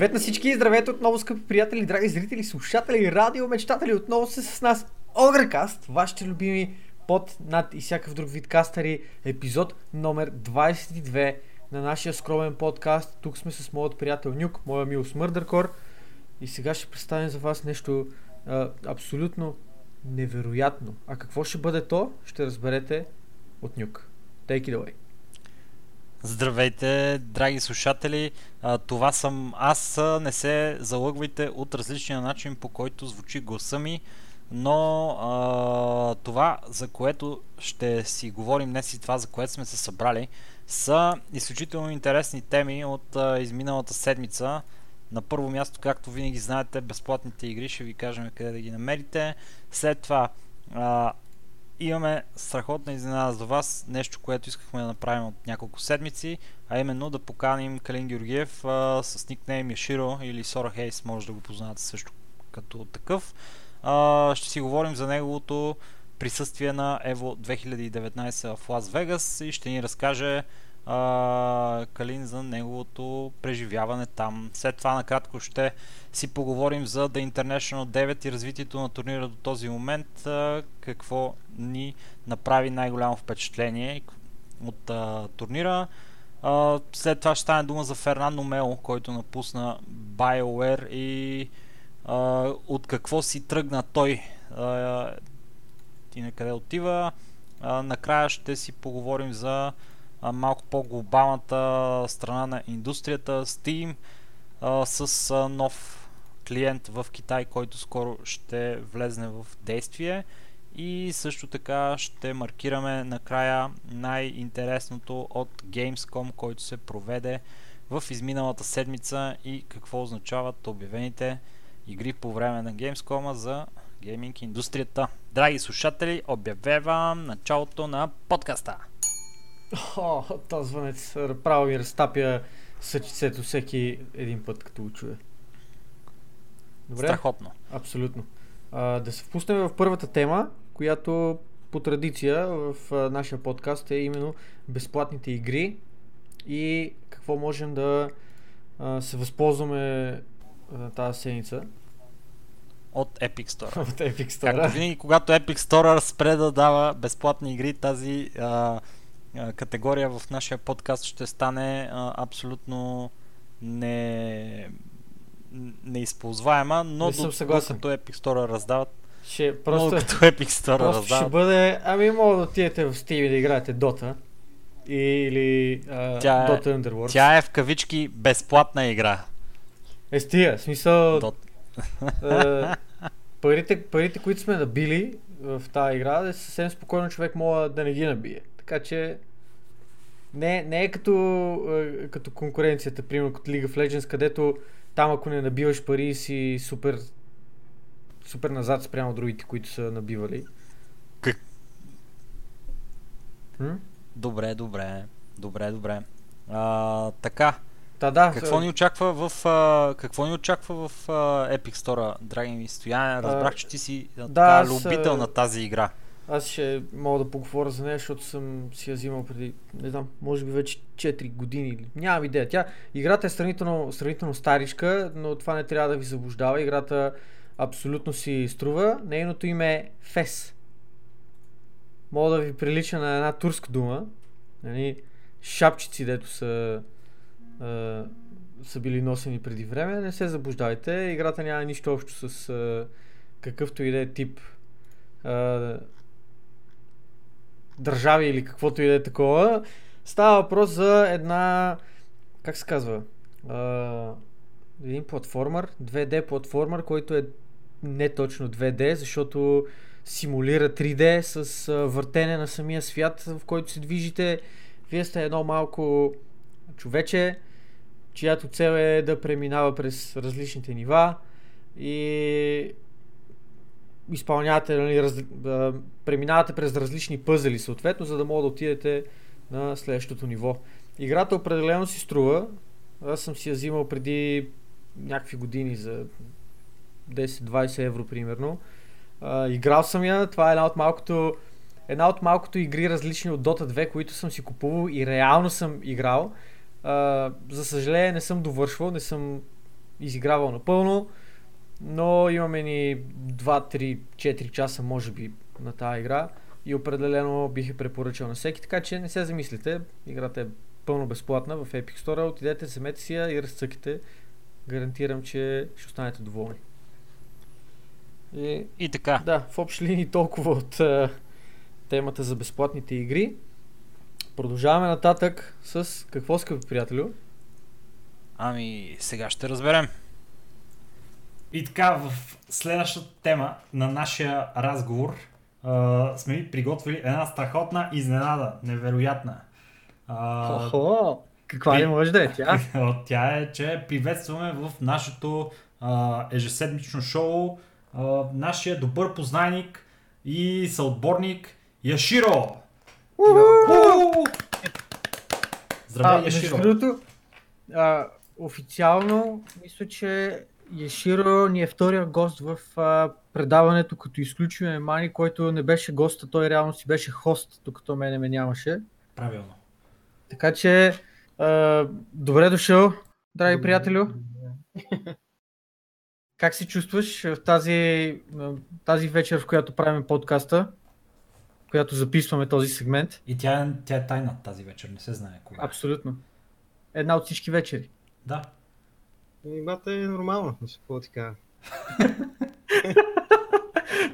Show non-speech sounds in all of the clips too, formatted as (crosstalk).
Привет на всички и здравейте отново, скъпи приятели, драги зрители, слушатели и радиомечтатели. Отново се с нас Огрекаст, вашите любими под, над и всякакъв друг вид кастъри, епизод номер 22 на нашия скромен подкаст. Тук сме с моят приятел Нюк, моя мил Смърдъркор. И сега ще представим за вас нещо а, абсолютно невероятно. А какво ще бъде то, ще разберете от Нюк. Take it away. Здравейте, драги слушатели! Това съм аз. Не се залъгвайте от различния начин, по който звучи гласа ми, но това, за което ще си говорим днес и това, за което сме се събрали, са изключително интересни теми от изминалата седмица. На първо място, както винаги знаете, безплатните игри, ще ви кажем къде да ги намерите. След това имаме страхотна изненада за вас, нещо, което искахме да направим от няколко седмици, а именно да поканим Калин Георгиев а, с никнейм Яширо или Сора Хейс, може да го познаете също като такъв. А, ще си говорим за неговото присъствие на Evo 2019 в Лас Вегас и ще ни разкаже а, Калин за неговото преживяване там. След това накратко ще си поговорим за The International 9 и развитието на турнира до този момент, а, какво ни направи най-голямо впечатление от а, турнира. А, след това ще стане дума за Фернандо Мело, който напусна BioWare и а, от какво си тръгна той а, и на къде отива. А, накрая ще си поговорим за малко по-глобалната страна на индустрията, Steam, с нов клиент в Китай, който скоро ще влезне в действие. И също така ще маркираме накрая най-интересното от Gamescom, който се проведе в изминалата седмица и какво означават обявените игри по време на Gamescom за гейминг индустрията. Драги слушатели, обявявам началото на подкаста. О, този звънец право ми разтапя съчицето всеки един път, като го чуя. Добре? Страхотно. Абсолютно. А, да се впуснем в първата тема, която по традиция в а, нашия подкаст е именно безплатните игри и какво можем да а, се възползваме а, тази седмица. От Epic Store. (laughs) От Epic Store. Както винаги, когато Epic Store спре да дава безплатни игри, тази а, категория в нашия подкаст ще стане абсолютно не, неизползваема, но Не съм съгласен. докато Epic Store раздават, Ще, просто, просто, като Epic Store просто раздават, ще бъде... Ами мога да отидете в Steam и да играете Dota. Или а, Тя е- Dota Underworld. тя е в кавички безплатна игра. Е, стига, в смисъл... Dot. е, парите, парите, които сме набили в тази игра, е съвсем спокойно човек мога да не ги набие. Така че не, не е като, като конкуренцията, примерно като League of Legends, където там ако не набиваш пари си супер, супер назад спрямо другите, които са набивали. Как- М? Добре, добре, добре, добре. А, така, Та да, какво ни очаква в, а, какво ни очаква в а, Epic Store, драги ми стояне? Разбрах, че ти си а, да, така, любител а, на тази игра. Аз ще мога да поговоря за нея, защото съм си я взимал преди, не знам, може би вече 4 години или нямам идея. Тя, играта е сравнително, сравнително старичка, но това не трябва да ви заблуждава. Играта абсолютно си струва. Нейното име е FES. Мога да ви прилича на една турска дума. Нали, шапчици, дето са, а, са били носени преди време. Не се заблуждайте. Играта няма нищо общо с а, какъвто и да е тип а, държави или каквото и да е такова. Става въпрос за една, как се казва, а, един платформер, 2D платформер, който е не точно 2D, защото симулира 3D с а, въртене на самия свят, в който се движите. Вие сте едно малко човече, чиято цел е да преминава през различните нива и изпълнявате, нали, раз, а, преминавате през различни пъзели съответно, за да мога да отидете на следващото ниво. Играта определено си струва. Аз съм си я взимал преди някакви години за 10-20 евро примерно. А, играл съм я, това е една от малкото една от малкото игри различни от Dota 2, които съм си купувал и реално съм играл. А, за съжаление не съм довършвал, не съм изигравал напълно, но имаме ни 2, 3, 4 часа може би на тази игра и определено бих я препоръчал на всеки, така че не се замислите, играта е пълно безплатна в Epic Store, отидете, вземете си я и разцъките. Гарантирам, че ще останете доволни. И, и така. Да, в общи линии толкова от а, темата за безплатните игри. Продължаваме нататък с какво, скъпи приятелю? Ами, сега ще разберем. И така, в следващата тема на нашия разговор а, сме ви приготвили една страхотна изненада, невероятна. А, Охо, каква ли може да е тя? (laughs) тя е, че приветстваме в нашето а, ежеседмично шоу а, нашия добър познайник и съотборник Яширо! Здравей, Яширо! Другото, а, официално мисля, че Яширо ни е втория гост в а, предаването, като изключваме Мани, който не беше гост, той реално си беше хост, докато мене ме нямаше. Правилно. Така че, а, добре дошъл, драги приятелю. (laughs) Как се чувстваш в тази, тази вечер, в която правим подкаста, в която записваме този сегмент? И тя, е, тя е тайна тази вечер, не се знае кога. Абсолютно. Една от всички вечери. Да. Играта е нормална, не се какво ти кажа. (laughs)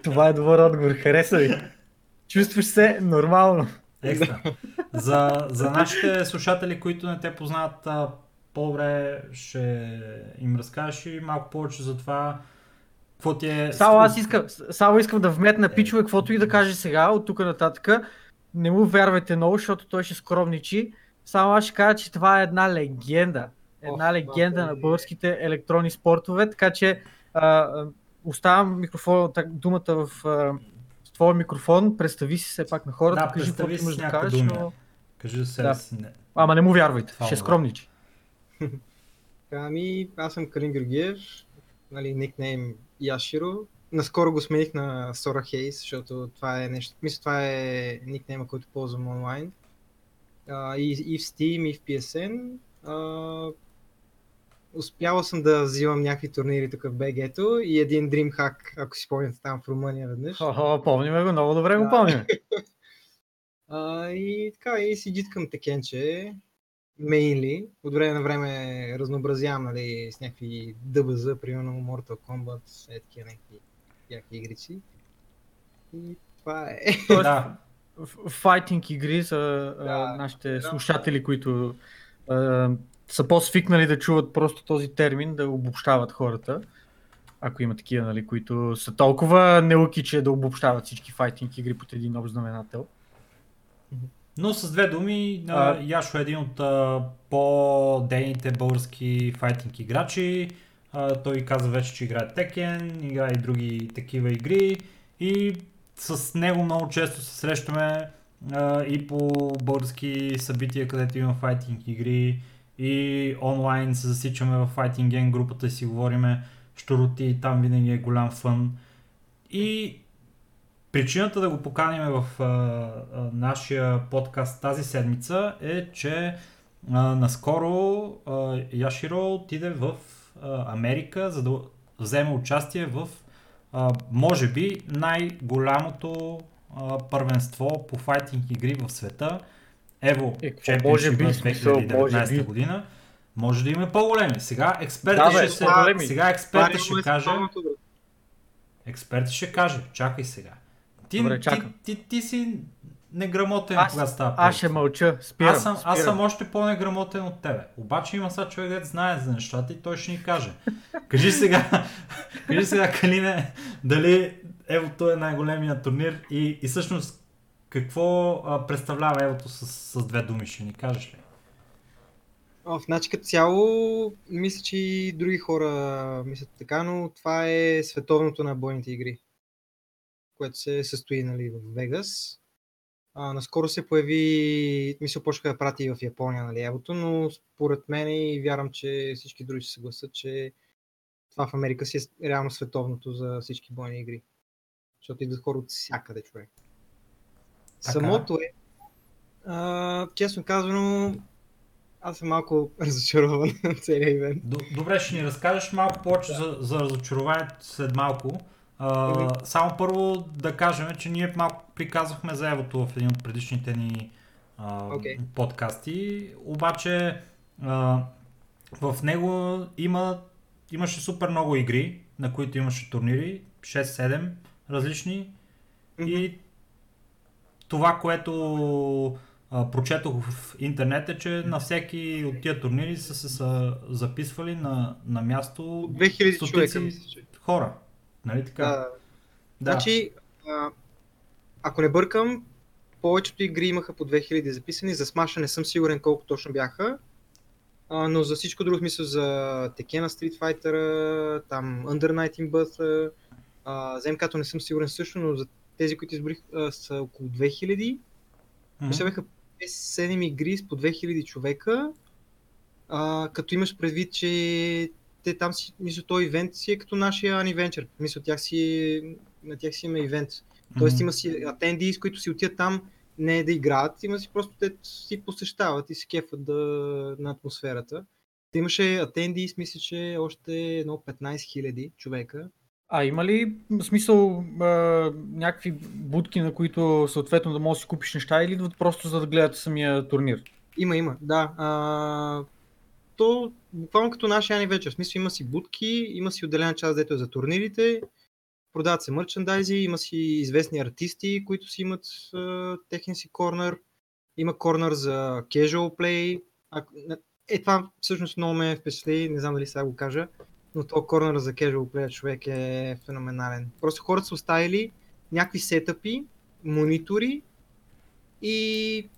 Това е добър отговор, хареса ви. Чувстваш се нормално. Екстра. За, за нашите слушатели, които не те познават по-добре, ще им разкажеш и малко повече за това, какво ти е... Само аз искам, само искам да вметна пичове, каквото и да каже сега, от тук нататък. Не му вярвайте много, защото той ще скромничи. Само аз ще кажа, че това е една легенда една легенда на българските електронни спортове, така че а, оставям микрофон, так, думата в, а, в твоя микрофон, представи си се пак на хората, да, кажи какво имаш да кажеш, но... Кажи за себе да. Не. Ама не му вярвайте, Това ще скромничи. (laughs) Ами, аз съм Калин Георгиев, нали, никнейм Яширо. Наскоро го смених на Сора Хейс, защото това е нещо, мисля, това е никнейма, който ползвам онлайн. Uh, и, и в Steam, и в PSN. Uh, успяла съм да взимам някакви турнири тук в БГ-то и един DreamHack, ако си спомняте там в Румъния веднъж. О, помниме го, много добре го помним. (laughs) а, и така, и си джиткам текенче, мейнли. От време на време разнообразявам нали, с някакви ДБЗ, примерно Mortal Kombat, е такива някакви, някакви игрици. И това е. Да. Файтинг игри за да, нашите да, слушатели, които са по-свикнали да чуват просто този термин, да обобщават хората. Ако има такива, нали, които са толкова неуки, че да обобщават всички файтинг игри под един общ знаменател. Но с две думи, а... Яшо е един от а, по-дейните български файтинг играчи. А, той каза вече, че играе Tekken, играе и други такива игри. И с него много често се срещаме а, и по български събития, където има файтинг игри и онлайн се засичаме в Fighting Game групата и си говориме щуроти там винаги е голям фън. И причината да го поканим в а, а, нашия подкаст тази седмица е, че а, наскоро а, Яширо отиде в а, Америка, за да вземе участие в а, може би най-голямото а, първенство по файтинг игри в света – Ево, е, може би, 2019 може би. година, може да има по-големи. Сега експерта да, ще, се, сега експерта ще каже... Експерта ще каже, чакай сега. Ти, Добре, ти, ти, ти, ти си неграмотен, аз, когато става Аз ще мълча, спирам, аз съм, спирам. аз съм още по-неграмотен от тебе. Обаче има сега човек, който знае за нещата и той ще ни каже. кажи сега, (laughs) кажи сега, Калине, дали Евото е най-големия турнир и, и всъщност какво а, представлява Евото с, с две думи, ще ни кажеш ли? О, значи като цяло, мисля, че и други хора мислят така, но това е световното на бойните игри, което се състои нали, в Вегас. А, наскоро се появи, мисля, почнаха да прати и в Япония, нали, Евото, но според мен и вярвам, че всички други се съгласят, че това в Америка си е реално световното за всички бойни игри. Защото идват хора от всякъде човек. Така. Самото е, а, честно казано, аз съм малко (laughs) разочарован на целия ивент. Добре, ще ни разкажеш малко повече да. за, за разочарованието след малко. А, само първо да кажем, че ние малко приказвахме за Евото в един от предишните ни а, okay. подкасти, обаче а, в него има, имаше супер много игри, на които имаше турнири, 6-7 различни mm-hmm. и това, което а, прочетох в интернет е, че на всеки от тия турнири са се са записвали на, на място 2000 човека, мисля, хора. Нали така? Да. да. Значи, а, ако не бъркам, повечето игри имаха по 2000 записани, за Smash не съм сигурен колко точно бяха, а, но за всичко друго смисъл за Tekken Street Fighter, там Under Night in Birth, а, за МК-то не съм сигурен също, но за тези, които изборих, са около 2000. Mm-hmm. бяха 7 игри с по 2000 човека, а, като имаш предвид, че те там си, мисля, този ивент си е като нашия Aniventure. Мисля, тях си, на тях си има ивент. Тоест mm-hmm. има си атенди, с които си отидат там не е да играят, има си просто те си посещават и се кефат да, на атмосферата. Те имаше атенди, мисля, че още едно 15 000 човека. А има ли смисъл а, някакви будки, на които съответно да можеш да си купиш неща или идват просто за да гледат самия турнир? Има, има, да. А, то буквално като нашия Ани вечер. В смисъл има си будки, има си отделена част, дето е за турнирите, продават се мерчендайзи, има си известни артисти, които си имат uh, техния си корнер, има корнер за casual play. А, е, това всъщност много ме впечатли, не знам дали сега го кажа, но то корнер за casual play човек е феноменален. Просто хората са оставили някакви сетъпи, монитори и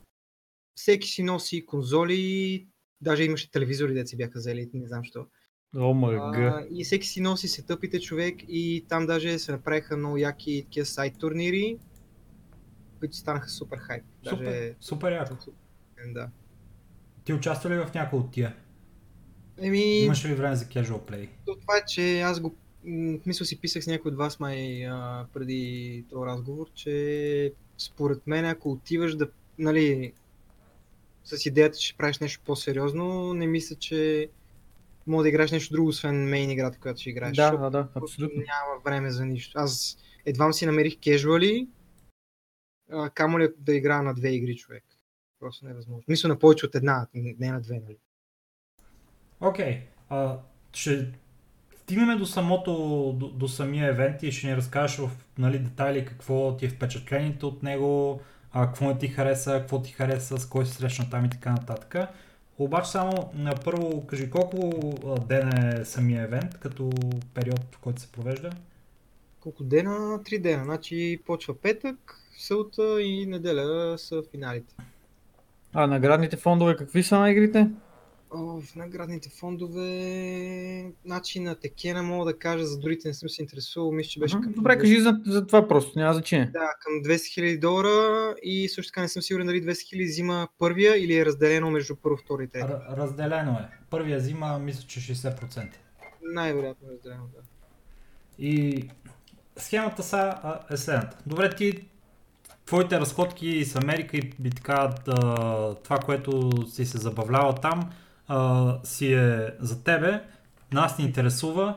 всеки си носи конзоли, даже имаше телевизори, де си бяха взели, не знам що. Oh И всеки си носи сетъпите човек и там даже се направиха много яки такива сайт турнири, които станаха супер хайп. Супер, даже... супер яко. Да. Ти участва ли в някой от тия? Еми... Имаш ли време за casual play? Това е, че аз го мисля си писах с някой от вас май а, преди този разговор, че според мен ако отиваш да, нали, с идеята, че правиш нещо по-сериозно, не мисля, че мога да играеш нещо друго, освен мейн играта, която ще играеш. Да, да, да, абсолютно. Няма време за нищо. Аз едва си намерих кежуали, камо ли да играя на две игри човек. Просто невъзможно. Мисля на повече от една, не на две, нали? Окей. Okay. ще стигнем до самото, до, до самия евент и ще ни разкажеш в нали, детайли какво ти е впечатлението от него, а, какво не ти хареса, какво ти хареса, с кой се срещна там и така нататък. Обаче само на първо кажи колко ден е самия евент, като период, в който се провежда? Колко дена? Три дена. Значи почва петък, сълта и неделя са финалите. А наградните фондове какви са на игрите? О, в наградните фондове, значи на Текена мога да кажа, за другите не съм се интересувал, мисля, че беше към... Добре, кажи за, за това просто, няма значение. Да, към 200 000 долара и също така не съм сигурен дали 200 000 взима първия или е разделено между първо, втори и трети. разделено е. Първия взима, мисля, че 60%. Най-вероятно е разделено, да. И схемата са е следната. Добре, ти твоите разходки с Америка и, и така, това, което си се забавлява там, а, си е за тебе, нас ни интересува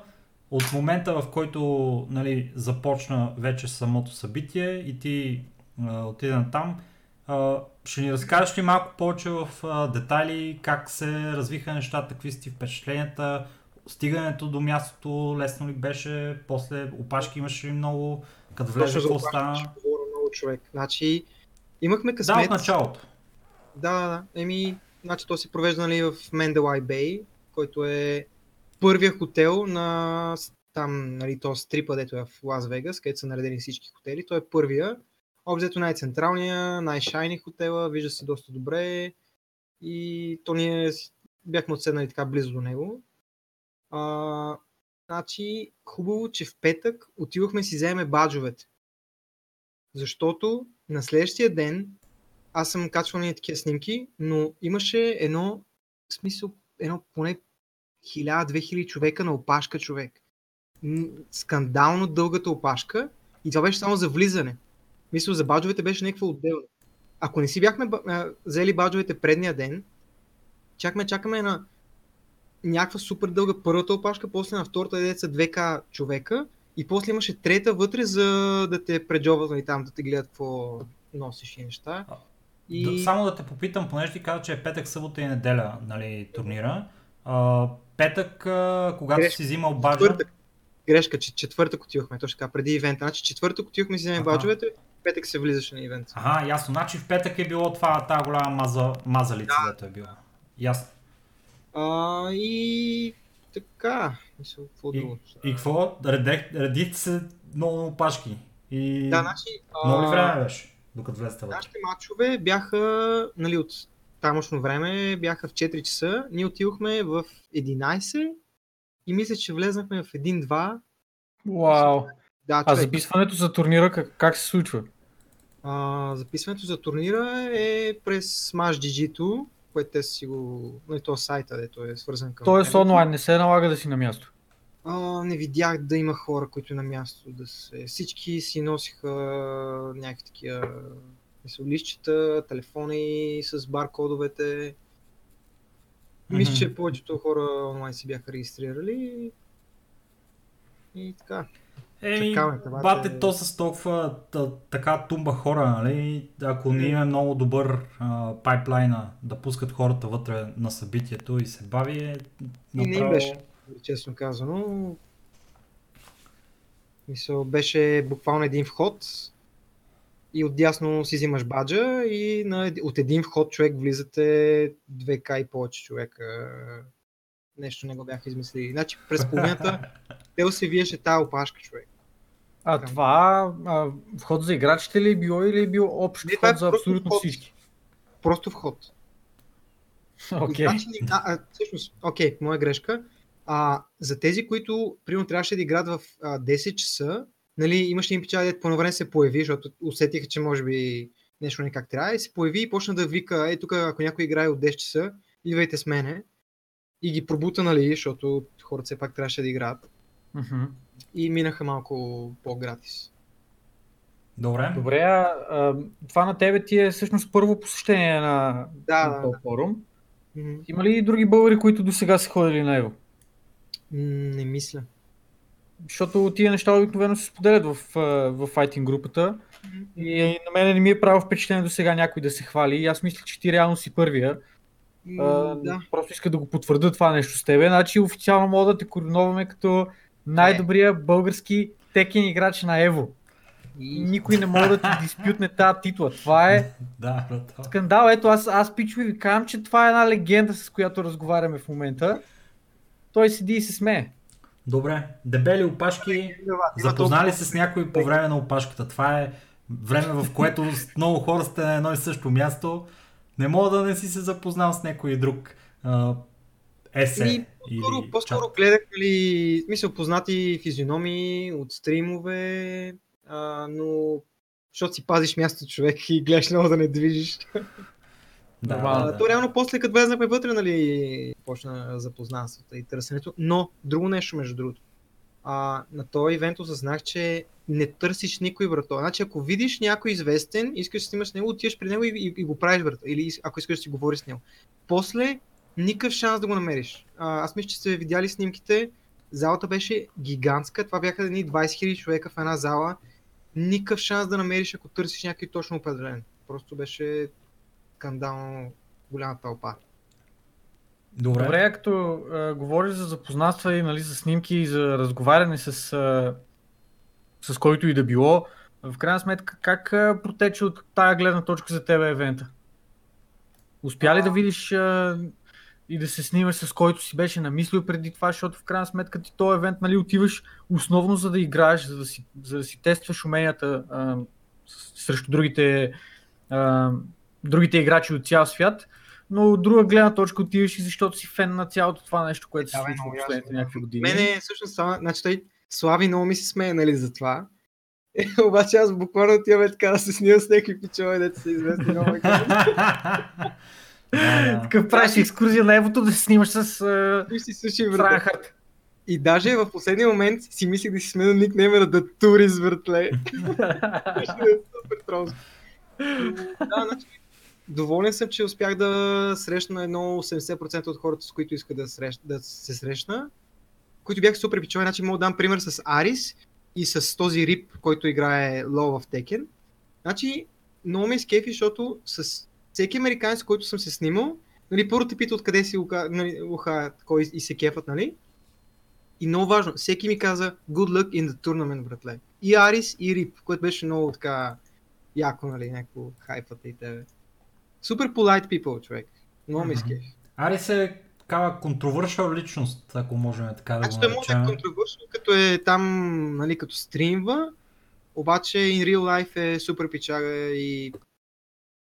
от момента в който нали, започна вече самото събитие и ти а, отида на там, а, ще ни разкажеш ли малко повече в а, детайли как се развиха нещата, какви сте впечатленията, стигането до мястото лесно ли беше, после опашки имаше ли много, като влезе какво стана? много човек. Значи, имахме късмет. Да, от началото. Да, да, еми, Значи то се провежда нали, в Mendeley Bay, който е първия хотел на там, нали, то стрипа, дето е в Лас Вегас, където са наредени всички хотели. Той е първия. Обзето най-централния, най-шайни хотела, вижда се доста добре и то ние бяхме отседнали така близо до него. А, значи, хубаво, че в петък отивахме си вземе баджовете. Защото на следващия ден аз съм качвал ни такива снимки, но имаше едно, в смисъл, едно поне 1000-2000 човека на опашка човек. Скандално дългата опашка и това беше само за влизане. Мисля, за баджовете беше някакво отделно. Ако не си бяхме взели баджовете предния ден, чакаме, чакаме на някаква супер дълга първата опашка, после на втората деца 2К човека и после имаше трета вътре, за да те преджоват и нали, там да те гледат какво носиш и неща. И... Само да те попитам, понеже ти каза, че е петък, събота и неделя нали, турнира. А, петък, а, когато Грешка. си взимал баджа... Четвъртък. Грешка, че четвъртък отивахме, точно така, преди ивента. Значи четвъртък отивахме си вземем баджовете, петък се влизаше на ивент. Ага, ясно. Значи в петък е било това, тази голяма маза, мазалица, да. дето е било. Ясно. А, и така, мисля, какво друго. И какво? Редих, се много, много пашки. И... Да, значи... Много ли време беше, докато влезете Нашите матчове бяха, нали, от тамошно време, бяха в 4 часа. Ние отидохме в 11 и мисля, че влезнахме в 1-2. Вау! Да, а записването за турнира как, как се случва? А, записването за турнира е през SmashGG-то което те си го... Нали, то сайта, дето е свързан към... Тоест онлайн, не се налага да си на място? А, не видях да има хора, които на място да се... Всички си носиха някакви такива листчета, телефони с баркодовете. Мисля, че повечето хора онлайн си бяха регистрирали и така. Еми, бате, то с толкова така тумба хора, нали? Ако не има много добър а, пайплайна да пускат хората вътре на събитието и се бави, е направо... И не беше, честно казано. Мисъл, беше буквално един вход и отдясно си взимаш баджа и на, от един вход човек влизате 2К и повече човека. Нещо не го бяха измислили. Значи през половината (laughs) те се виеше тази опашка човек. А Там. това а, вход за играчите ли е било или е бил общ Не, вход е за абсолютно вход. всички? Просто вход. (laughs) Окей. Okay. Значи, а, а, всъщност, окей, okay, моя грешка. А, за тези, които примерно трябваше да играят в а, 10 часа, нали, имаше един печал, по време се появи, защото усетиха, че може би нещо не как трябва, и се появи и почна да вика, е тук ако някой играе от 10 часа, идвайте с мене. И ги пробута, нали, защото хората все пак трябваше да играят. Mm-hmm и минаха малко по-гратис. Добре. Добре, а, а това на тебе ти е всъщност първо посещение на, да, на този да. форум. Mm-hmm. Има ли и други българи, които до сега са ходили на Ево? Не мисля. Защото тия неща обикновено се споделят в, в файтинг групата. И на мен не ми е право впечатление до сега някой да се хвали. И аз мисля, че ти реално си първия. Mm, а, да. Просто иска да го потвърда това нещо с тебе. Значи официално мога да те короноваме като най-добрия български текен играч на Ево. И... Никой не може да ти диспютне тази титла. Това е (laughs) да, скандал. Ето аз, аз пичове ви казвам, че това е една легенда, с която разговаряме в момента. Той седи и се смее. Добре. Дебели опашки, запознали се с някой по време на опашката. Това е време, в което много хора сте на едно и също място. Не мога да не си се запознал с някой друг есе. И по-скоро, или по-скоро гледах, нали, смисъл, познати физиономии от стримове, а, но защото си пазиш място човек (laughs) и гледаш много да не движиш. Да, а, да. То реално после като влезнахме вътре, нали, почна запознанството и търсенето. Но, друго нещо между другото. А, на този ивент осъзнах, че не търсиш никой врато. Значи, ако видиш някой известен, искаш да снимаш с него, отиваш при него и, и, и го правиш врата. Или ако искаш да си говориш с него. После никакъв шанс да го намериш. А, аз мисля, че сте видяли снимките. Залата беше гигантска. Това бяха едни 20 000 човека в една зала. Никакъв шанс да намериш, ако търсиш някой точно определен. Просто беше скандално голяма тълпа. Добре, Добре като а, говориш за запознанства и нали, за снимки и за разговаряне с, а, с който и да било, в крайна сметка как а, протече от тая гледна точка за тебе евента? Успя ли да видиш а, и да се снимаш с който си беше намислил преди това, защото в крайна сметка ти този евент нали, отиваш основно за да играеш, за да си, за да си тестваш уменията а, срещу другите, а, другите играчи от цял свят, но от друга гледна точка отиваш и защото си фен на цялото това нещо, което се случва в последните някакви години. Мене всъщност това, значи той Слави много ми се смее нали, за това. Е, (laughs) обаче аз буквално отиваме така да се снимам с някакви пичове, дето са известни много. (laughs) Такъв правиш екскурзия на Евото да се снимаш с uh, И даже в последния момент си мислих да си сменя никнеймера да тури въртле. Супер Да, значи, доволен съм, че успях да срещна едно 80% от хората, с които иска да, срещ, да се срещна, които бяха супер пичове. Значи мога да дам пример с Арис и с този Рип, който играе Low в Tekken. Значи, много ме изкефи, защото с всеки американец, който съм се снимал, нали, първо те пита откъде си уха, нали, уха кой и се кефат, нали? И много важно, всеки ми каза good luck in the tournament, братле. И Арис, и Рип, което беше много така яко, нали, някакво хайпата и тебе. Супер polite people, човек. Много ме изкефи. Арис е такава контровършал личност, ако можем така да Значи го той може да е наречем. контровършал, като е там, нали, като стримва, обаче in real life е супер пичага и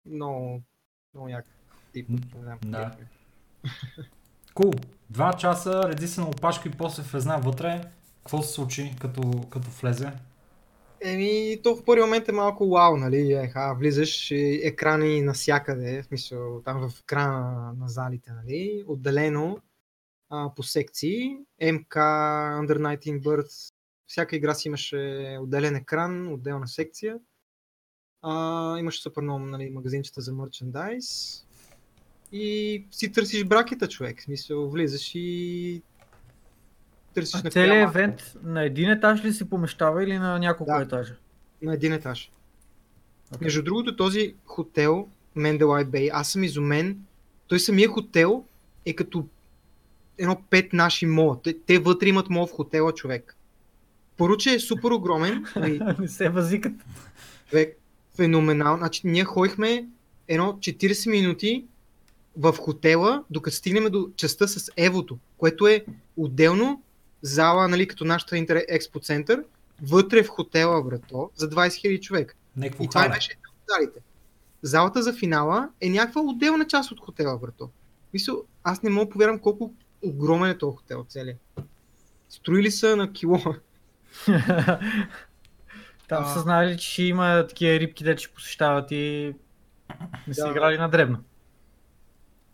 много, много як тип. Не знам, Да. (laughs) Кул. Два часа, реди се на опашка и после влезна вътре. Какво се случи, като, като влезе? Еми, то в първи момент е малко вау, нали, еха, влизаш, екрани навсякъде, в смисъл, там в екрана на залите, нали, отделено а, по секции, МК, Under 19 Birds, всяка игра си имаше отделен екран, отделна секция. А, имаше супер много нали, магазинчета за мерчендайз. И си търсиш бракета, човек. В смисъл, влизаш и търсиш А на целият евент на един етаж ли се помещава или на няколко Да. етажа? на един етаж. Окей. Между другото, този хотел, Mendelite Bay, аз съм изумен. Той самия хотел е като едно пет наши мола. Те, те вътре имат мол в хотела, човек. Първо, че е супер огромен. (laughs) нали, Не се възикат. човек, феноменално. Значи, ние ходихме едно 40 минути в хотела, докато стигнем до частта с Евото, което е отделно зала, нали, като нашата Интер Експо център, вътре в хотела, брато, за 20 000 човек. Некво И това хале. беше една от залите. Залата за финала е някаква отделна част от хотела, брато. Мисъл, аз не мога да повярвам колко огромен е този хотел целия. Строили са на кило. (laughs) Там А. са знали, че има такива рибки, де ще посещават и не са Да. играли на дребно.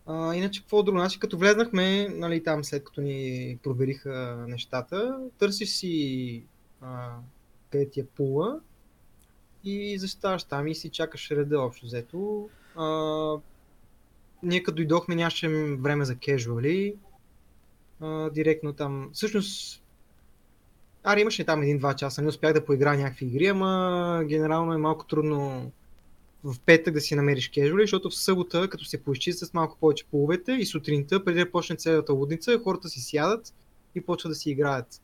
А, иначе какво друго? Значи като влезнахме, нали, там след като ни провериха нещата, търсиш си а, къде ти е пула и защитаваш там и си чакаш реда общо взето. А, ние като дойдохме нямаше време за кежуали. Директно там. Всъщност, Ари имаше там един-два часа, не успях да поиграя някакви игри, ама генерално е малко трудно в петък да си намериш кежуали, защото в събота, като се поизчистят малко повече половете и сутринта, преди да почне цялата лудница, хората си сядат и почват да си играят.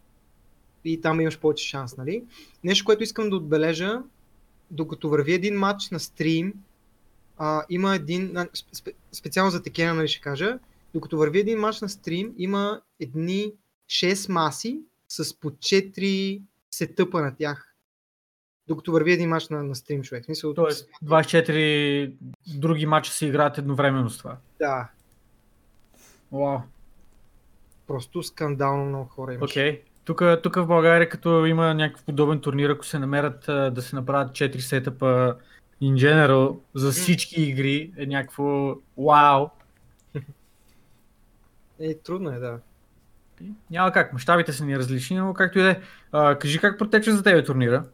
И там имаш повече шанс, нали? Нещо, което искам да отбележа, докато върви един матч на стрим, а, има един, специално за Текена, нали ще кажа, докато върви един матч на стрим, има едни 6 маси с по 4 сетъпа на тях. Докато върви един матч на, на стрим, човек. В Смисъл, Тоест 24 други матча се играят едновременно с това. Да, Вау. просто скандално много хора имаше. Окей. Тук, тук в България, като има някакъв подобен турнир, ако се намерят да се направят 4 сетъпа in general за всички игри, е някакво вау. Е, трудно е, да. Няма как, мащабите са ни различни, но както и да е. Кажи как протече за тебе турнира?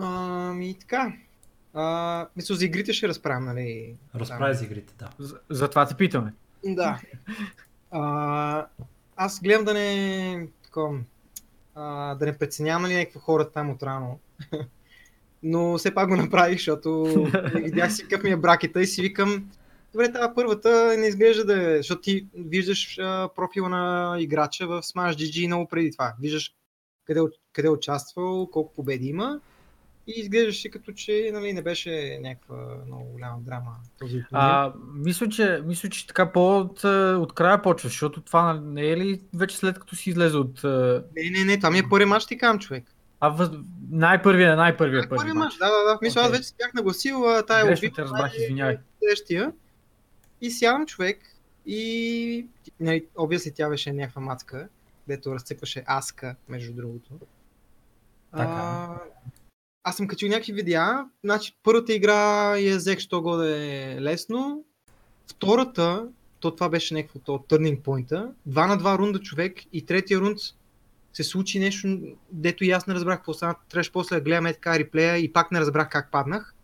Ами така. А, мисля, за игрите ще разправям, нали? Разправи за игрите, да. За, за това те питаме. Да. А, аз гледам да не, такова, а, да не преценявам нали, някакви хора там от рано. (laughs) Но все пак го направих, защото видях си какъв ми е бракета и си викам, добре, тази първата не изглежда да е, защото ти виждаш а, профила на играча в Smash GG много преди това. Виждаш къде, къде е участвал, колко победи има и изглеждаше като че нали, не беше някаква много голяма драма този. А, мисля, че, мисля, че така по от, а, от края почваш, защото това не е ли вече след като си излезе от... а, Не, не, не, това ми е първи мач, ти кам, човек. А въз... най-първия, най-първия първи Първи мач. да, да, да. Мисля, аз Окей. вече си бях нагласил а, тая Грешно обид. те разбрах, извинявай. Следващия. И сядам човек и нали, обясни тя беше някаква мацка, дето разцъкваше аска, между другото. А, Така. Аз съм качил някакви видеа, значи първата игра я взех, що го е лесно. Втората, то това беше някакво то turning point два на два рунда човек и третия рунд се случи нещо, дето и аз не разбрах какво стана. Трябваше после да гледаме така реплея и пак не разбрах как паднах.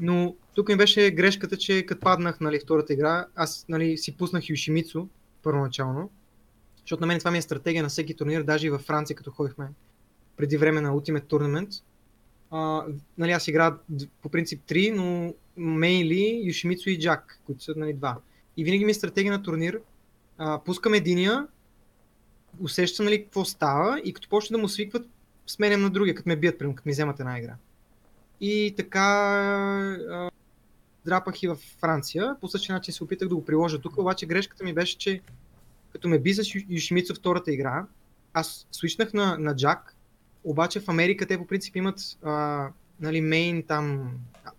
Но тук ми беше грешката, че като паднах нали, втората игра, аз нали, си пуснах Юшимицу първоначално, защото на мен това ми е стратегия на всеки турнир, даже и във Франция, като ходихме преди време на Ultimate Tournament. А, нали, аз играя по принцип 3, но мейнли Юшимицу и Джак, които са нали, два. И винаги ми е стратегия на турнир. А, пускам единия, усещам нали, какво става и като почне да му свикват, сменям на другия, като ме бият, примерно, като ми вземат една игра. И така а, драпах и в Франция. По същия начин се опитах да го приложа тук, обаче грешката ми беше, че като ме би с Юшимица втората игра, аз свичнах на, на Джак, обаче в Америка те по принцип имат а, нали, мейн там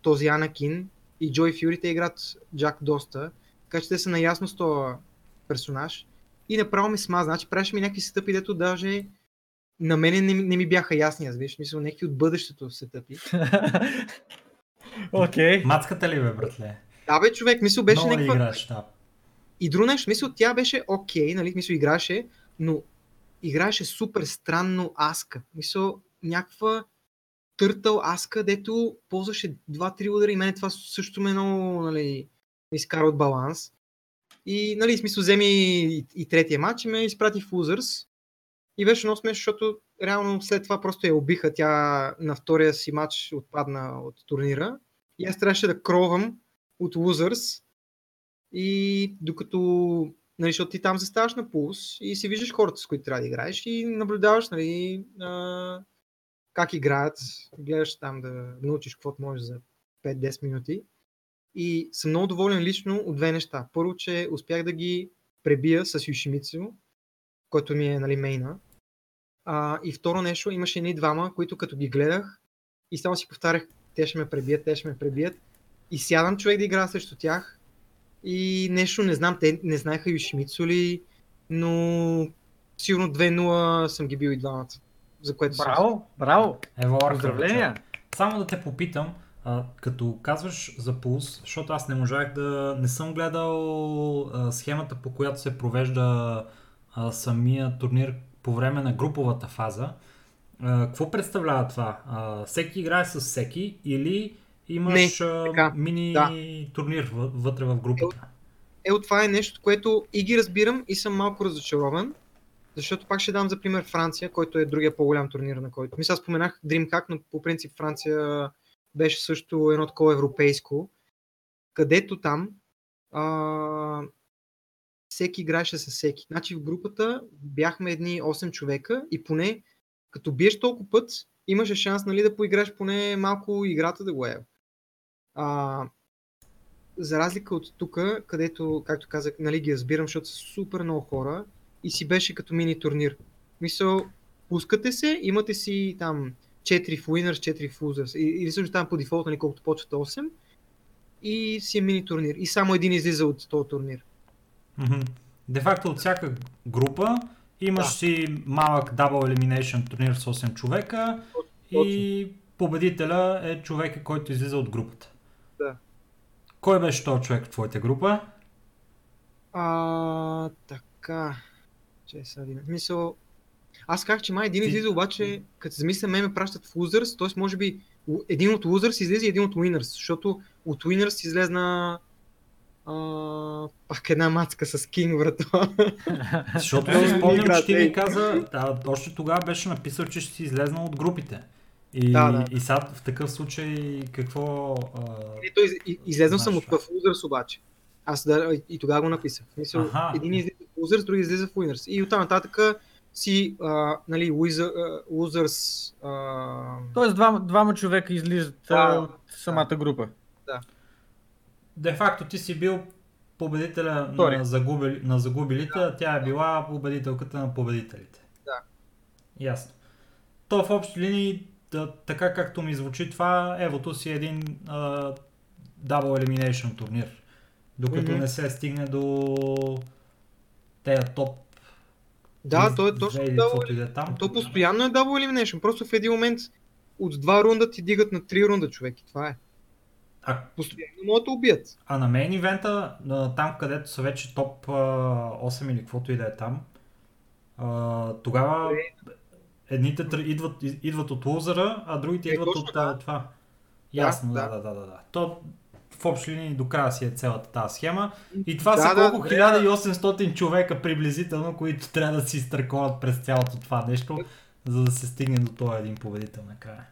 този Анакин и Джой Фюри, те играят Джак доста, така че те са наясно с този персонаж. И направо ми смаза, значи правеше ми някакви стъпи, дето даже на мене не, не ми бяха ясни, аз виж, мисля, някакви от бъдещето се тъпи. (laughs) Окей. Okay. Мацката ли бе, братле? Да бе, човек, мисъл беше Много някаква... играш, да. И друго нещо, мисъл, тя беше окей, okay, нали, мисъл, играше, но играеше супер странно аска. Мисъл, някаква търтъл аска, дето ползваше 2-3 удара и мене това също ме много, нали, изкара от баланс. И, нали, смисъл, вземи и, и третия матч и ме изпрати в Losers. И беше много смешно, защото реално след това просто я убиха. Тя на втория си матч отпадна от турнира. И аз трябваше да кровам от Losers. И докато, нали, защото ти там заставаш на пулс и си виждаш хората, с които трябва да играеш и наблюдаваш, нали, а, как играят, гледаш там да научиш каквото можеш за 5-10 минути. И съм много доволен лично от две неща. Първо, че успях да ги пребия с Юшимицу, който ми е нали, мейна. А, и второ нещо, имаше едни двама, които като ги гледах и само си повтарях, те ще ме пребият, те ще ме пребият. И сядам човек да игра срещу тях и нещо не знам, те не знаеха Юшимицу ли, но сигурно 2-0 съм ги бил и двамата. За което Браво, браво! Ево, Поздравления! Само да те попитам, а, като казваш за пулс, защото аз не можах да... Не съм гледал а, схемата по която се провежда а, самия турнир по време на груповата фаза. А, какво представлява това? А, всеки играе с всеки или имаш Не, а, така, мини да. турнир въ- вътре в групата? Е, от това е нещо, което и ги разбирам и съм малко разочарован, защото пак ще дам за пример Франция, който е другия по-голям турнир на който. Мисля, споменах DreamHack, но по принцип Франция беше също едно такова европейско, където там а, всеки играеше с всеки. Значи в групата бяхме едни 8 човека и поне като биеш толкова път, имаше шанс нали, да поиграш поне малко играта да го е. А, за разлика от тук, където, както казах, нали, ги разбирам, защото са супер много хора и си беше като мини турнир. Мисъл, пускате се, имате си там 4 в winners, 4 в losers. Или също там по дефолт, нали, колкото почват 8. И си е мини турнир. И само един излиза от този турнир. Де факто от всяка група имаш Да. си малък Double Elimination турнир с 8 човека и победителя е човека, който излиза от групата. Да. Кой беше този човек в твоята група? А, така. Че сега един. Мисъл, аз казах, че май един излиза, обаче, като замисля, ме ме пращат в losers, т.е. може би един от losers излезе и един от winners, защото от winners излезна а, пак една мацка с King врата. Защото си спомням, че ти ми каза, да, още тогава беше написал, че ще си излезнал от групите. И, Да, да. и сега в такъв случай какво... А... Из- и- излезнал съм от в losers обаче. Аз да, и, и тогава го написах. В Смисъл, Аха. един излиза в losers, други излиза в winners. И оттам нататък си, а, нали, losers, а, Тоест двама, двама човека излизат Да, от самата група. Де факто ти си бил победителя Втори. на, загубили, на загубилите, а тя е била победителката на победителите. Да. Ясно. То в общи линии, да, така както ми звучи това, Евото си е един а, Double Elimination турнир. Докато Мгм. не се стигне до тея топ. Да, то е точно double и е там. То постоянно е Double Elimination. Просто в един момент от два рунда ти дигат на три рунда, човек. И това е. А, Постоянно могат да убият. а на мейн ивента, там където са вече топ а, 8 или каквото и да е там, тогава едните тр- идват, идват от лузера, а другите Е, идват точно от да. а, това. Ясно, да, да. да, да, да. да. То в общи линии до края си е цялата тази схема. И това Да, са да, колко добре. 1800 човека приблизително, които трябва да си изтърковат през цялото това нещо, за да се стигне до този един победител накрая.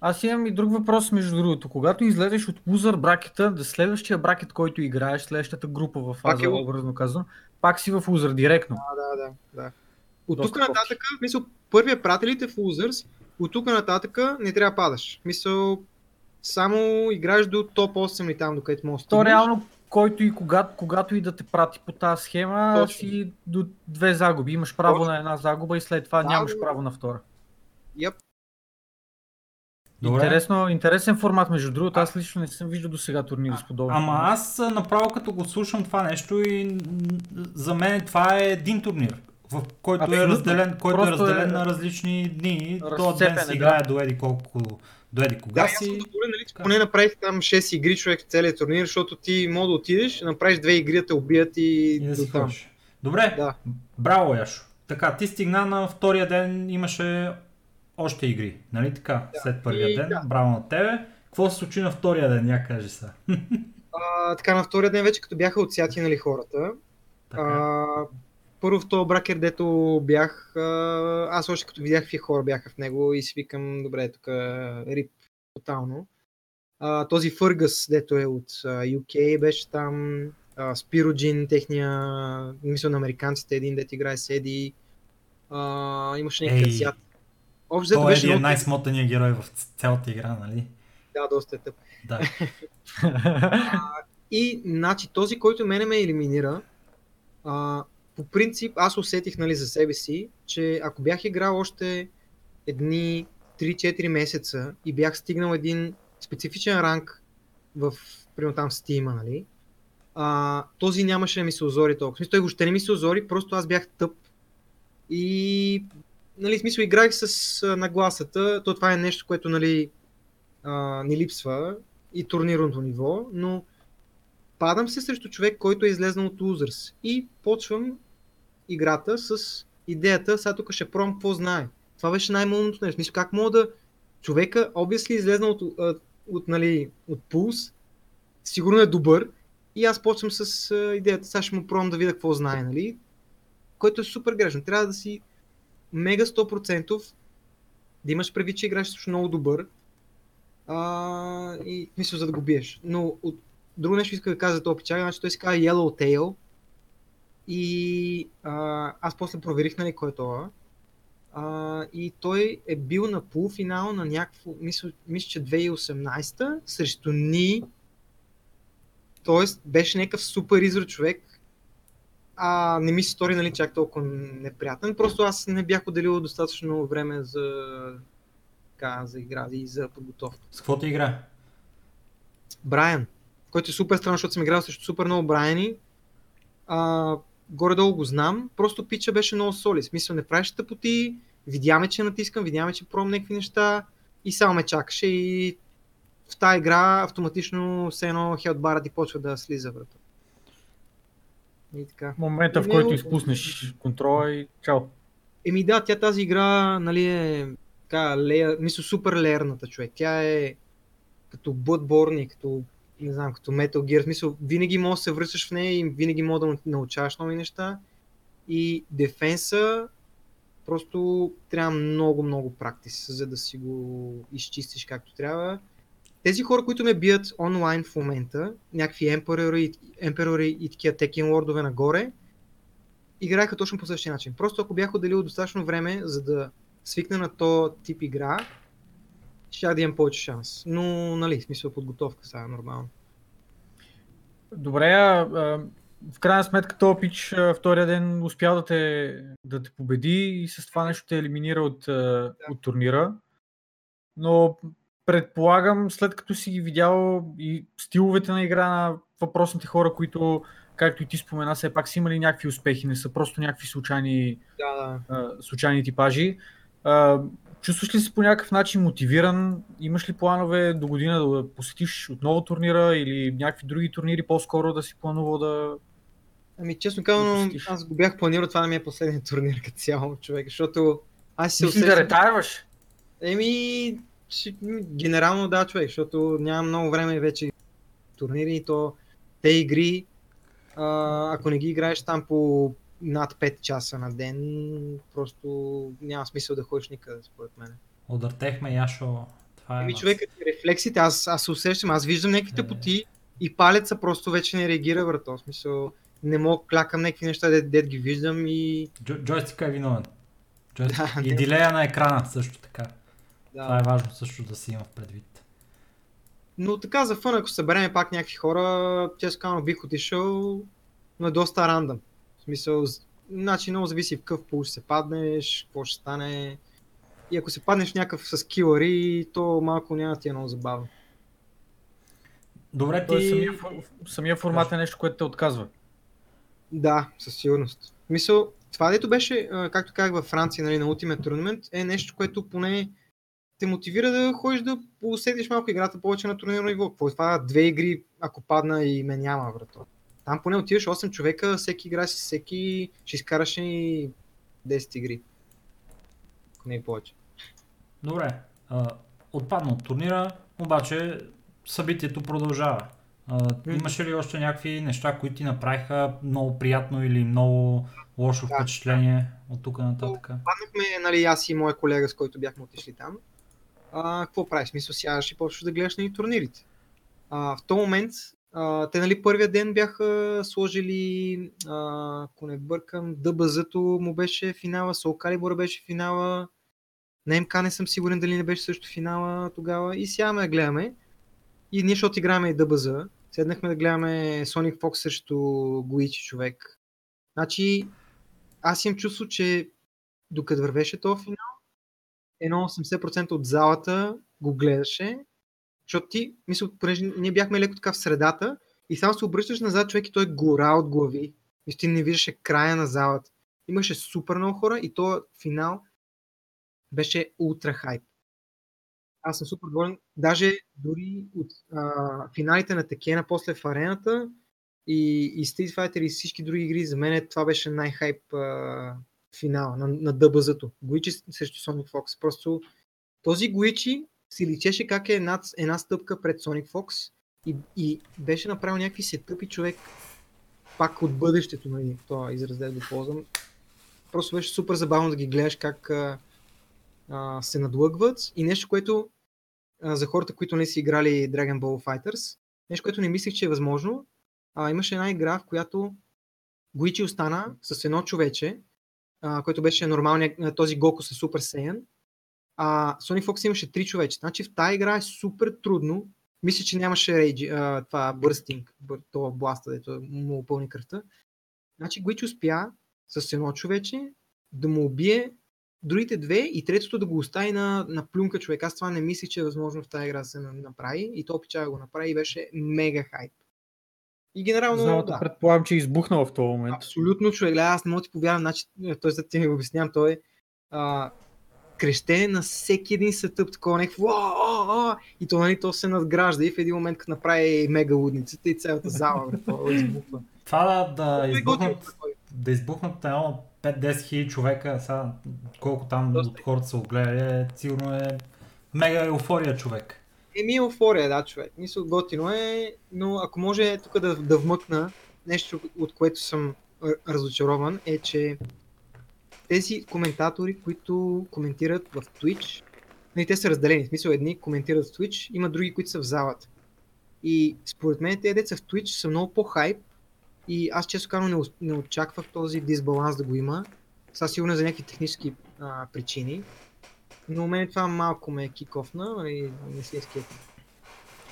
Аз имам и друг въпрос, между другото. Когато излезеш от лузър бракета, да следващия бракет, който играеш, следващата група в Пак фаза, е образно казано, пак си в лузър директно. Да, да, да. да. От тук нататък, мисъл, първия прателите в Losers, от тук нататък не трябва да падаш. Мисъл, само играеш до топ 8 или там, докъдето можеш да То реално, който и когато, когато и да те прати по тази схема, Точно. си до две загуби. Имаш право Точно. на една загуба и след това Да, нямаш да. право на втора. Yep. Добре. Интересно, интересен формат, между другото. Аз лично не съм виждал до сега турнири с подобно. Ама аз направо като го слушам това нещо и за мен това е един турнир, в който е разделен, който е Просто е разделен на различни дни. Този ден се е, играе до еди колко, до еди кога Да, си. съм доволен, нали, че поне направих там 6 игри човек в целия турнир, защото ти мога да отидеш, направиш две игри, да те убият и, И да си там. ходиш. Добре, Да. браво Яшо. Така, ти стигна на втория ден, имаше още игри, нали така? След първия И ден, да. браво на тебе. Какво се случи на втория ден, я кажи сега. (laughs) А, така, на втория ден вече като бяха отсяти нали, хората, Така. А, първо в този бракер, дето бях, аз още като видях какви хора бяха в него и си викам, добре, тук рип тотално. А, този Фъргъс, дето е от UK, беше там. А, Спироджин, техния, мисля на американците, един дет играе седи. А, имаше някакъв азиат. Общо Той беше е много... най-смотания герой в цялата игра, нали? Да, доста е тъп. Да. (laughs) И, значи, този, който мене ме елиминира, а, по принцип, аз усетих нали, за себе си, че ако бях играл още едни 3-4 месеца и бях стигнал един специфичен ранг в, примерно там Steam, нали, а, този нямаше да ми се озори толкова. Смисъл, той въобще не ми се озори, просто аз бях тъп. И, нали, смисъл, играх с а, нагласата, то това е нещо, което, нали, а, ни липсва и турнирното ниво, но падам се срещу човек, който е излезнал от Losers и почвам играта с идеята, сега тук ще пробвам какво знае. Това беше най-мълното нещо. Мисля, как мога да човека, обясли излезнал от, от, от, нали, от Pulse, сигурно е добър и аз почвам с идеята, сега ще му пробвам да видя какво знае, нали? Което е супер грешно. Трябва да си мега 100% да имаш предвид, че играеш също много добър, а, и мисля за да го биеш. Но от друго нещо иска да кажа за този значи той се казва Yellow Tail и а, аз после проверих нали кой е това. А, и той е бил на полуфинал на някакво, мисля, мисля че 2018 срещу Ни. Тоест беше някакъв супер изра човек. А не ми се стори нали, чак толкова неприятен. Просто аз не бях отделил достатъчно време за, така, за игра и за подготовка. С какво ти игра? Брайан, който е супер странно, защото съм играл срещу супер много Брайани. А, горе-долу го знам, просто пича беше много соли. В смисъл, не правиш тъпоти, видяме, че натискам, видяме, че пробвам някакви неща и само ме чакаше и в тази игра автоматично все едно хелтбара ти почва да слиза врата. И така. В момента, в Не, който но- изпуснеш контрола и чао. Еми да, тя тази игра, нали е така, лея, мисля, супер леерната човек. Тя е като Bloodborne и като, не знам, като Metal Gear. Смисъл, винаги можеш да се връщаш в нея и винаги можеш да научаваш нови неща. И дефенса просто трябва много, много практис, за да си го изчистиш както трябва. Тези хора, които ме бият онлайн в момента, някакви емперори и такива текен лордове нагоре, играеха точно по същия начин. Просто ако бях отделил достатъчно време, за да свикна на то тип игра, ще да имам повече шанс. Но, нали, смисъл подготовка сега нормално. Добре, а, в крайна сметка този пич а, втория ден успя да те, да те победи и с това нещо те елиминира от, а, от турнира. Но предполагам, след като си ги видял и стиловете на игра на въпросните хора, които, както и ти спомена, все пак са имали някакви успехи, не са просто някакви случайни, Да, да. случайни типажи. Чувстваш ли се по някакъв начин мотивиран? Имаш ли планове до година да посетиш отново турнира или някакви други турнири по-скоро да си планувал да... Ами, честно казано, Допустиш. аз го бях планирал, това не ми е последният турнир като цяло, човек, защото аз се Мислиш да усещам... ретайрваш? Еми, м, генерално да, човек, защото няма много време вече турнири и то те игри, а, ако не ги играеш там по над 5 часа на ден, просто няма смисъл да ходиш никъде, според мен. Удъртехме Яшо. Това е нас. човекът рефлексите, аз, аз се усещам, аз виждам някакви Е. тъпоти и палеца просто вече не реагира, брато. В смисъл, не мога клякам някакви неща, дед, дед ги виждам и Джо, джойстика е виновен. Джойстик. Да, и не. дилея на екрана също така. Това да. е важно също да си има в предвид. Но така за фън, ако събереме пак някакви хора, често казано бих отишъл, но е доста рандъм. Смисъл, значи много зависи в какъв пул ще се паднеш, какво ще стане. И ако се паднеш в някакъв с килари, то малко няма ти е много забавно. Добре, ти... самия, самия формат е нещо, което те отказва. Да, със сигурност. Мисъл, това дето беше, както казах във Франция, нали, на Ultimate Tournament, е нещо, което поне те мотивира да ходиш да усетиш малко играта повече на турнирно ниво. Какво е това? Две игри, ако падна и ме няма, брато. Там поне отиваш 8 човека, всеки играе с всеки, ще изкараш и 10 игри. Ако не и повече. Добре. А, отпадна от турнира, обаче събитието продължава. А, имаше ли още някакви неща, които ти направиха много приятно или много лошо Да. впечатление от тук нататък? Паднахме, нали, аз и моя колега, с който бяхме отишли там. А, какво правиш? Смисъл, сядаш и почваш да гледаш на турнирите. А, в този момент, а, те нали първия ден бяха сложили, а, ако не бъркам, ДБЗ-то му беше финала, Soul Calibur беше финала, на МК не съм сигурен дали не беше също финала тогава и сядаме да гледаме. И ние, защото играме и ДБЗ, седнахме да гледаме Sonic Fox срещу Гоичи човек. Значи, аз имам чувство, че докато вървеше този финал, едно 80% от залата го гледаше, защото ти, мисля, понеже ние бяхме леко така в средата и само се обръщаш назад човек и той е гора от глави. И ти не виждаше края на залата. Имаше супер много хора и този финал беше ултра хайп. Аз съм супер доволен. Даже дори от а, финалите на Текена после в арената и, и Street Fighter и всички други игри, за мен това беше най-хайп а, финала на, на дбз Гуичи срещу Sonic Fox. Просто този Гуичи си личеше как е една, една стъпка пред Sonic Fox и, и беше направил някакви сетъпи човек пак от бъдещето, нали, това израз да го ползвам. Просто беше супер забавно да ги гледаш как а, а, се надлъгват и нещо, което а, за хората, които не са играли Dragon Ball Fighters, нещо, което не мислех, че е възможно, а, имаше една игра, в която Гуичи остана с едно човече, а, който беше нормалният, този Гоку с Супер Сейян, а Sonic Fox имаше три човече. Значи в тази игра е супер трудно. Мисля, че нямаше рейджи, а, това бърстинг, бър, това бласта, дето му пълни кръвта. Значи Гуичи успя с едно човече да му убие другите две и третото да го остави на, на плюнка човек. Аз това не мислих, че е възможно в тази игра да се на- направи и то пича да го направи и беше мега хайп. И генерално, Залата да. предполагам, че е в този момент. Абсолютно човек. Аз не мога ти повярвам, значи, той за ти ми обяснявам, той е а, крещене на всеки един сетъп, такова някакво и то, нали, то се надгражда и в един момент като направи мега лудницата и цялата зала, бе, то избухва. Това да, да, е избухнат, да избухнат едно 5-10 хиляди човека, сега колко там Доста. от хората са го гледали, е, сигурно е мега еуфория човек. Еми еуфория, да, човек. Мисля, готино е, но ако може тук да, да вмъкна нещо, от което съм разочарован, е, че тези коментатори, които коментират в Twitch, нали, те са разделени. В смисъл, едни коментират в Twitch, има други, които са в залата. И според мен тези деца в Twitch са много по-хайп и аз често казвам не, не очаквах този дисбаланс да го има. Сега сигурно е за някакви технически а, причини. Но мен това малко ме е кикофна, нали, не се.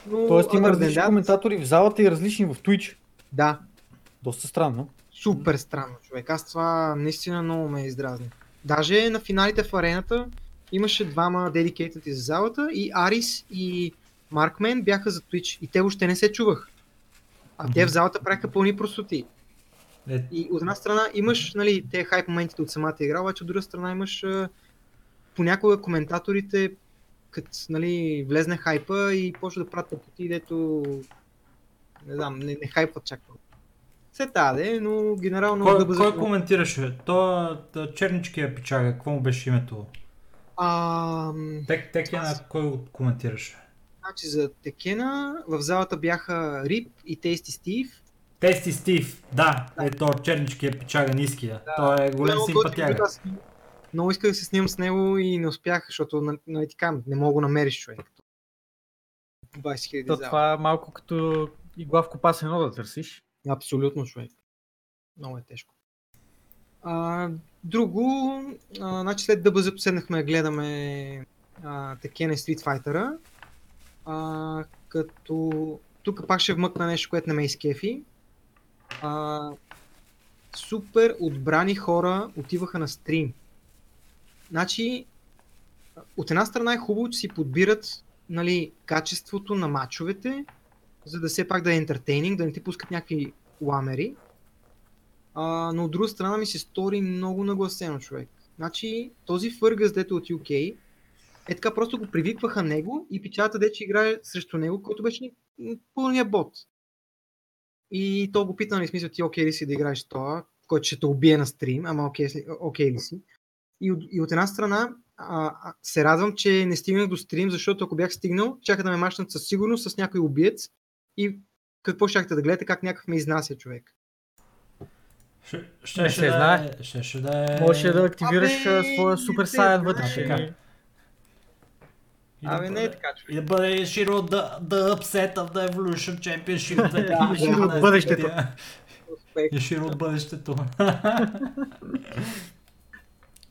Но, Тоест има различни коментатори в залата и различни в Twitch. Да, Доста странно. Супер странно човек. Аз това наистина много ме издразни. Даже на финалите в арената имаше двама дедикейтати за залата и Арис и Маркмен бяха за Twitch и те въобще не се чувах. А те в залата правиха пълни простоти. Е, И от една страна имаш нали, те хайп моментите от самата игра, обаче от друга страна имаш понякога коментаторите, като нали, влезне хайпа и почва да правят тъпоти, дето не знам, не, не хайпват чак толкова. Се таде, но генерално кой, да кой коментираше? То да, черничкия пичага, какво му беше името? А, Тек, Текена, кой го коментираш? значи за Текена в залата бяха Рип и Тейсти Стив. Тести Стив, да, е то черничкия пичага ниския. Той е голям симпатяга. аз Много исках да се снимам с него и не успях, защото на- нали ти казвам, не мога да го намериш човек. 20 хиляди То, зала. това е малко като игла в копас едно да търсиш. Абсолютно човек. Много е тежко. А, друго, а, значи след ДБЗ седнахме да гледаме Tekken и Street Fighter. Като тук пак ще вмъкна нещо, което не ме изкефи. А, супер отбрани хора отиваха на стрим. Значи, от една страна е хубаво, че си подбират нали, качеството на мачовете, за да все пак да е ентертейнинг, да не ти пускат някакви ламери. А, но от друга страна ми се стори много нагласено човек. Значи този Фъргъс, дето от UK, е така просто го привикваха него и печата, дече играе срещу него, който беше пълния бот. И то го пита, нали, смисъл, ти окей ли си да играеш това, който ще те убие на стрим, ама окей, ли- окей ли си. И от, и от една страна а, се радвам, че не стигнах до стрим, защото ако бях стигнал, чака да ме мачнат със сигурност с някой убиец и какво щяхте да гледате, как някакъв ме изнася човек. Ще, ще, Не ще се да знае. е- ще, ще да е... Можеше да активираш Абе, своя супер сайен вътре. Така. да Абе, не е бъде- така, човек. И да бъде Широ the, the upset of the Evolution Championship. Да, (laughs) Широ от да, бъдещето. да. Успех. И Широ от бъдещето. (laughs)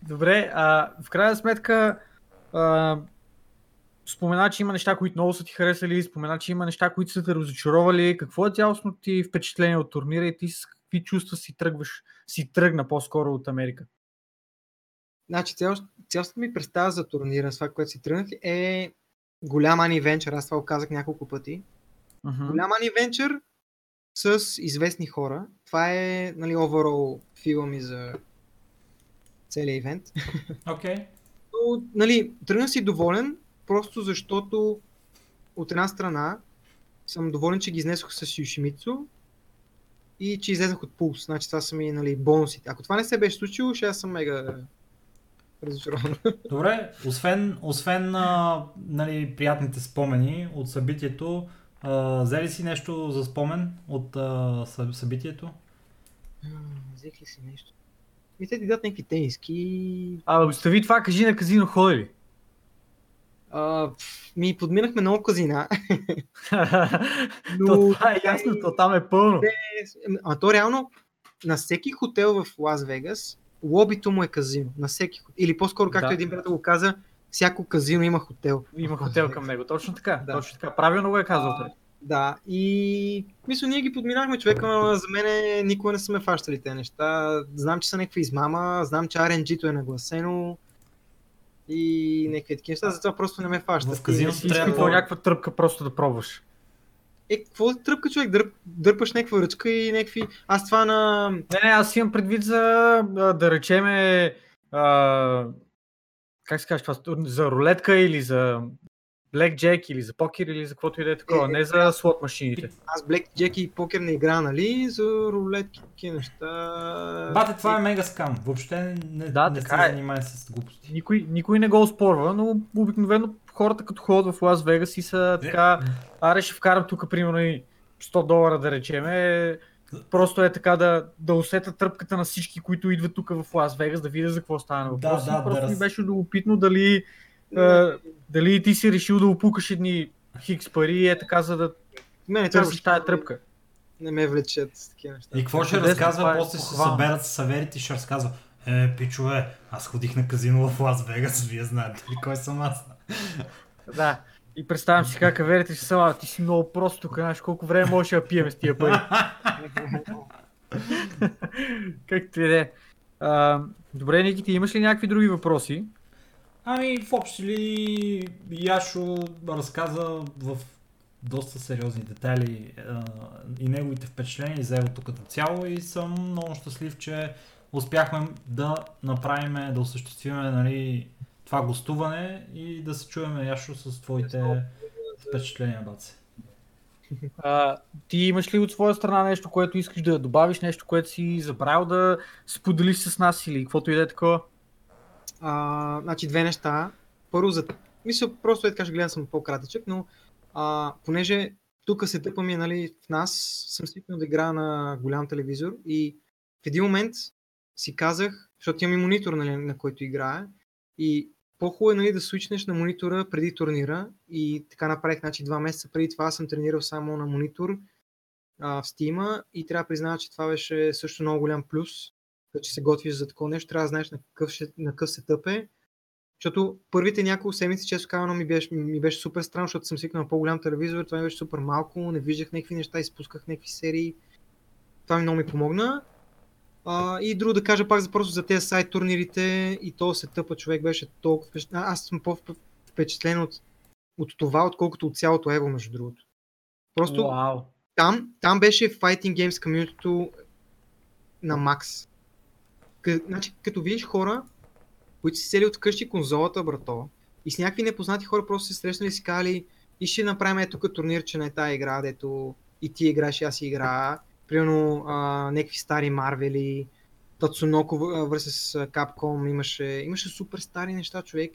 Добре, а, в крайна сметка а, спомена, че има неща, които много са ти харесали, спомена, че има неща, които са те разочаровали. Какво е цялостно ти впечатление от турнира и ти с какви чувства си тръгваш, си тръгна по-скоро от Америка? Значи, цял, цялостната ми представа за турнира, с това, което си тръгнах, е голям анивенчър. Аз това го казах няколко пъти. Мгм. Голям анивенчър с известни хора. Това е, нали, overall фила ми за целият ивент. Окей. Но, нали, тръгнах си доволен, просто защото от една страна съм доволен, че ги изнесох с Юшимицу и че излезах от пулс. Значи това са ми нали, бонусите. Ако това не се беше случило, ще аз съм мега разочарован. Добре, освен, освен а, нали, приятните спомени от събитието, а, взе ли си нещо за спомен от а, съ- събитието? Взех ли си нещо? Ми те ти дадат някакви тениски. А, остави това, кажи на казино ходи ли? А, ми подминахме много казина. (laughs) то, това е ясно, то там е пълно. А то реално на всеки хотел в Лас Вегас, лобито му е казино. На всеки хотел. Или по-скоро, както Да. един приятел го каза, всяко казино има хотел. Има хотел към него, точно така. Да. Точно така. Правилно го е казал той. Да, и мисля, ние ги подминахме човека, но за мен никога не са ме фащали тези неща. Знам, че са някаква измама, знам, че RNG-то е нагласено и някакви такива неща, затова просто не ме фащат. В казиното трябва да- някаква тръпка просто да пробваш. Е, какво да тръпка човек? Дърп, дърпаш някаква ръчка и някакви... Аз това на... Не, не, аз имам предвид за, да речеме, а, как се казва това, за рулетка или за Black Jack или за покер или за каквото и да е такова, Е, не за слот машините. Аз Black Jack и покер не игра, нали? За рулетки, такива неща... Бате, това е мега скам. Въобще не, Да, не се е. занимай с глупости. Никой, никой не го оспорва, но обикновено хората като ходят в Лас Вегас и са така, аре ще вкарам тук примерно и 100 долара да речеме, просто е така да, да усета тръпката на всички, които идват тук в Лас Вегас, да видя за какво става на Да, въпрос. да, И просто да ми раз- беше любопитно дали, а, дали ти си решил да опукаш едни хикс пари и е така, за да това търсиш тая тръпка. Не ме влечат с такива неща. И какво ще разказва, е после ще се съберат саверите и ще разказва. Е, пичове, аз ходих на казино в Лас Вегас, вие знаете ли кой съм аз? Да. И представям си как аверите ще са, «А, ти си много просто тук, знаеш колко време можеш да пием с тия пари. (laughs) Както и да е. Добре, Ники, ти имаш ли някакви други въпроси? Ами, в общи ли Яшо разказа в доста сериозни детайли а, и неговите впечатления за евото като цяло и съм много щастлив, че успяхме да направим, да осъществим нали, това гостуване и да се чуем Яшо с твоите впечатления, баце. А, ти имаш ли от своя страна нещо, което искаш да добавиш, нещо, което си забравил да споделиш с нас или каквото и да е такова? А, значи две неща. Първо за... Мисля, просто е така гледам съм по-кратичък, но а, понеже тук се тъпаме, нали, в нас съм свикнал да играя на голям телевизор и в един момент си казах, защото имам и монитор, нали, на който играя, и по-хубаво е нали, да свичнеш на монитора преди турнира и така направих, значи два месеца преди това съм тренирал само на монитор а, в Steam и трябва да призная, че това беше също много голям плюс, че се готвиш за такова нещо, трябва да знаеш на какъв, ще, на какъв сетъп е, защото първите няколко седмици, често казано, ми беше, ми беше супер странно, защото съм свикнал на по-голям телевизор, това ми беше супер малко, не виждах някакви неща, изпусках някакви серии. Това ми много ми помогна. А, и друго да кажа пак за просто за тези сайт турнирите и то се тъпа човек беше толкова впечатлен. Аз съм по-впечатлен от, от това, отколкото от цялото Ево, между другото. Просто Wow. там, там беше Fighting Games комьюнитито на макс. К, значи, като видиш хора, които си сели от къщи конзолата, брато, и с някакви непознати хора просто се срещнали и си казали, и ще направим е тук турнирче на тази игра, дето и ти играеш, и аз си играя. Примерно а, някакви стари Марвели, Тацуноко vs Capcom, имаше, имаше супер стари неща, човек.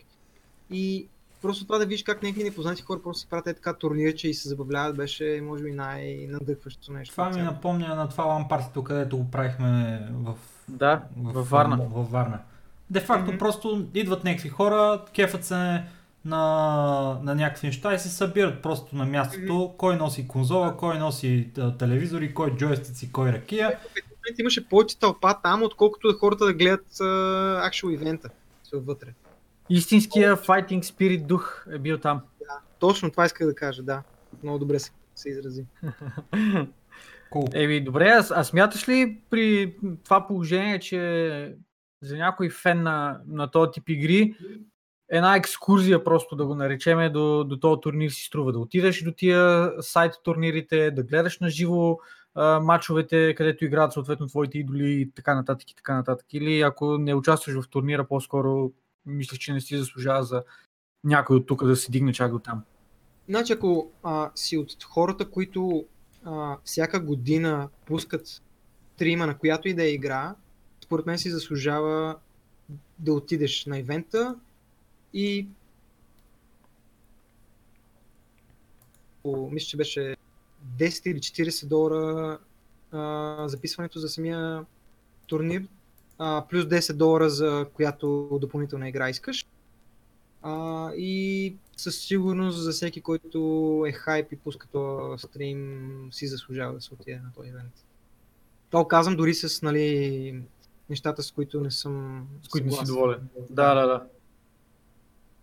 И просто това да видиш как някакви непознати хора просто си правят е така турнирче и се забавляват, беше може би най-надъхващото нещо. Това ми напомня на това лампарсито, където го правихме в, Да, в, във Варна. Във Варна. Де факто Мгм. просто идват някакви хора, кефът се на, на някакви неща и се събират просто на мястото. Кой носи конзола, кой носи а, телевизори, кой джойстици, кой ракия. В момента имаше повече тълпа там, отколкото хората да гледат uh, actual ивента са отвътре. Истинския fighting spirit дух е бил там. Точно това исках да кажа, да. Много добре се, се изрази. (laughs) Cool. Еми, добре, а, а смяташ ли при това положение, че за някой фен на, на този тип игри, една екскурзия просто да го наречеме до, до този турнир си струва. Да отидеш до тия сайт турнирите, да гледаш на живо матчовете, където играят съответно твоите идоли и така нататък и така нататък. Или ако не участваш в турнира, по-скоро мислиш, че не си заслужава за някой от тук да се дигне чак до там. Значи ако а, си от хората, които а, всяка година пускат трима на която и да е игра, според мен си заслужава да отидеш на ивента и по, мисля, че беше 10 или 40 долара а, записването за самия турнир, а, плюс 10 долара за която допълнителна игра искаш. А, и със сигурност за всеки, който е хайп и пуска този стрим, си заслужава да се отиде на този евент. Това казвам дори с нали, нещата, с които не съм С които не си доволен. Да, да, да.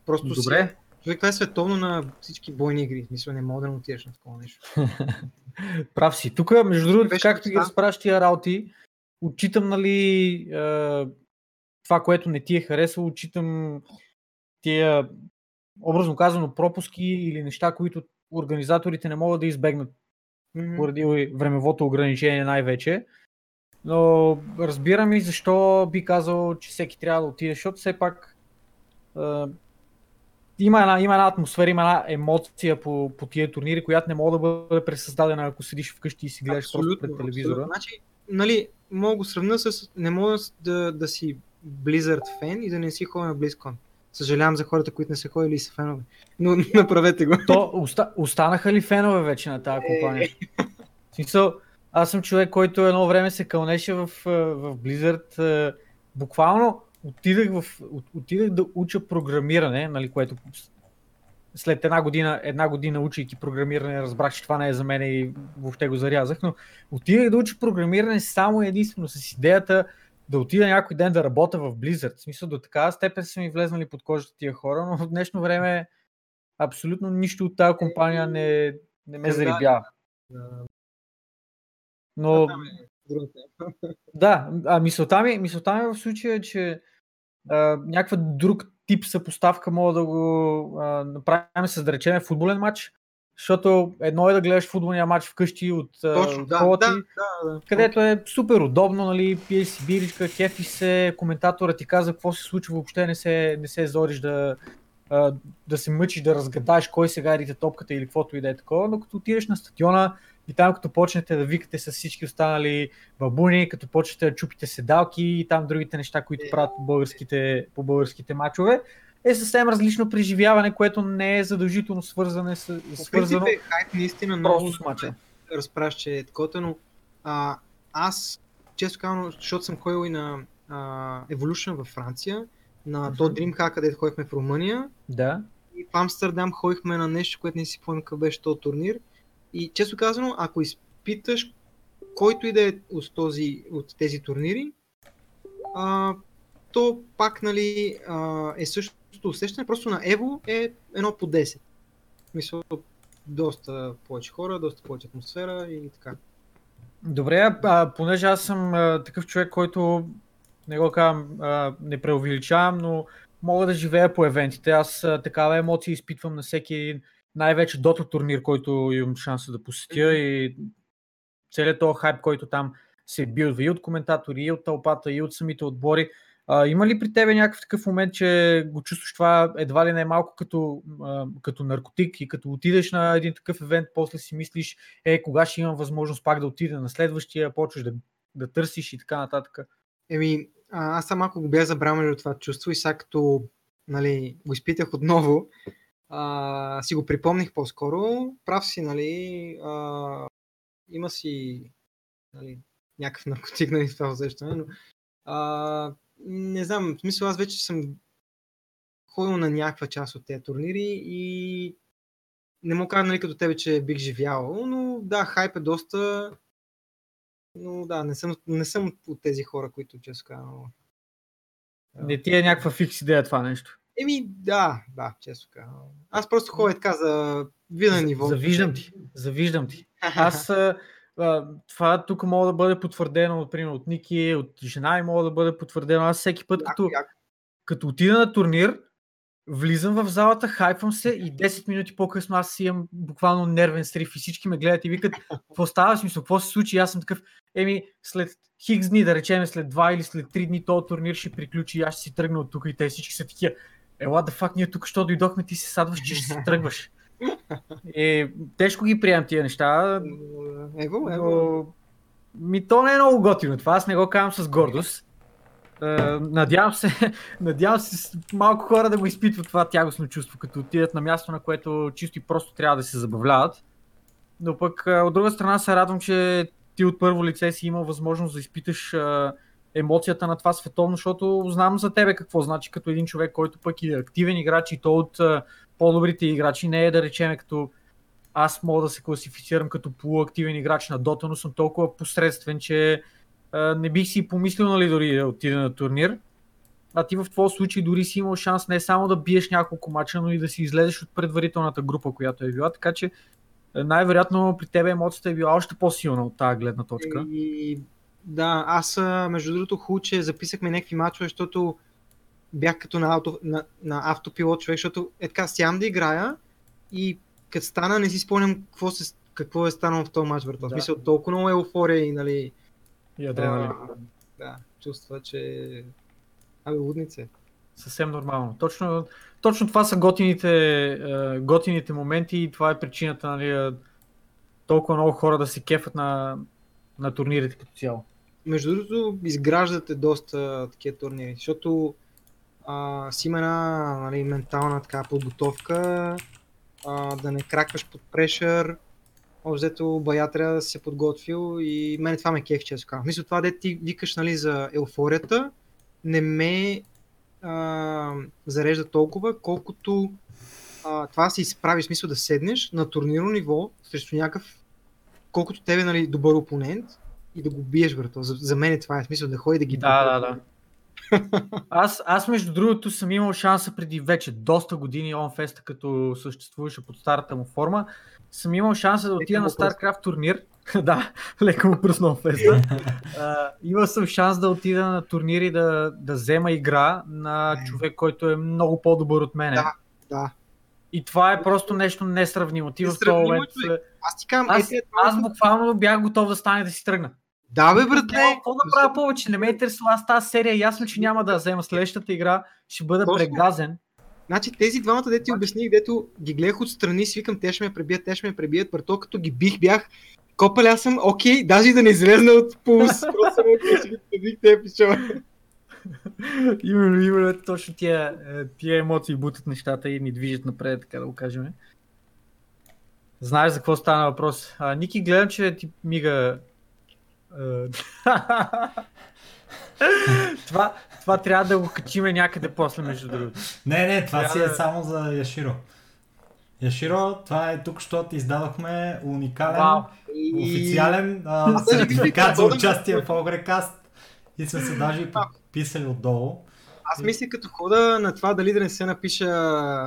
Просто Си, Добре. човек, това е световно на всички бойни игри. Мисля, не мога да не отидеш на такова нещо. (laughs) Прав си. Тук, между другото, Беше както ги да. разправяш тия работи, отчитам, нали, е, това, което не ти е харесало, отчитам тия, образно казано, пропуски или неща, които организаторите не могат да избегнат Мгм. поради времевото ограничение най-вече. Но разбирам и защо би казал, че всеки трябва да отиде, защото все пак е, има, една, има една атмосфера, има една емоция по, по тия турнири, която не може да бъде пресъздадена, ако седиш вкъщи и си гледаш просто пред телевизора. абсолютно. Значи, нали, мога го сравня с... Не мога да, да си Blizzard фен и да не си ходя на BlizzCon. Съжалявам за хората, които не са ходили и са фенове. Но (laughs) направете го. То, оста, останаха ли фенове вече на тази компания? В смисъл, аз съм човек, който едно време се кълнеше в, е, в Blizzard. е, Буквално отидах, в, от- отидах да уча програмиране, нали, което след една година, една година учейки програмиране, разбрах, че това не е за мен и въобще го зарязах, но отидах да уча програмиране само единствено с идеята да отида някой ден да работя в Blizzard. В смисъл до такава степен са ми влезнали под кожата тия хора, но в днешно време абсолютно нищо от тази компания не, не ме Да. зарибява. Да, Но е да, а мисълта ми, мисълта ми в случая е, че а, някаква друг тип съпоставка мога да го а, направим с да речем футболен матч, защото едно е да гледаш футболния матч вкъщи от, Точно, да, хола ти, да, да, да. където е супер удобно, нали, пиеш си биричка, кефи се, коментатора ти каза какво се случва, въобще не се, не се зориш да, да се мъчиш да разгадаеш кой сега рита топката или каквото и да е такова, но като отидеш на стадиона, И там като почнете да викате с всички останали бабуни, като почнете да чупите седалки и там другите неща, които правят по българските, по българските мачове, е съвсем различно преживяване, което не е задължително свързане с, свързано принцип е хайп наистина просто много с мача. разправяш, че е такова, но а, аз, често казвам, защото съм ходил и на а, Evolution във Франция, на то Dreamhack, където ходихме в Румъния, Да. и в Амстердам ходихме на нещо, което не си спомням какъв беше този турнир. И често казано, ако изпиташ който и да е от, този, от тези турнири, а, то пак нали, а, е същото усещане, просто на Ево е едно по 10. Мисля, доста повече хора, доста повече атмосфера и така. Добре, а, понеже аз съм а, такъв човек, който не го казвам, а, не преувеличавам, но мога да живея по евентите. Аз а, такава емоция изпитвам на всеки един, най-вече Dota турнир, който имам шанса да посетя и целият този хайп, който там се билдва и от коментатори, и от тълпата, и от самите отбори. А, има ли при тебе някакъв такъв момент, че го чувстваш това едва ли не малко като, а, като наркотик и като отидеш на един такъв евент, после си мислиш, е, кога ще имам възможност пак да отида на следващия, почваш да, да търсиш и така нататък. Еми, аз съм малко го бях забравил от това чувство и сега като нали, го изпитах отново, а, си го припомних по-скоро. Прав си, нали, а, има си нали, някакъв наркотик нали, това усещане, но а, не знам, в смисъл аз вече съм ходил на някаква част от тези турнири и не мога кажа нали, като тебе, че бих живял, но да, хайп е доста, но да, не съм, не съм от тези хора, които често казвам. Не ти е някаква фикс идея това нещо. Еми, да, да, често казвам. Аз просто ходя така за вида ниво. Завиждам ти, завиждам ти. (laughs) Аз това тук мога да бъде потвърдено, например, от Ники, от жена и мога да бъде потвърдено. Аз всеки път, като, Яко, като отида на турнир, влизам в залата, хайпвам се и 10 минути по-късно аз си имам буквално нервен срив и всички ме гледат и викат, какво става, в смисъл, какво се случи, И аз съм такъв, еми, след хикс дни, да речем след 2 или след 3 дни, този турнир ще приключи и аз ще си тръгна от тук и те всички са такива, е, what the fuck, ние тук, що дойдохме, ти се садваш, че ще се тръгваш. Е, тежко ги приемам тия неща, ево. но ми то не е много готино това, аз не го казвам с гордост. Е, надявам се, (laughs) надявам се малко хора да го изпитват това тягостно чувство, като отидат на място, на което чисто и просто трябва да се забавляват. Но пък е, от друга страна се радвам, че ти от първо лице си имал възможност да изпиташ е, емоцията на това световно, защото знам за тебе какво значи като един човек, който пък е активен играч и то от е, по-добрите играчи, не е да речем като аз мога да се класифицирам като полуактивен играч на Dota, но съм толкова посредствен, че а, не бих си помислил нали, дори да отида на турнир. А ти в твоя случай дори си имал шанс не само да биеш няколко мача, но и да си излезеш от предварителната група, която е била, така че е, най-вероятно при тебе емоцията е била още по-силна от тази гледна точка. И, да, аз между другото хубаво, че записахме някакви мачове, защото бях като на, авто, на, на автопилот човек, защото е така, сядам да играя и като стана не си спомням какво, се, какво е станало в този матч, брат. В Да. смисъл, толкова много еуфория и нали, И адреналин. а, да, чувства, че Абе, лудница. е. Съвсем нормално. Точно, точно това са готините, е, готините моменти и това е причината нали, е, толкова много хора да се кефат на, на турнирите като цяло. Между другото, изграждате доста такива турнири, защото а, си има една нали, ментална така подготовка, а, да не кракваш под прешър. Обзето бая трябва да се подготвил и мен това ме кефи, често казвам. Мисля, това де ти викаш нали, за еуфорията, не ме а, зарежда толкова, колкото а, това се изправи, в смисъл да седнеш на турнирно ниво срещу някакъв, колкото тебе нали, добър опонент и да го биеш, брато. За, за мен е това е смисъл да ходи да ги Да, да, да. Аз, аз между другото съм имал шанса преди вече доста години OnFest, като съществуваше под старата му форма, съм имал шанса да отида на. StarCraft турнир. (laughs) да, леко му пръсна OnFest. Uh, имал съм шанс да отида на турнир и да, да взема игра на човек, който е много по-добър от мене. Да. Да. И това е просто нещо несравнимо. Ти в този момент... Аз ти казвам, Аз, е, аз буквално бях готов да стане да си тръгна. Да, бе, братле! какво да правя повече, не ме интересува. Аз тази серия ясно, че няма да взема. Следващата игра ще бъда Точно. прегазен. Значи тези двамата, дето ти обясних, дето ги гледах отстрани, свикам, те ще ме пребият, те ще ме пребият, брато, като ги бих, бях Копали, аз съм окей, даже и да не излезна от пулс. (laughs) Просто съм ги те пичове. именно, именно точно тия, е, тия емоции бутат нещата и ни движат напред, така да го кажем. Знаеш за какво стана въпрос. А, Ники, гледам, че ти мига... е, (laughs) това, това трябва да го качиме някъде после, между другото. Не, не, това Трябва си е да- само за Яширо. Яширо, това е тук, що ти издадохме уникален, Вау. официален а, (laughs) сертификат за участие в Огрекаст. И сме се даже и подписали отдолу. Аз мисля като хода на това дали да не се напиша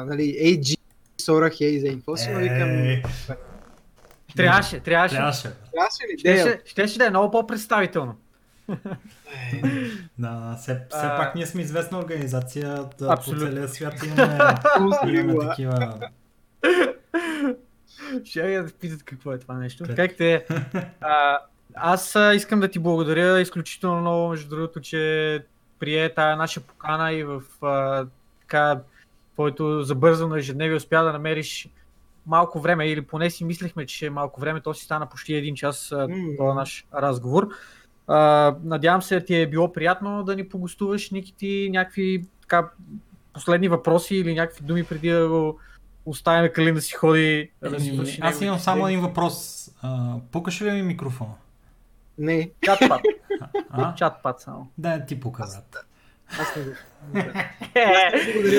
нали, AG, Сора Хейза и какво си, но викам, Трябваше, трябваше. Трябваше. трябваше ли? Щеше, щеше да е много по-представително. (laughs) Да, все, все А, пак ние сме известна организация да, по целия свят имаме, имаме такива... (laughs) Ще я да питат какво е това нещо. Пет. Как те? А, аз искам да ти благодаря изключително много, между другото, че прие тая наша покана и в а, така, твоето забързано ежедневие успя да намериш малко време, или поне си мислехме, че е малко време, то си стана почти един час М. този наш разговор. А, надявам се, ти е било приятно да ни погостуваш, Ники, ти някакви така, последни въпроси или някакви думи преди да го оставим Калин да си ходи да си Еми, върши Аз имам само един въпрос. А, пукаш ли ми микрофона? Не, Чатпад. А? Чатпад само. Да, ти пука, брат. аз не го. (laughs)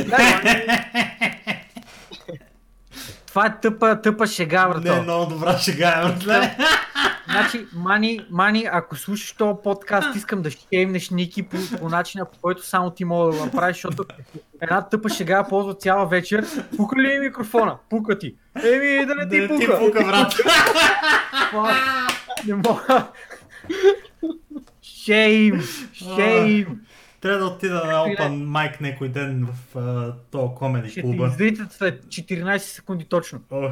(laughs) (laughs) Това е тъпа, тъпа шега, Не, брато. много добра шега, е, братле. Значи, Мани, Мани, ако слушаш този подкаст, искам да шеймнеш Ники по, по начина, по който само ти мога да го направиш, защото една тъпа шега ползва цяла вечер. Пука ли ми микрофона? Пука ти. Еми, да не ти Да, ти пука. пука, брат. Не мога. Шейм, шейм. Трябва да отида на Open Mic някой ден в а, този комеди Ще ти клуба. изритат след 14 секунди точно. Ох.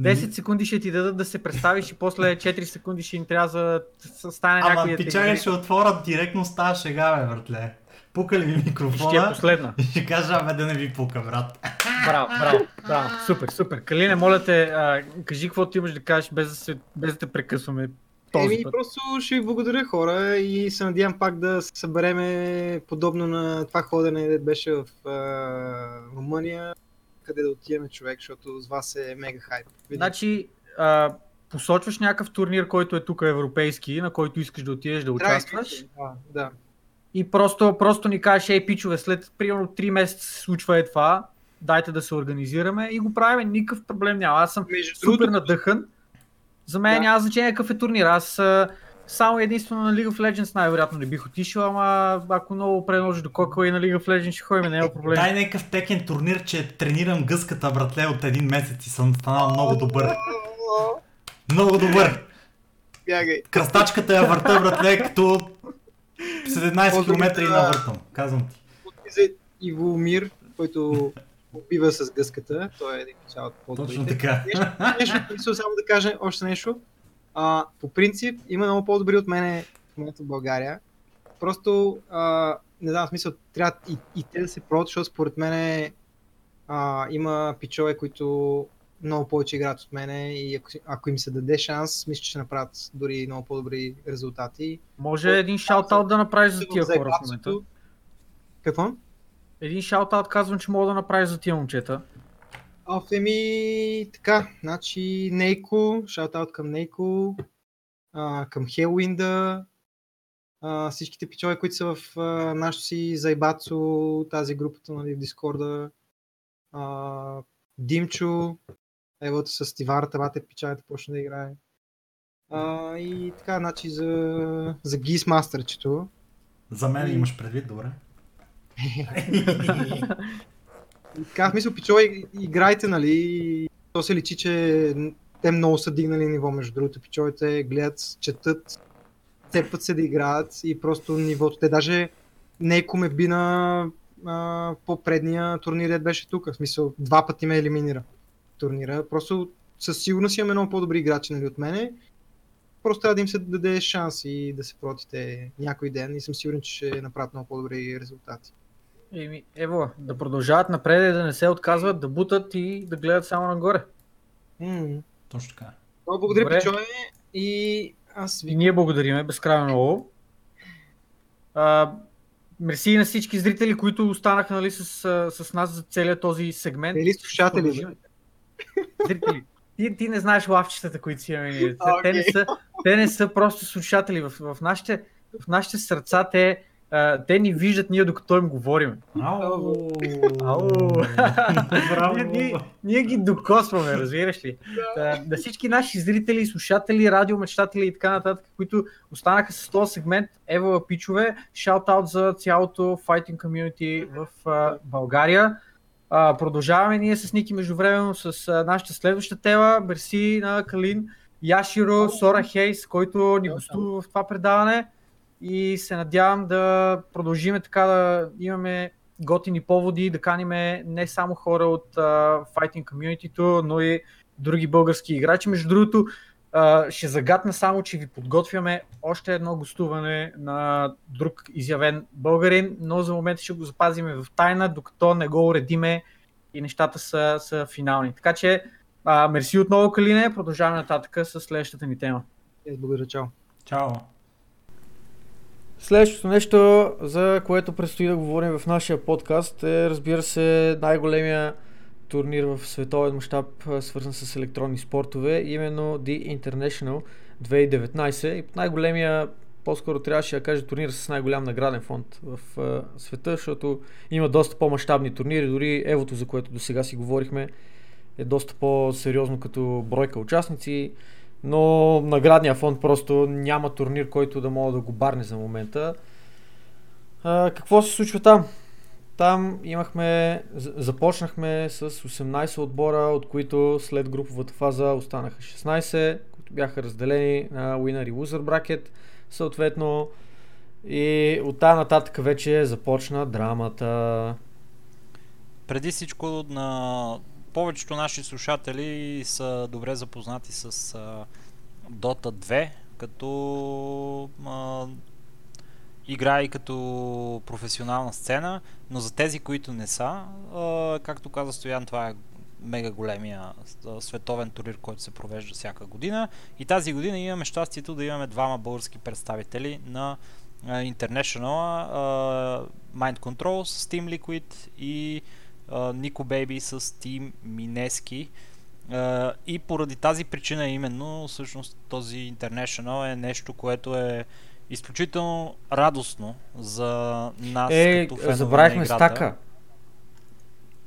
10 секунди ще ти дадат да се представиш и после 4 секунди ще им трябва за да стане Ама някой да ти изрита. ще отворят директно с тази шега, бе, братле. Пука ли ми И ще е микрофона? последна. И (laughs) ще кажа, абе да не ви пука, брат. Браво, браво, браво. Супер, супер. Калине, моля те, а, кажи каквото имаш да кажеш, без да, се, без да те прекъсваме този Еми, път. просто ще ви благодаря хора и се надявам пак да се събереме подобно на това ходене, де беше в а, Румъния, къде да отиваме човек, защото с вас е мега хайп. Видите? Значи, а, посочваш някакъв турнир, който е тук европейски, на който искаш да отидеш да участваш. Да, да. И просто, просто ни кажеш, ей, пичове, след примерно 3 месеца се случва е това, дайте да се организираме и го правим, никакъв проблем няма. Аз съм Между супер другото, надъхан. За мен Да. няма значение какъв е турнир. Аз само единствено на League of Legends най-вероятно не бих отишъл, ама ако много преложи до кока и на League of Legends ще ходим, няма проблем. Дай някакъв текен турнир, че тренирам гъската, братле, от един месец и съм станал много добър. Много добър. Бягай. Кръстачката я върта, братле, като 17 км и навъртам. Казвам ти. Иво Мир, който убива с гъската. Той е един от цялото по Точно така. Нещо, нещо (laughs) само да кажа още нещо. А, по принцип, има много по-добри от мене в момента в България. Просто, а, не знам, в смисъл, трябва и, и те да се пробват, защото според мен а, има пичове, които много повече играят от мене и ако, ако им се даде шанс, мисля, че ще направят дори много по-добри резултати. Може един шаутаут да направиш за тия хора в момента. Какво? Един шаутаут казвам, че мога да направиш за тия момчета. Оф, еми, така, значи Нейко, шаутаут към Нейко, а, към Хелуинда, а, всичките пичове, които са в а, нашото си Зайбацо, тази групата нали, в Дискорда, а, Димчо, евото с Тиварата, бате пичовете почна да играе. А, и така, значи за, за Гис Мастерчето. За мен имаш предвид, добре. Така, в пичове, иг- играйте, нали, то се личи, че те много са дигнали ниво, между другото, пичовете гледат, четат, цепват се да играят и просто нивото, те даже Нейко ме би на а, по-предния турнир, дед беше тук, в смисъл, два пъти ме елиминира турнира, просто със сигурност имаме много по-добри играчи нали, от мене, просто трябва да им се даде шанс и да се протите някой ден. И съм сигурен, че ще направят много по-добри резултати. Еми, ево, да продължават напред и да не се отказват, да бутат и да гледат само нагоре. М, Точно така. Много благодаря. Пичове. И аз ви И ние благодариме безкрайно много. А, мерси и на всички зрители, които останаха нали, с, с нас за целият този сегмент. Или слушатели. Зрители. Ти, ти не знаеш лавчетата, които си имаме ние. Те, не са, те не са просто слушатели. В, в, нашите, в нашите сърца те, а, те ни виждат ние докато им говорим. Ау! Ау! (laughs) Ние, ние, ние ги докосваме, разбираш ли? Да, на всички наши зрители, слушатели, радиомечтатели и така нататък, които останаха с този сегмент, ева пичове, шаут-аут за цялото fighting community в а, България. А, продължаваме ние с Ники междувременно с а, нашата следваща тема. Мерси на Калин, Яширо, Сора Хейс, който ни гостува в това предаване и се надявам да продължиме така да имаме готини поводи, да каниме не само хора от uh, fighting community но и други български играчи. Между другото, uh, ще загадна само, че ви подготвяме още едно гостуване на друг изявен българин, но за момента ще го запазиме в тайна, докато не го уредиме и нещата са, са финални. Така че, uh, мерси отново, Калине, продължаваме нататък с следващата ни тема. Благодаря, чао. Чао! Следващото нещо, за което предстои да говорим в нашия подкаст е, разбира се, най-големия турнир в световен мащаб, свързан с електронни спортове, именно The International 2019. И най-големия, по-скоро трябваше да кажа турнир с най-голям награден фонд в света, защото има доста по-масштабни турнири, дори Евото, за което до сега си говорихме, е доста по-сериозно като бройка участници, но наградния фонд просто няма турнир, който да мога да го барне за момента. А, какво се случва там? Там имахме, започнахме с 18 отбора, от които след груповата фаза останаха 16, които бяха разделени на Winner и Loser Bracket, съответно. И от тази нататък вече започна драмата. Преди всичко на повечето наши слушатели са добре запознати с Dota 2, като а, игра и като професионална сцена, но за тези, които не са, а, както каза Стоян, това е мега големия световен турнир, който се провежда всяка година. И тази година имаме щастието да имаме двама български представители на International, Mind Control с Team Liquid и Нико Бейби с Team Минески. И поради тази причина именно, всъщност този International е нещо, което е изключително радостно за нас Е, като фенове на забравихме играта. стака.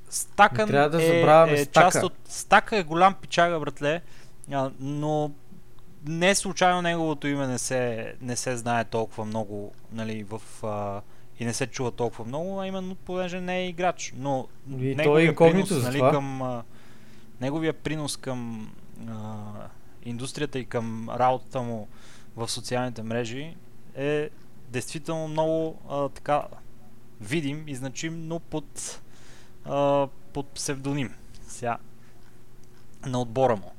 Стака трябва да е, забравяме е Стака. част от... Стака е голям пичага, братле, но не случайно неговото име не се, не се знае толкова много, нали, в... А, и не се чува толкова много, а именно понеже не е играч. Но И той е принос, нали, това. към, а, неговия принос към а, индустрията и към работата му в социалните мрежи е действително много а, така видим и значим, но под, а, под псевдоним сега, на отбора му.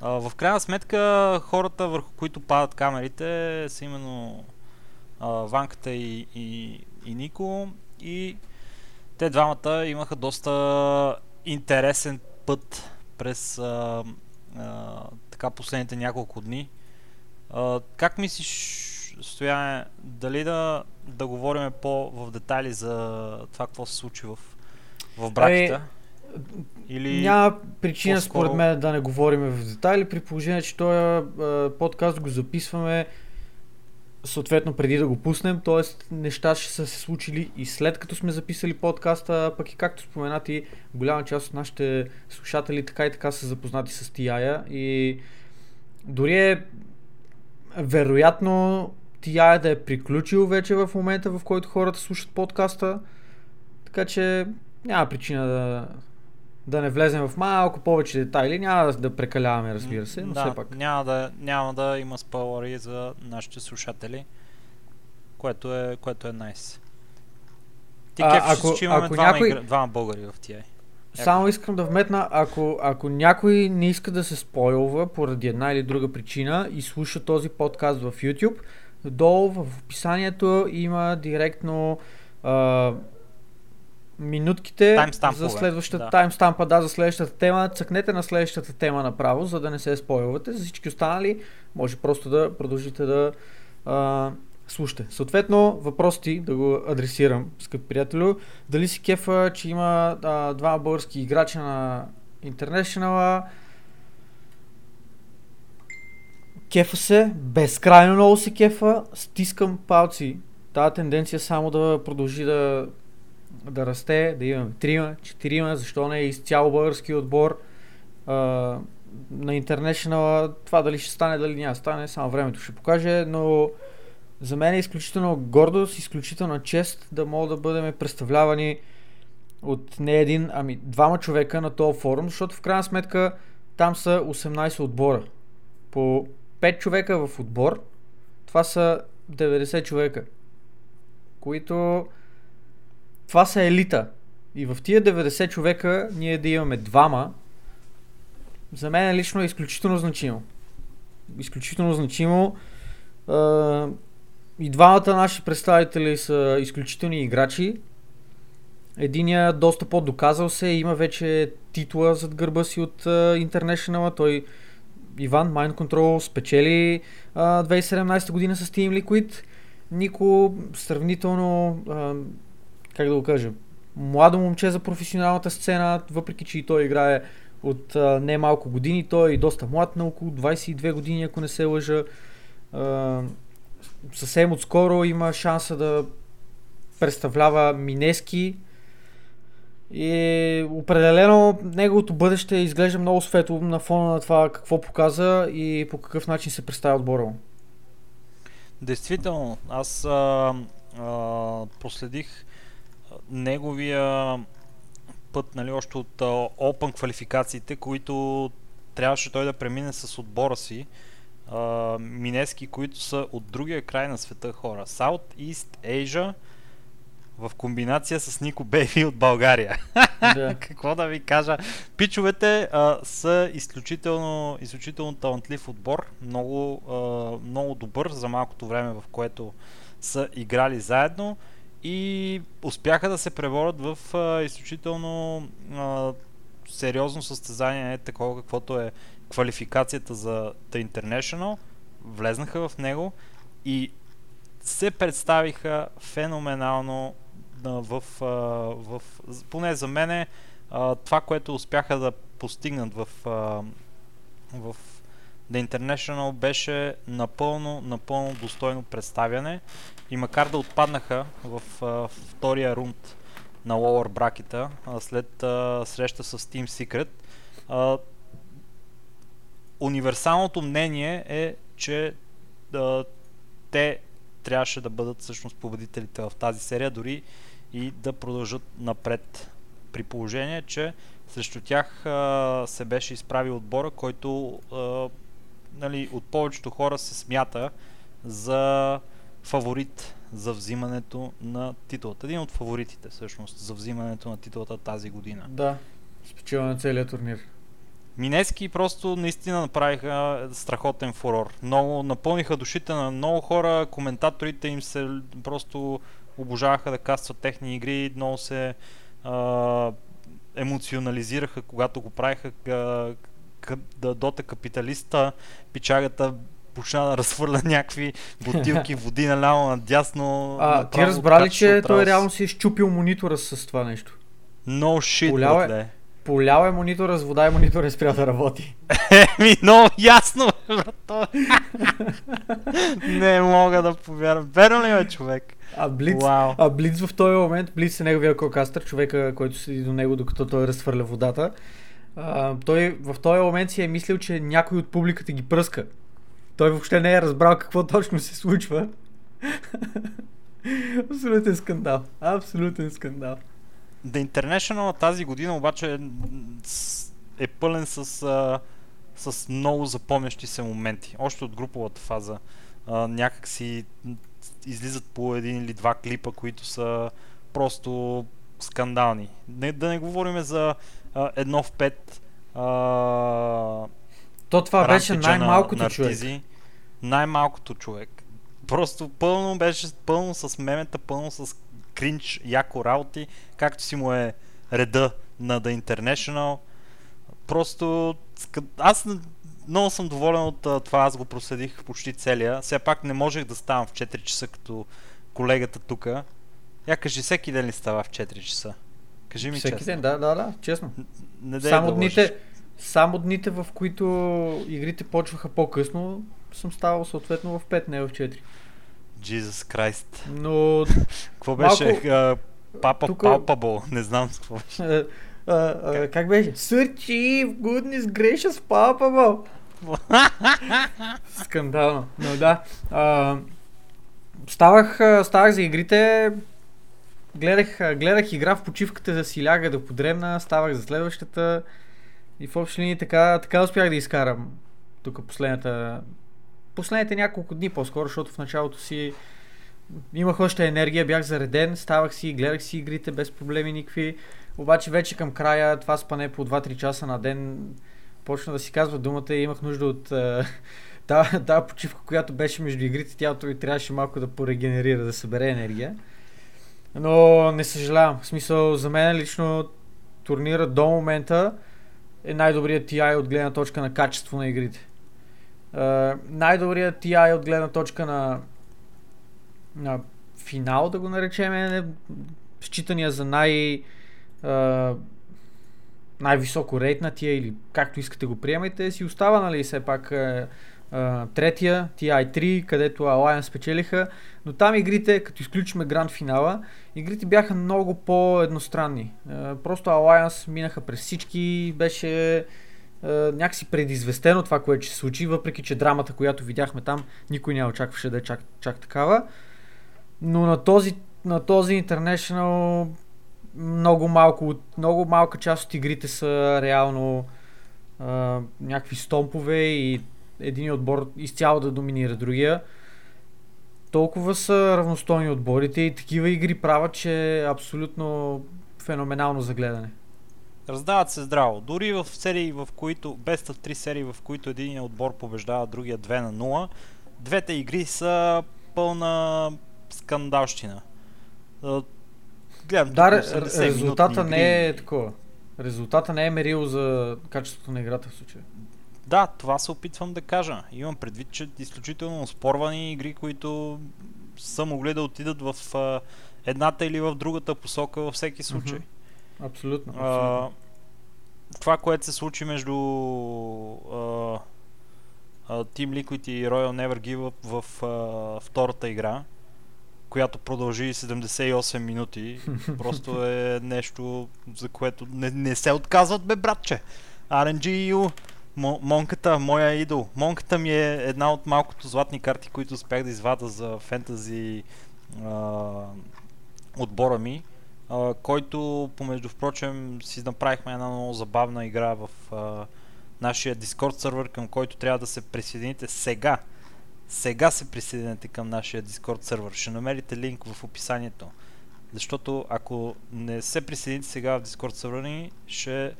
А, в крайна сметка хората върху които падат камерите са именно а, Ванката и, и, и Нико и те двамата имаха доста интересен път през а, а, така последните няколко дни. А, как мислиш, Стояне, дали да, да говорим по-в детайли за това какво се случи в, в бракета? Или... Няма причина по-скоро- според мен да не говорим в детайли, при положение, че този подкаст го записваме съответно преди да го пуснем, т.е. неща ще са се случили и след като сме записали подкаста, пък и както споменати, голяма част от нашите слушатели така и така са запознати с TI и дори е вероятно TI да е приключил вече в момента, в който хората слушат подкаста, така че няма причина да, да не влезем в малко повече детайли, няма да, да прекаляваме, разбира се, но да, все пак. Няма да, няма да има спойлери за нашите слушатели, което е, което е nice. Ти А, кефиш ако- че имаме ако двама, някой- игра... двама българи в TI. Само искам да вметна, ако, ако някой не иска да се спойлва поради една или друга причина и слуша този подкаст в YouTube, долу в описанието има директно а, минутките за следващата да. таймстампа, да, за следващата тема. Цъкнете на следващата тема направо, за да не се спойлвате. За всички останали може просто да продължите да а, слушате. Съответно, въпрос ти да го адресирам, скъпи приятелю. Дали си кефа, че има а, два български играча на International Кефа се, безкрайно много се кефа, стискам палци. Тази тенденция само да продължи да, да расте, да имаме трима, четирима, защо не изцяло български отбор а, на International. Това дали ще стане, дали няма стане, само времето ще покаже, но за мен е изключително гордост, изключително чест да мога да бъдем представлявани от не един, ами двама човека на този форум, защото в крайна сметка там са 18 отбора. По 5 човека в отбор, това са 90 човека, които това са елита. И в тия 90 човека ние да имаме двама, за мен лично е изключително значимо. Изключително значимо. И двамата наши представители са изключителни играчи. Единия доста по-доказал се, има вече титла зад гърба си от uh, International. Той Иван Mind Control спечели uh, 2017 година с Team Liquid. Нико сравнително, как да го кажа, младо момче за професионалната сцена, въпреки че и той играе от uh, не малко години. Той е доста млад, на около 22 години, ако не се лъжа. Uh, съвсем отскоро има шанса да представлява Минески и определено неговото бъдеще изглежда много светло на фона на това какво показа и по какъв начин се представя отбора. Действително, аз а, а, проследих неговия път, нали, още от Open квалификациите, които трябваше той да премине с отбора си. Минески, които са от другия край на света хора. South East Asia в комбинация с Нико Бейби от България. (laughs) Да. (laughs) Какво да ви кажа? Пичовете а, са изключително, изключително талантлив отбор, много, а, много добър за малкото време, в което са играли заедно и успяха да се преборят в а, изключително а, сериозно състезание, не такова каквото е квалификацията за The International. Влезнаха в него и се представиха феноменално а, в, а, в, поне за мене, а, това, което успяха да постигнат в, а, в The International беше напълно, напълно достойно представяне и макар да отпаднаха в а, втория рунд на Lower бракета след а, среща с Team Secret, а, универсалното мнение е, че а, те трябваше да бъдат всъщност победителите в тази серия, дори и да продължат напред. При положение, че срещу тях а, се беше изправил отбора, който а, нали, от повечето хора се смята за фаворит за взимането на титулата. Един от фаворитите всъщност за взимането на титулата тази година. Да, спечела на целият турнир. Минески просто наистина направиха страхотен фурор. Много напълниха душите на много хора, коментаторите им се просто обожаваха да кастват техни игри, много се а, емоционализираха, когато го правиха дота капиталиста, пичагата почна да разхвърля някакви бутилки води наляво надясно. А, ти разбра ли, че той реално си е щупил монитора с това нещо? No shit, Полял е-. Полял е монитора с вода и монитор е спрял да работи. Еми, много ясно, брато. Не мога да повярвам. Верно ли е, човек? А Блиц, Вау. а Блиц в този момент, Блиц е неговия кокастър, човека, който седи до него, докато той разхвърля водата. А, той в този момент си е мислил, че някой от публиката ги пръска. Той въобще не е разбрал какво точно се случва. Абсолютен скандал. Абсолютен скандал. The International тази година обаче е, е пълен с, а, с много запомнящи се моменти. Още от груповата фаза. А, някак си излизат по един или два клипа, които са просто скандални. Не, да не говорим за а, едно в пет а, То това беше най-малкото на, човек. артизи. Най-малкото човек. Просто пълно беше, пълно с мемета, пълно с кринч, яко работи, както си му е реда на The International. Просто аз много съм доволен от това, аз го проследих почти целия. Все пак не можех да ставам в 4 часа като колегата тук. Я кажи, всеки ден ли става в 4 часа? Кажи ми Всеки честно. ден, да, да, да, честно. Не дай Само да дните. Само дните, в които игрите почваха по-късно, съм ставал съответно в 5, не в 4. Jesus Christ. Но (laughs) Какво беше? Папа Тука- Palpable. Не знам с какво беше. а, а, а, как беше? Сърчи, в goodness gracious, бо! Скандално. Но да. А, ставах, ставах за игрите, гледах, гледах игра в почивката да си ляга да подремна, ставах за следващата и в общи линии така, така успях да изкарам тук последната последните няколко дни по-скоро, защото в началото си имах още енергия, бях зареден, ставах си, гледах си игрите без проблеми никакви. Обаче вече към края това спане по 2-3 часа на ден почна да си казва думата и имах нужда от е, (laughs) тази та почивка, която беше между игрите. Тялото ми трябваше малко да порегенерира, да събере енергия. Но не съжалявам. В смисъл, за мен лично турнира до момента е най-добрият TI от гледна точка на качество на игрите. Е, най-добрият TI от гледна точка на, на финал, да го наречем, е считания за най- а, най-високо рейтнатия или както искате го приемайте, си остава, нали, все пак а, третия, TI3, където Alliance спечелиха, но там игрите, като изключиме гранд финала, игрите бяха много по-едностранни. А, просто Alliance минаха през всички, беше а, някакси предизвестено това, което ще се случи, въпреки че драмата, която видяхме там, никой не очакваше да е чак, чак такава. Но на този, на този International много малко, много малка част от игрите са реално а, някакви стомпове и един отбор изцяло да доминира другия. Толкова са равностойни отборите и такива игри правят, че е абсолютно феноменално за гледане. Раздават се здраво. Дори в серии, в които, без 3 серии, в които един отбор побеждава другия 2 на 0, двете игри са пълна скандалщина. Гледам Да, тук ре- 80 резултата не е такова. Резултата не е мерил за качеството на играта в случая. Да, това се опитвам да кажа. Имам предвид, че изключително спорвани игри, които са могли да отидат в а, едната или в другата посока във всеки случай. Мгм. Абсолютно. А, абсолютно. това, което се случи между а, а, Team Liquid и Royal Never Give Up в а, втората игра, която продължи 78 минути, (laughs) просто е нещо, за което не, не се отказват, бе, братче. RNG Монката, моя идол. Монката ми е една от малкото златни карти, които успях да извада за фентази а, отбора ми, а, който, помежду впрочем, си направихме една много забавна игра в а, нашия Discord сервер, към който трябва да се присъедините сега. Сега се присъединете към нашия Discord сервер. Ще намерите линк в описанието. Защото ако не се присъедините сега в Discord сервера ни, ще,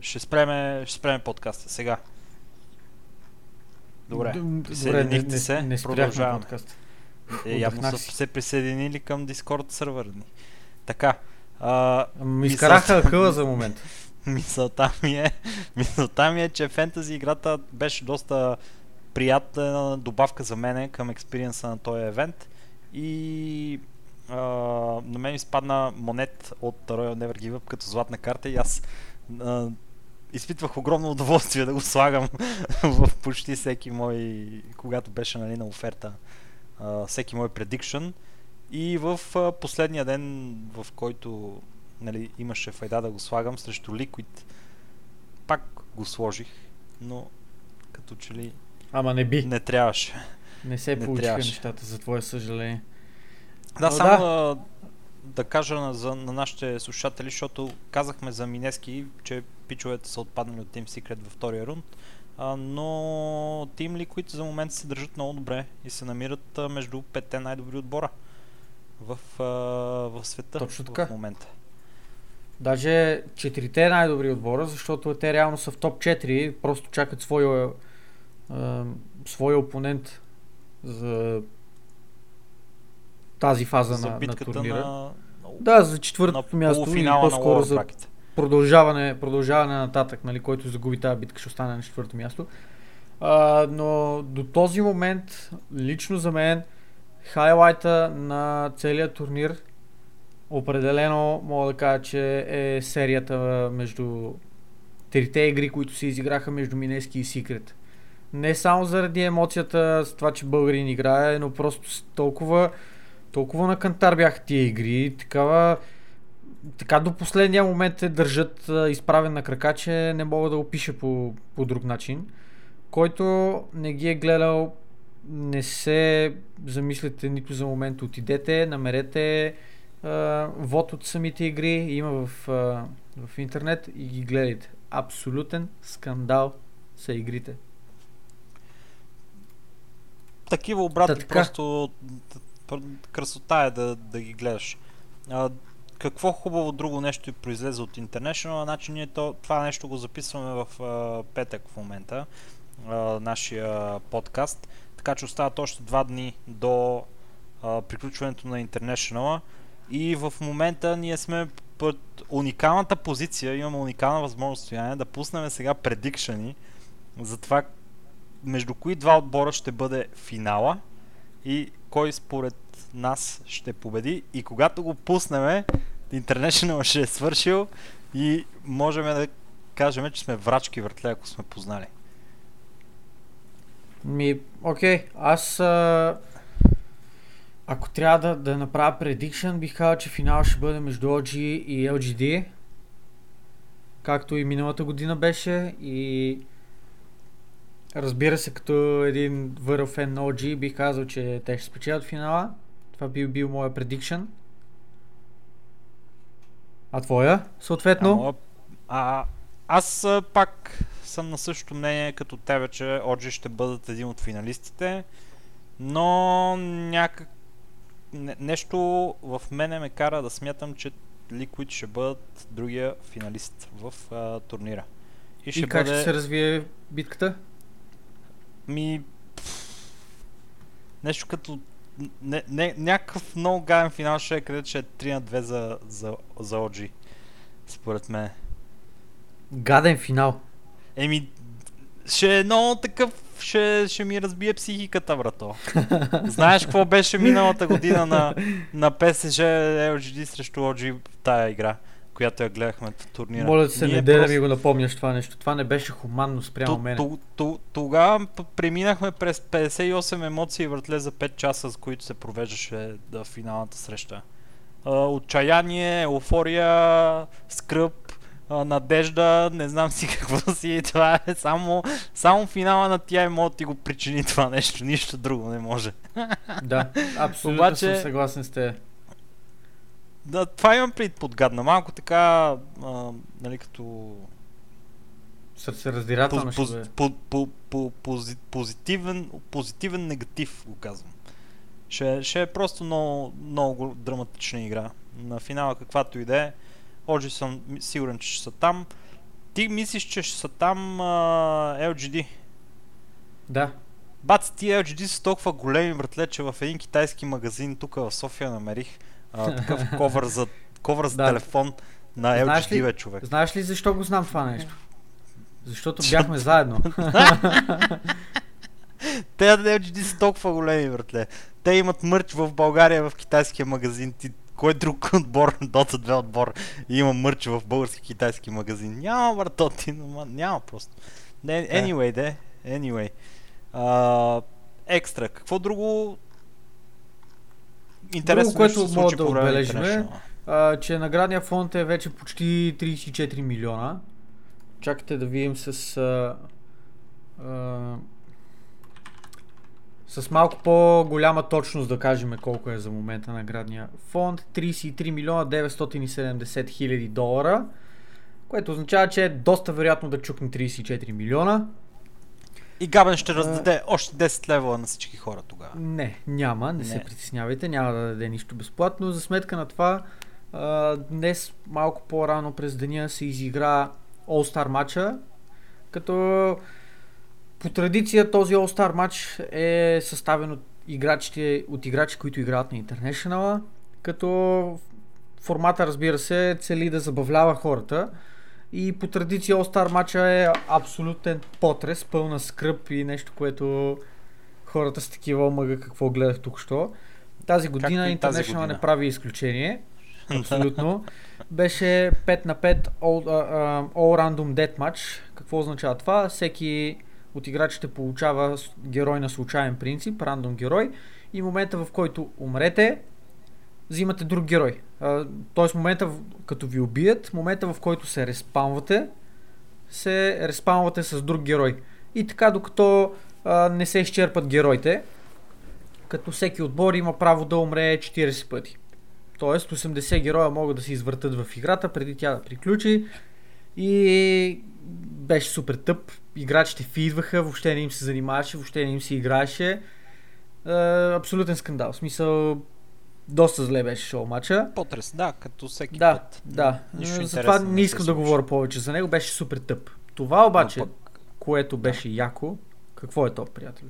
ще, спреме, ще спреме подкаста. Сега. Добре. Присъединихте не, не, се, не спряхме продължаваме. Е, явно са се присъединили към Discord сервера ни. Така. А, Ами, изкараха Мисълта- акъла за момент. (laughs) мисълта ми е, мисълта ми е, че фентази играта беше доста приятна добавка за мене към експириенса на този евент и а, на мен ми спадна монет от Royal Never Give Up като златна карта и аз а, изпитвах огромно удоволствие да го слагам (laughs) в почти всеки мой, когато беше нали, на оферта, а, всеки мой предикшн. И в а, последния ден, в който нали, имаше файда да го слагам срещу Liquid, пак го сложих, но като че ли Ама не би. не трябваше. Не се не получиха трябваше. нещата, за твое съжаление. Да, Но само да. да. да кажа на, за, на нашите слушатели, защото казахме за Минески, че пичовете са отпаднали от Team Secret във втория рунд, а, но Team Liquid за момента се държат много добре и се намират а, между петте най-добри отбора в, а, в света Точно в така. момента. Даже четирите най-добри отбора, защото те реално са в топ 4, просто чакат своя, а, своя опонент за тази фаза за на, на турнира. на, Да, за четвъртото място и по-скоро за. Продължаване, продължаване нататък, нали, който загуби тази битка, ще остане на четвърто място. А, но до този момент, лично за мен, хайлайта на целия турнир, определено мога да кажа, че е серията между трите игри, които се изиграха между Минески и Секрет. Не само заради емоцията с това, че българин играе, но просто толкова, толкова на кантар бяха тия игри, такава така до последния момент те държат а, изправен на крака, че не мога да опиша по, по друг начин. Който не ги е гледал, не се замислите нито за момент, отидете, намерете а, вод от самите игри, има в, а, в интернет и ги гледайте. Абсолютен скандал са игрите. Такива обратни Та просто красота е да, да ги гледаш. А, какво хубаво друго нещо и произлезе от International, значи ние то, това нещо го записваме в а, петък в момента, а, нашия подкаст, така че остават още два дни до а, приключването на International и в момента ние сме под уникалната позиция, имаме уникална възможност стояние да пуснем сега предикшени за това между кои два отбора ще бъде финала и кой според нас ще победи и когато го пуснем, International ще е свършил и можем да кажем, че сме врачки въртле, ако сме познали. Ми, окей, аз а, ако трябва да, да направя предикшн, бих казал, че финал ще бъде между OG и LGD. Както и миналата година беше и разбира се, като един върл фен на OG бих казал, че те ще спечелят финала. Това би бил моя предикшн. А твоя, съответно? А, моя- а, аз пак съм на същото мнение като тебе, че OG ще бъдат един от финалистите, но някак не, нещо в мене ме кара да смятам, че Liquid ще бъдат другия финалист в а, турнира. И ще и как бъде... ще се развие битката? Ми... Нещо като... Не, не, някакъв много гаден финал ще е, където ще е 3 на 2 за, за, за OG. Според мен. Гаден финал. Еми, ще е много такъв, ще, ще ми разбие психиката, брато. (laughs) Знаеш какво беше миналата година на, на PSG LGD срещу OG в тая игра, която я гледахме в турнира. Моля се, Ние не дей да просто- ми го напомняш това нещо. Това не беше хуманно спрямо мен. Тогава преминахме през 58 емоции въртле за 5 часа, с които се провеждаше да, финалната среща. А, отчаяние, еуфория, скръп, а, надежда, не знам си (laughs) какво си. Това е само, само финала на тия да ти го причини това нещо, нищо друго не може. Да, (laughs) абсолютно Обаче- съм съгласен с теб. Да, това имам пред подгадна. Малко така, а, нали, като Сърцераздирателно ще Поз- бъде. по, по, по, пози- позитивен, позитивен негатив, го казвам. Ще, ще е просто много, много драматична игра. На финала каквато и да е, Оджи съм сигурен, че ще са там. Ти мислиш, че ще са там а, LGD. Да. Бац, тия LGD са толкова големи, братле, че в един китайски магазин тук в София намерих а, такъв ковър за, ковър за Да. телефон на Знаеш LGD, ли- бе, човек. Знаеш ли защо го знам това нещо? Защото бяхме заедно. (laughs) Те LGD са толкова големи, братле. Те имат мърч в България в китайския магазин. Ти, кой друг отбор, (laughs) Dota 2 отбор, има мърч в български китайски магазин? Няма, брато, ти, няма просто. Не, anyway, де, anyway. А, екстра, какво друго интересно Друго, което мога да отбележим е, че наградния фонд е вече почти 34 милиона. Чакайте да видим с... А, а, с малко по-голяма точност да кажем колко е за момента наградния фонд. 33 милиона 970 хиляди долара. Което означава, че е доста вероятно да чукне 34 милиона. И Габен ще раздаде още 10 лева на всички хора тогава. Не, няма, не, не се притеснявайте, няма да даде нищо безплатно. За сметка на това, а, днес малко по-рано през деня се изигра All-Star матча, като по традиция този All-Star матч е съставен от играчите, от играчи, които играят на International, като формата, разбира се, цели да забавлява хората. И по традиция All-Star матча е абсолютен потрес, пълна скръп и нещо, което хората с такива омъга какво гледах тук що. Тази година International не прави изключение. (laughs) Абсолютно. Беше 5 на 5 all, uh, all random death match. Какво означава това? Всеки от играчите получава герой на случайен принцип, рандом герой и момента в който умрете, взимате друг герой. Тоест момента, като ви убият, момента в който се респаунвате, се респаунвате с друг герой. И така, докато а, не се изчерпат героите, като всеки отбор има право да умре 40 пъти. Тоест 80 героя могат да се извъртат в играта преди тя да приключи и беше супер тъп. Играчите фидваха, въобще не им се занимаваше, въобще не им се играеше. Абсолютен скандал. В смисъл, доста зле беше шоу матча. Потрес, да, като всеки да, път. Да, Нищо затова не искам да говоря повече за него, беше супер тъп. Това обаче, пък... което беше да. яко, какво е то, приятел?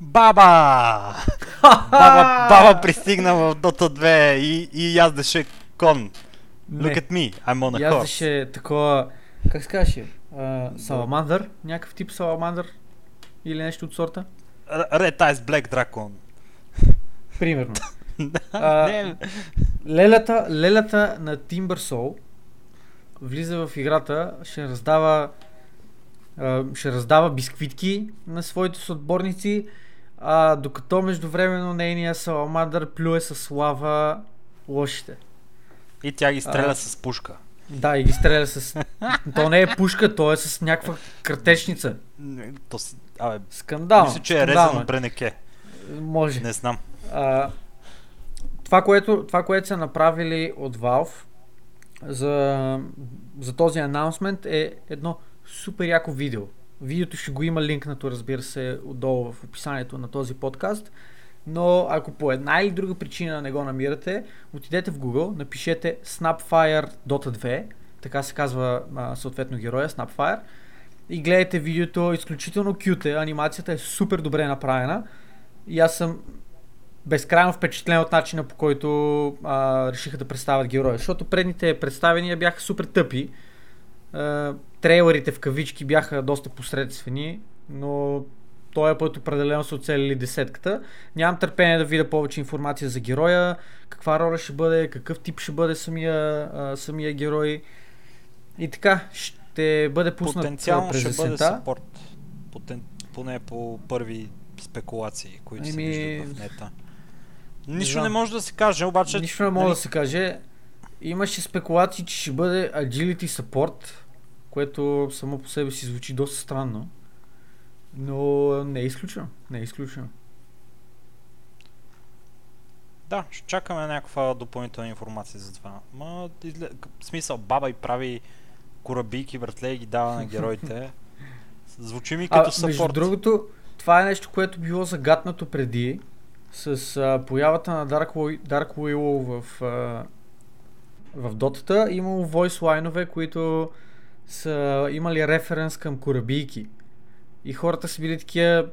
Баба! (laughs) баба! Баба пристигна в Dota 2 и, и яздеше кон. Look at me, I'm on a horse. Яздеше такова, как се казваше? Саламандър? Някакъв тип саламандър? Или нещо от сорта? Red Eyes Black Dragon. Примерно. (laughs) а, лелята, лелята на Timber Soul влиза в играта, ще раздава ще раздава бисквитки на своите съотборници, а, докато междувременно нейния саламандър плюе с лава лошите. И тя ги стреля а, с пушка. Да, и ги стреля с... то не е пушка, то е с някаква картечница. То си... Абе, скандал. Мисля, че е резано бренеке. Може. Не знам. Това, което, това, което са направили от Valve за, за този анонсмент е едно супер яко видео. Видеото ще го има линкнато, разбира се, отдолу в описанието на този подкаст. Но ако по една или друга причина не го намирате, отидете в Google, напишете Snapfire Dota 2, така се казва а, съответно героя, Snapfire, и гледайте видеото, изключително кют е, анимацията е супер добре направена и аз съм безкрайно впечатлен от начина по който а, решиха да представят героя, защото предните представения бяха супер тъпи, а, трейлерите в кавички бяха доста посредствени, но този път определено са оцелили десетката. Нямам търпение да видя повече информация за героя, каква роля ще бъде, какъв тип ще бъде самия, а, самия герой. И така, ще бъде пуснат Потенциално през ще бъде саппорт. Потен... Поне по първи спекулации, които Еми... се виждат в нета. Нищо не може да се каже, обаче... Нищо не може нали... да се каже. Имаше спекулации, че ще бъде Agility Support, което само по себе си звучи доста странно. Но не е изключено. Не е изключено. Да, ще чакаме някаква допълнителна информация за това. Ма, изглед... в смисъл, баба и прави корабийки, братле, и ги дава на героите. (laughs) Звучи ми като съпорт. Между другото, това е нещо, което било загатнато преди с а, появата на Dark, Dark Willow в, а, в дотата. Имало voice лайнове, които са имали референс към корабийки. И хората са били такива,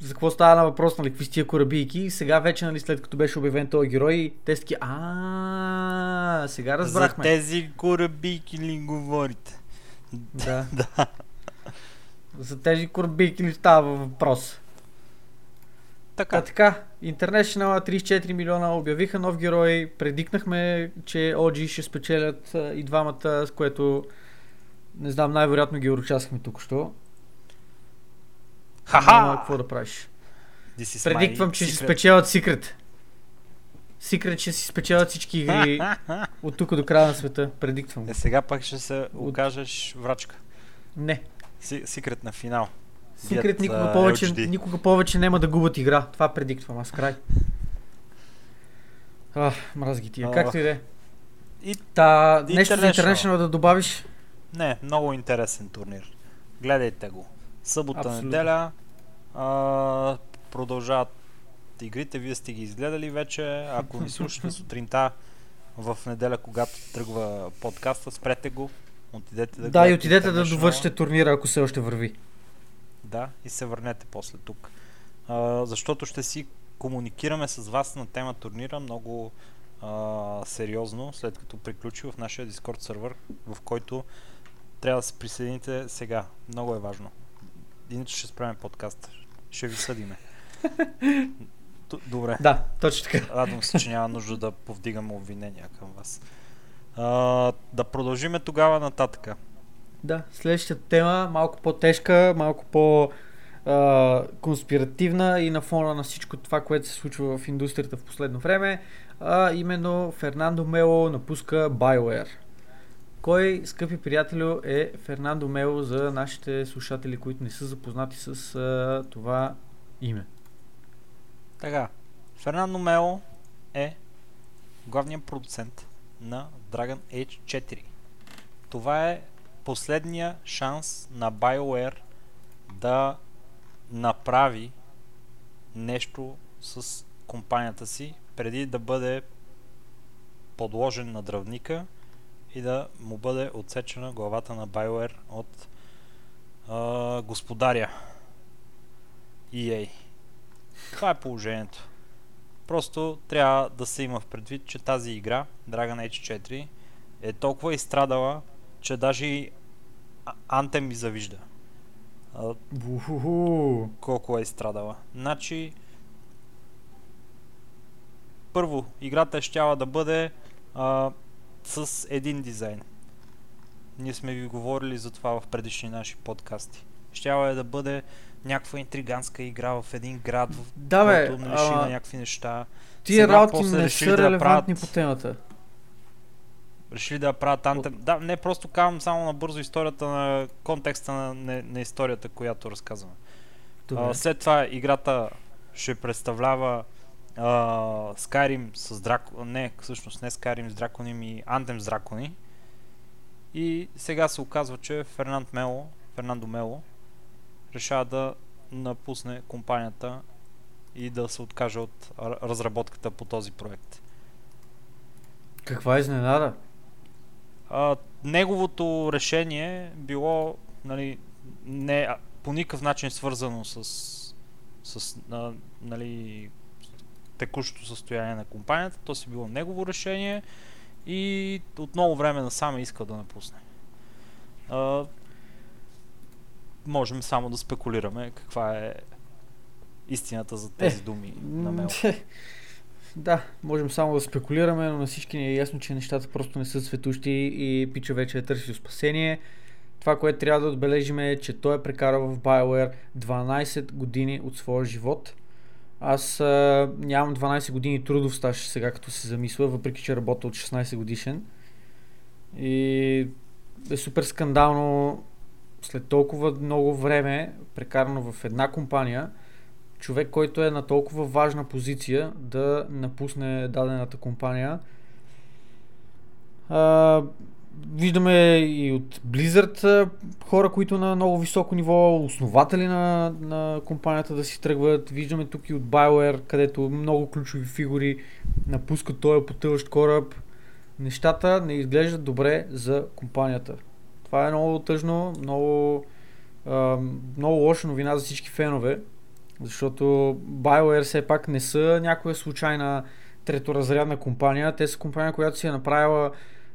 за какво става на въпрос, нали, какви тия корабийки. И сега вече, нали, след като беше обявен този герой, те са а сега разбрахме. За тези корабийки ли говорите? Да. (laughs) да. За тези корабийки ли става въпрос? Така. А, така, International 34 милиона обявиха нов герой, предикнахме, че OG ще спечелят и двамата, с което не знам, най-вероятно ги участвахме тук що. Ха-ха! Какво да правиш. Предиквам, че ще спечелят Secret. Secret ще си спечелят всички игри (laughs) от тук до края на света. Предиктвам. Е, сега пак ще се окажеш врачка. Не. Секрет на финал. Секрет никога повече, никога повече няма да губят игра. Това предиктвам аз край. Ах, мраз ги тия. Както и да е. И Та, нещо за International да добавиш? Не, много интересен турнир. Гледайте го. Събота, Абсолютно. неделя а, продължават игрите. Вие сте ги изгледали вече. Ако ни слушате (laughs) сутринта в неделя, когато тръгва подкаста, спрете го. Отидете да Да, и отидете да довършите турнира, ако все още върви. Да, и се върнете после тук. а, защото ще си комуникираме с вас на тема турнира много а, сериозно, след като приключи в нашия Discord сервер, в който трябва да се присъедините сега. Много е важно. Иначе ще спреме подкаст. Ще ви съдиме. (laughs) Добре. Да, точно така. Радвам се, че няма нужда да повдигам обвинения към вас. А, да продължиме тогава нататъка. Да, следващата тема малко по-тежка, малко по- а, конспиративна и на фона на всичко това, което се случва в индустрията в последно време, а именно Фернандо Мело напуска BioWare. Кой, скъпи приятелю, е Фернандо Мело за нашите слушатели, които не са запознати с а, това име? Така, Фернандо Мело е главният продуцент на Dragon Age 4. Това е последния шанс на BioWare да направи нещо с компанията си, преди да бъде подложен на дръвника и да му бъде отсечена главата на BioWare от а, господаря EA. Това е положението. Просто трябва да се има в предвид, че тази игра, Dragon Age 4, е толкова изстрадала, че даже и А- Anthem ми завижда. А, колко е изстрадала. Значи, първо, играта е щяла да бъде а, с един дизайн. Ние сме ви говорили за това в предишни наши подкасти. Щяла е да бъде някаква интриганска игра в един град, в Да, бе, който ще има ама някакви неща. тия сега работи не са да релевантни правят- по темата. Решили да я правят Anthem. Да, не, просто казвам само набързо историята на контекста на, на, на историята, която разказваме. Добре. А, след това играта ще представлява а, Skyrim с дракони, не, всъщност не Skyrim с дракони, ми Anthem с дракони. И сега се оказва, че Фернанд Мело, Фернандо Мело решава да напусне компанията и да се откаже от разработката по този проект. Каква изненада? А, неговото решение било нали, не, по никакъв начин свързано с, с а, нали, текущото състояние на компанията. То си било негово решение и от много време насам е искал да напусне. А, можем само да спекулираме каква е истината за тези Е, думи на Мел. (laughs) Да, можем само да спекулираме, но на всички ни е ясно, че нещата просто не са светущи и Пича вече е търсил спасение. Това, което трябва да отбележим е, че той е прекарал в BioWare 12 години от своя живот. Аз а, нямам 12 години трудов стаж сега, като се замисля, въпреки че работя от 16 годишен. И е супер скандално след толкова много време, прекарано в една компания, човек, който е на толкова важна позиция да напусне дадената компания. А, виждаме и от Blizzard хора, които на много високо ниво, основатели на, на компанията да си тръгват. Виждаме тук и от BioWare, където много ключови фигури напускат този потъващ кораб. Нещата не изглеждат добре за компанията. Това е много тъжно, много, а, много лоша новина за всички фенове. Защото BioWare все пак не са някоя случайна треторазрядна компания. Те са компания, която си е направила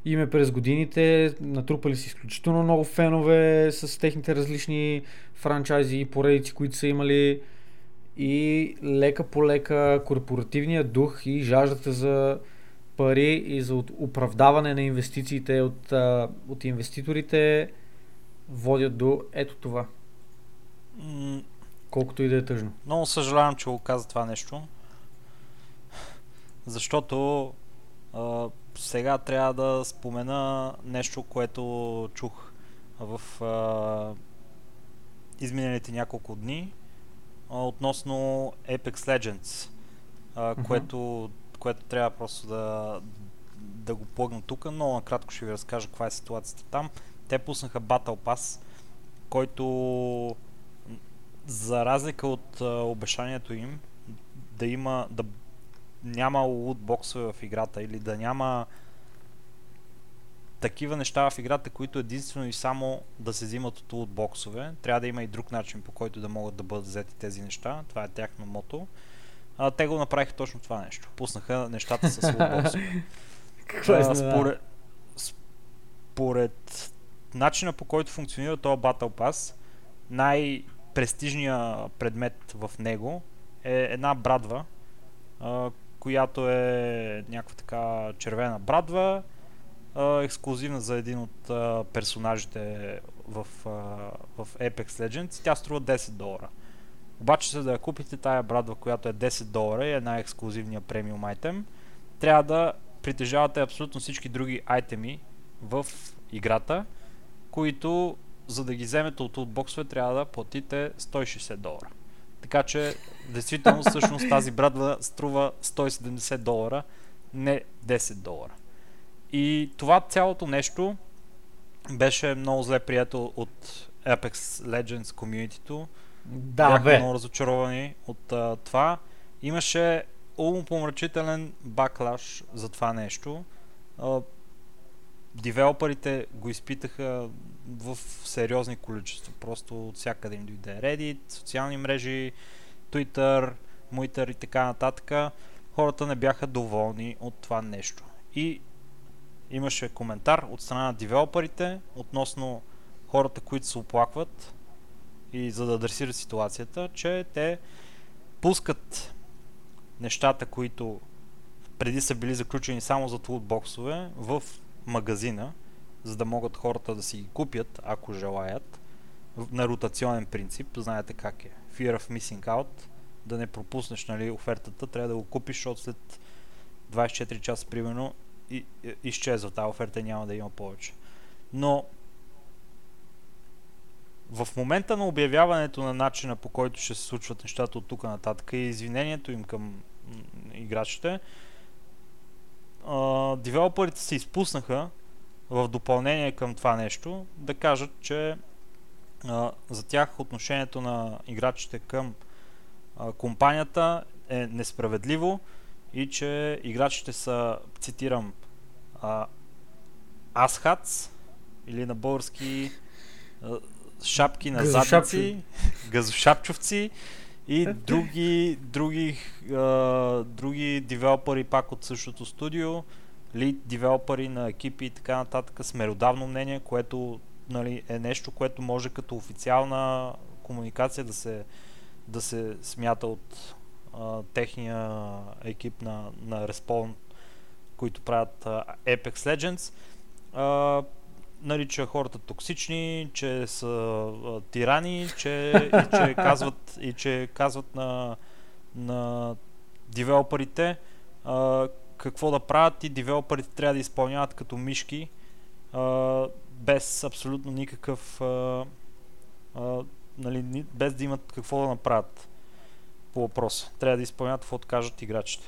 име през годините, натрупали си изключително много фенове с техните различни франчайзи и поредици, които са имали. И лека по лека корпоративният дух и жаждата за пари и за оправдаване на инвестициите от, от инвеститорите водят до ето това. Колкото и да е тъжно. Много съжалявам, че го каза това нещо. Защото а, сега трябва да спомена нещо, което чух в а, изминалите няколко дни а, относно Apex Legends, а, Мгм. което, което трябва просто да, да го плъгна тук. Много накратко ще ви разкажа каква е ситуацията там. Те пуснаха Battle Pass, който за разлика от а, обещанието им да има да няма лутбоксове в играта или да няма такива неща в играта, които единствено и само да се взимат от лутбоксове. Трябва да има и друг начин, по който да могат да бъдат взети тези неща. Това е тяхно мото. А, те го направиха точно това нещо. Пуснаха нещата с лутбоксове. (laughs) Какво е според, според начина по който функционира този Battle Pass, най-престижният предмет в него е една брадва, а, която е някаква така червена брадва, а, ексклюзивна за един от а, персонажите в, а, в Apex Legends. Тя струва 10 долара. Обаче, за да я купите тая брадва, която е 10 долара и е най-ексклюзивния премиум айтем, трябва да притежавате абсолютно всички други айтеми в играта, които за да ги вземете от лутбоксове трябва да платите 160 долара. Така че, действително, всъщност тази брадва струва 170 долара, не 10 долара. И това цялото нещо беше много зле прието от Apex Legends комьюнитито. Да, бе. много разочаровани от а, това. Имаше умопомрачителен баклаш за това нещо. А, девелоперите го изпитаха в сериозни количества. Просто от всякъде им дойде Reddit, социални мрежи, Twitter, Twitter и така нататък. Хората не бяха доволни от това нещо. И имаше коментар от страна на девелоперите относно хората, които се оплакват и за да адресират ситуацията, че те пускат нещата, които преди са били заключени само за лутбоксове в магазина, за да могат хората да си ги купят, ако желаят, на ротационен принцип. Знаете как е. Fear of missing out, да не пропуснеш нали, офертата, трябва да го купиш, защото след 24 часа, примерно, и, и, изчезва тази оферта няма да има повече. Но в момента на обявяването на начина по който ще се случват нещата от тук нататък и извинението им към играчите, девелоперите се изпуснаха в допълнение към това нещо да кажат, че а, за тях отношението на играчите към а, компанията е несправедливо и че играчите са, цитирам, а, асхац или на български а, шапки на задници, газошапчовци и други, други, а, други девелопери пак от същото студио, лид девелопери на екипи и така нататък с меродавно мнение, което нали, е нещо, което може като официална комуникация да се, да се смята от а, техния екип на, на Respawn, които правят а, Apex Legends. А, нарича хората токсични, че са а, тирани, че, и, че (laughs) казват, и че казват на, на девелоперите а, какво да правят и девелоперите трябва да изпълняват като мишки а, без абсолютно никакъв а, а, нали, без да имат какво да направят по въпроса. Трябва да изпълняват каквото кажат играчите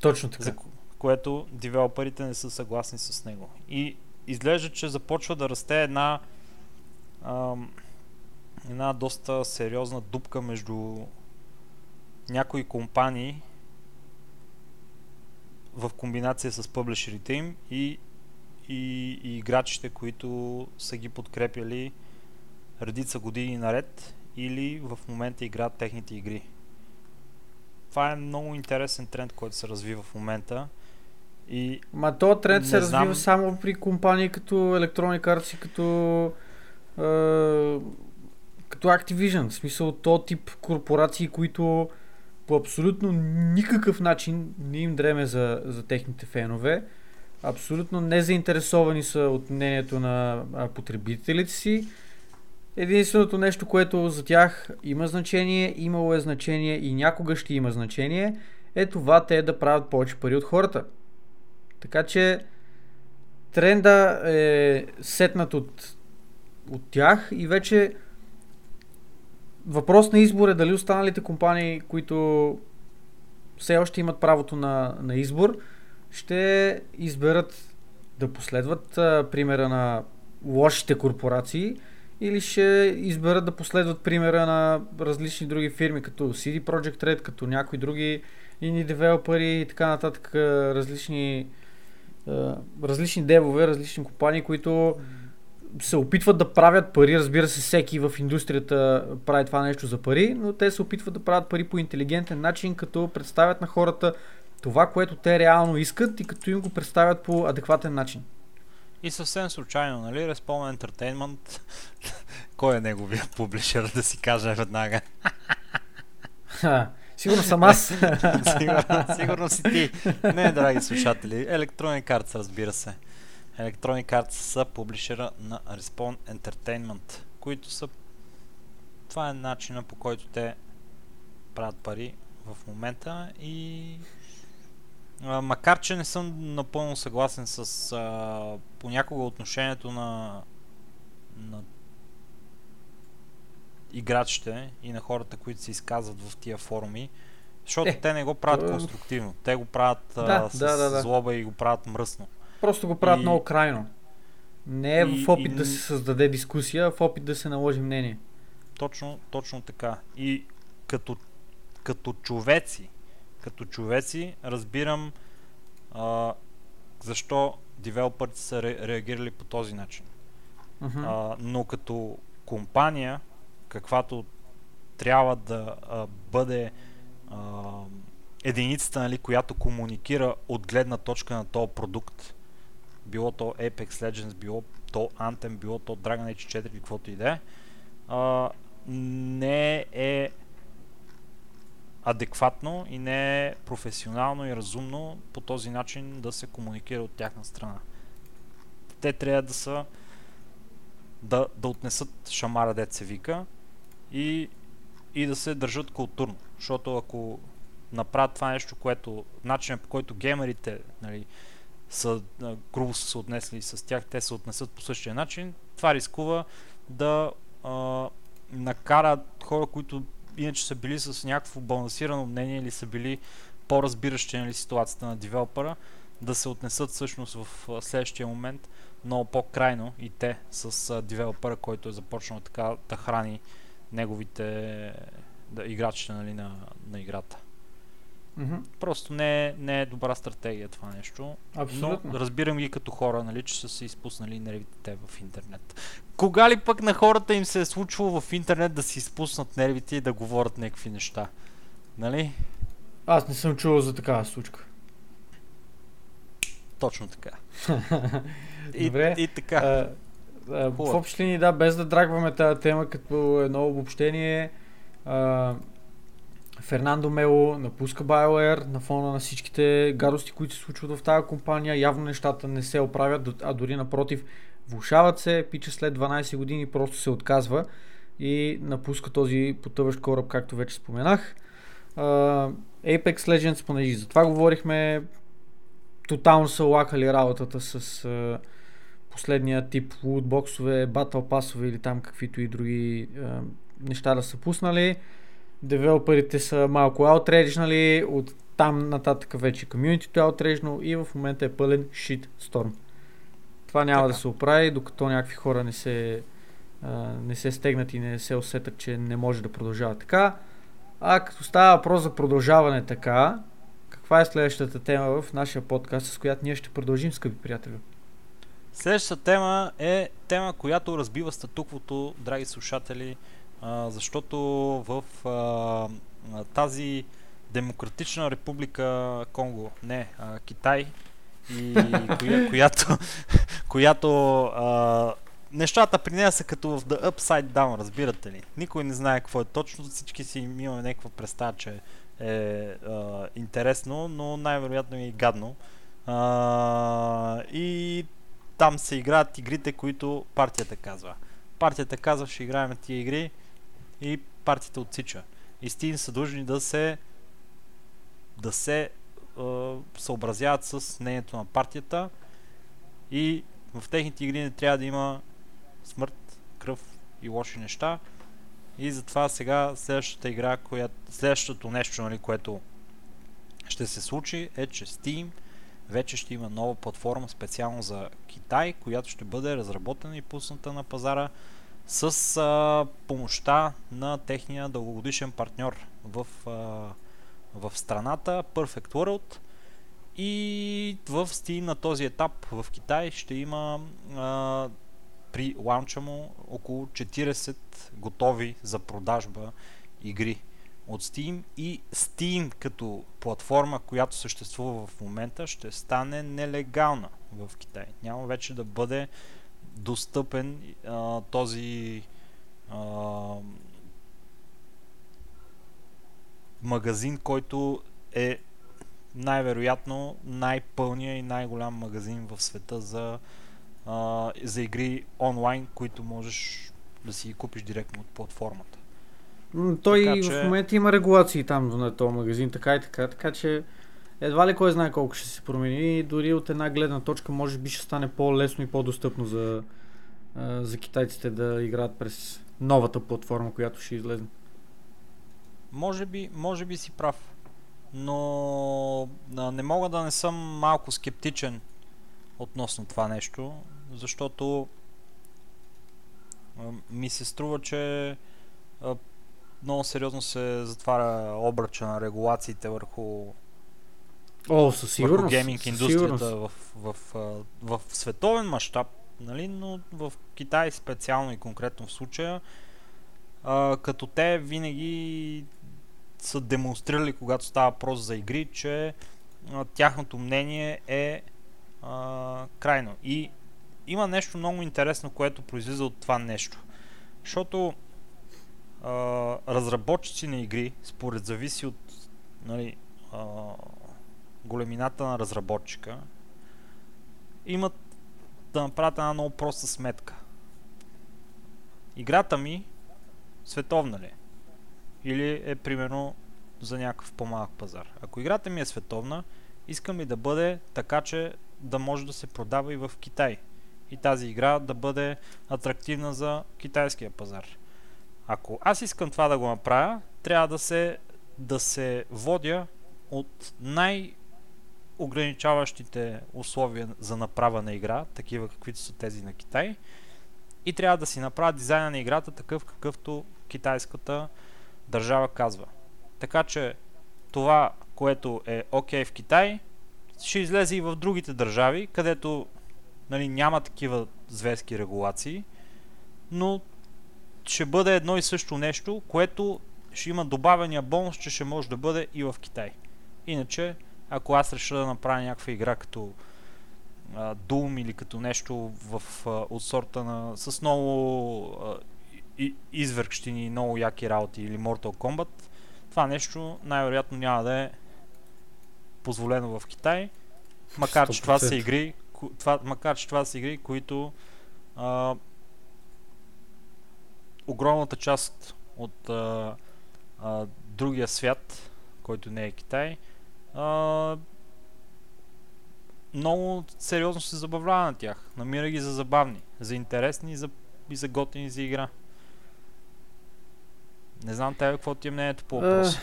Точно така. за ко- което девелоперите не са съгласни с него. И изглежда, че започва да расте една ам, една доста сериозна дупка между някои компании в комбинация с пъблишерите им и, и, и играчите, които са ги подкрепяли редица години наред или в момента играят техните игри. Това е много интересен тренд, който се развива в момента. И Ма то тренд се Не развива знам. само при компании като Electronic Arts и като е, като Activision. В смисъл то тип корпорации, които по абсолютно никакъв начин не им дреме за, за техните фенове. Абсолютно не заинтересовани са от мнението на потребителите си. Единственото нещо, което за тях има значение, имало е значение и някога ще има значение, е това те да правят повече пари от хората. Така че тренда е сетнат от, от тях и вече въпрос на избор е дали останалите компании, които все още имат правото на, на избор, ще изберат да последват а, примера на лошите корпорации или ще изберат да последват примера на различни други фирми, като CD Projekt Red, като някои други ини девелопери и така нататък, различни а, различни девове, различни компании, които се опитват да правят пари, разбира се, всеки в индустрията прави това нещо за пари, но те се опитват да правят пари по интелигентен начин, като представят на хората това, което те реално искат и като им го представят по адекватен начин. И съвсем случайно, нали, Respawn Entertainment, (laughs) кой е неговия публишер, да си кажа веднага. сигурно съм аз. (laughs) сигурно, сигурно си ти. Не, драги слушатели, Electronic Arts, разбира се. Electronic Arts са публишера на Respawn Entertainment, които са... Това е начина по който те правят пари в момента и а, макар, че не съм напълно съгласен с а, понякога отношението на, на играчите и на хората, които се изказват в тия форуми, защото е, те не го правят конструктивно. Те го правят да, с да, да, да. злоба и го правят мръсно. Просто го правят и... много крайно. Не е в опит и... да се създаде дискусия, а в опит да се наложи мнение. Точно, точно така. И като, като човеци, като човеци разбирам а, защо девелоперите са ре, реагирали по този начин. Uh-huh. А, но като компания, каквато трябва да а, бъде а, единицата, нали, която комуникира от гледна точка на този продукт, било то Apex Legends, било то Anthem, било то Dragon Age 4, каквото и да е, не е адекватно и не е професионално и разумно по този начин да се комуникира от тяхна страна. Те трябва да са да, да отнесат шамара, дет вика, и, и да се държат културно. Защото ако направят това нещо, което начинът по който геймерите нали, са, грубо са се отнесли с тях, те се отнесат по същия начин, това рискува да а, накара хора, които иначе са били с някакво балансирано мнение или са били по-разбиращи нали, ситуацията на девелопера, да се отнесат всъщност в следващия момент много по-крайно и те с девелопера, който е започнал така да храни неговите да, играчите нали, на, на играта. Mm-hmm. Просто не не е добра стратегия това нещо. Абсолютно. Но разбирам ги като хора, нали, че са се изпуснали нервите те в интернет. Кога ли пък на хората им се е случвало в интернет да си изпуснат нервите и да говорят някакви неща? Нали? Аз не съм чувал за такава случка. Точно така. (laughs) и, Добре. И така. А, а, в общи линии, да, без да драгваме тази тема като едно обобщение, а, Фернандо Мело напуска BioWare на фона на всичките гадости, които се случват в тази компания. Явно нещата не се оправят, а дори напротив влушават се. Пича след 12 години просто се отказва и напуска този потъващ кораб, както вече споменах. Uh, Apex Legends, понеже за това говорихме, тотално са лакали работата с uh, последния тип лутбоксове, батъл пасове или там каквито и други uh, неща да са пуснали девелоперите са малко outrage, от там нататък вече комьюнитито е outrage и в момента е пълен shit storm. Това няма така. да се оправи, докато някакви хора не се, а, не се стегнат и не се усетят, че не може да продължава така. А като става въпрос за продължаване така, каква е следващата тема в нашия подкаст, с която ние ще продължим, скъпи приятели? Следващата тема е тема, която разбива статуквото, драги слушатели, а, защото в а, тази Демократична република Конго, не, а, Китай, и (laughs) коя, която, която а, нещата при нея са като в The Upside Down, разбирате ли? Никой не знае какво е точно, всички си имаме някаква представа, че е а, интересно, но най-вероятно е и гадно. А, и там се играят игрите, които партията казва. Партията казва, ще играем тия игри, и партията отсича. И Steam са длъжни да се да се е, съобразяват с мнението на партията и в техните игри не трябва да има смърт, кръв и лоши неща. И затова сега следващата игра, която, следващото нещо, нали, което ще се случи е, че Steam вече ще има нова платформа специално за Китай, която ще бъде разработена и пусната на пазара с а, помощта на техния дългогодишен партньор в, а, в страната Perfect World И в Steam на този етап в Китай ще има а, при лаунча му около 40 готови за продажба игри от Steam и Steam като платформа, която съществува в момента, ще стане нелегална в Китай. Няма вече да бъде достъпен а, този а, магазин, който е най-вероятно най-пълния и най-голям магазин в света за, а, за игри онлайн, които можеш да си ги купиш директно от платформата. Той така, че... в момента има регулации там на този магазин, така и така, така че едва ли кой знае колко ще се промени. Дори от една гледна точка може би ще стане по-лесно и по-достъпно за, за китайците да играят през новата платформа, която ще излезе. Може би, може би си прав. Но не мога да не съм малко скептичен относно това нещо, защото ми се струва, че много сериозно се затваря обръча на регулациите върху О, със сигурност. Върху гейминг индустрията в, в, в, в, световен мащаб, нали, но в Китай специално и конкретно в случая, а, като те винаги са демонстрирали, когато става въпрос за игри, че а, тяхното мнение е а, крайно. И има нещо много интересно, което произлиза от това нещо. Защото а, разработчици на игри, според зависи от нали, а, големината на разработчика, имат да направят една много проста сметка. Играта ми световна ли е? Или е примерно за някакъв по-малък пазар. Ако играта ми е световна, искам и да бъде така, че да може да се продава и в Китай. И тази игра да бъде атрактивна за китайския пазар. Ако аз искам това да го направя, трябва да се, да се водя от най- ограничаващите условия за направа на игра, такива каквито са тези на Китай, и трябва да си направя дизайна на играта такъв какъвто китайската държава казва. Така че това, което е окей okay в Китай, ще излезе и в другите държави, където нали, няма такива зверски регулации, но ще бъде едно и също нещо, което ще има добавения бонус, че ще може да бъде и в Китай. Иначе, ако аз реша да направя някаква игра като а, Doom или като нещо в, а, от сорта на с много а, и, извъркщини, много яки работи или Mortal Kombat, това нещо най-вероятно няма да е позволено в Китай, макар 100%. че това са игри, това, макар че това са игри, които а, огромната част от а, а, другия свят, който не е Китай, а, много сериозно се забавлява на тях. Намира ги за забавни, за интересни и за, и за готини за игра. Не знам тебе какво ти е мнението по въпроса.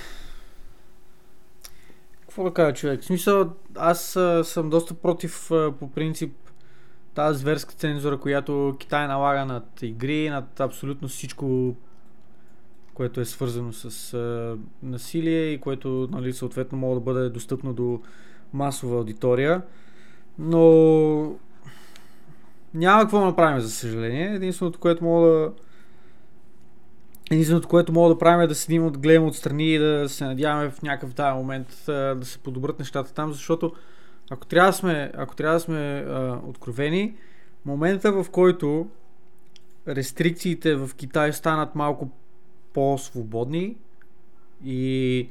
Какво да кажа човек? В смисъл, аз а, съм доста против а, по принцип тази зверска цензура, която Китай налага над игри, над абсолютно всичко, което е свързано с а, насилие и което нали, съответно може да бъде достъпно до масова аудитория. Но няма какво да направим, за съжаление. Единственото, което мога да Единственото, което мога да правим е да седим от гледам отстрани и да се надяваме в някакъв тази момент да се подобрат нещата там, защото ако трябва да сме, ако трябва да сме а, откровени, момента в който рестрикциите в Китай станат малко по-свободни и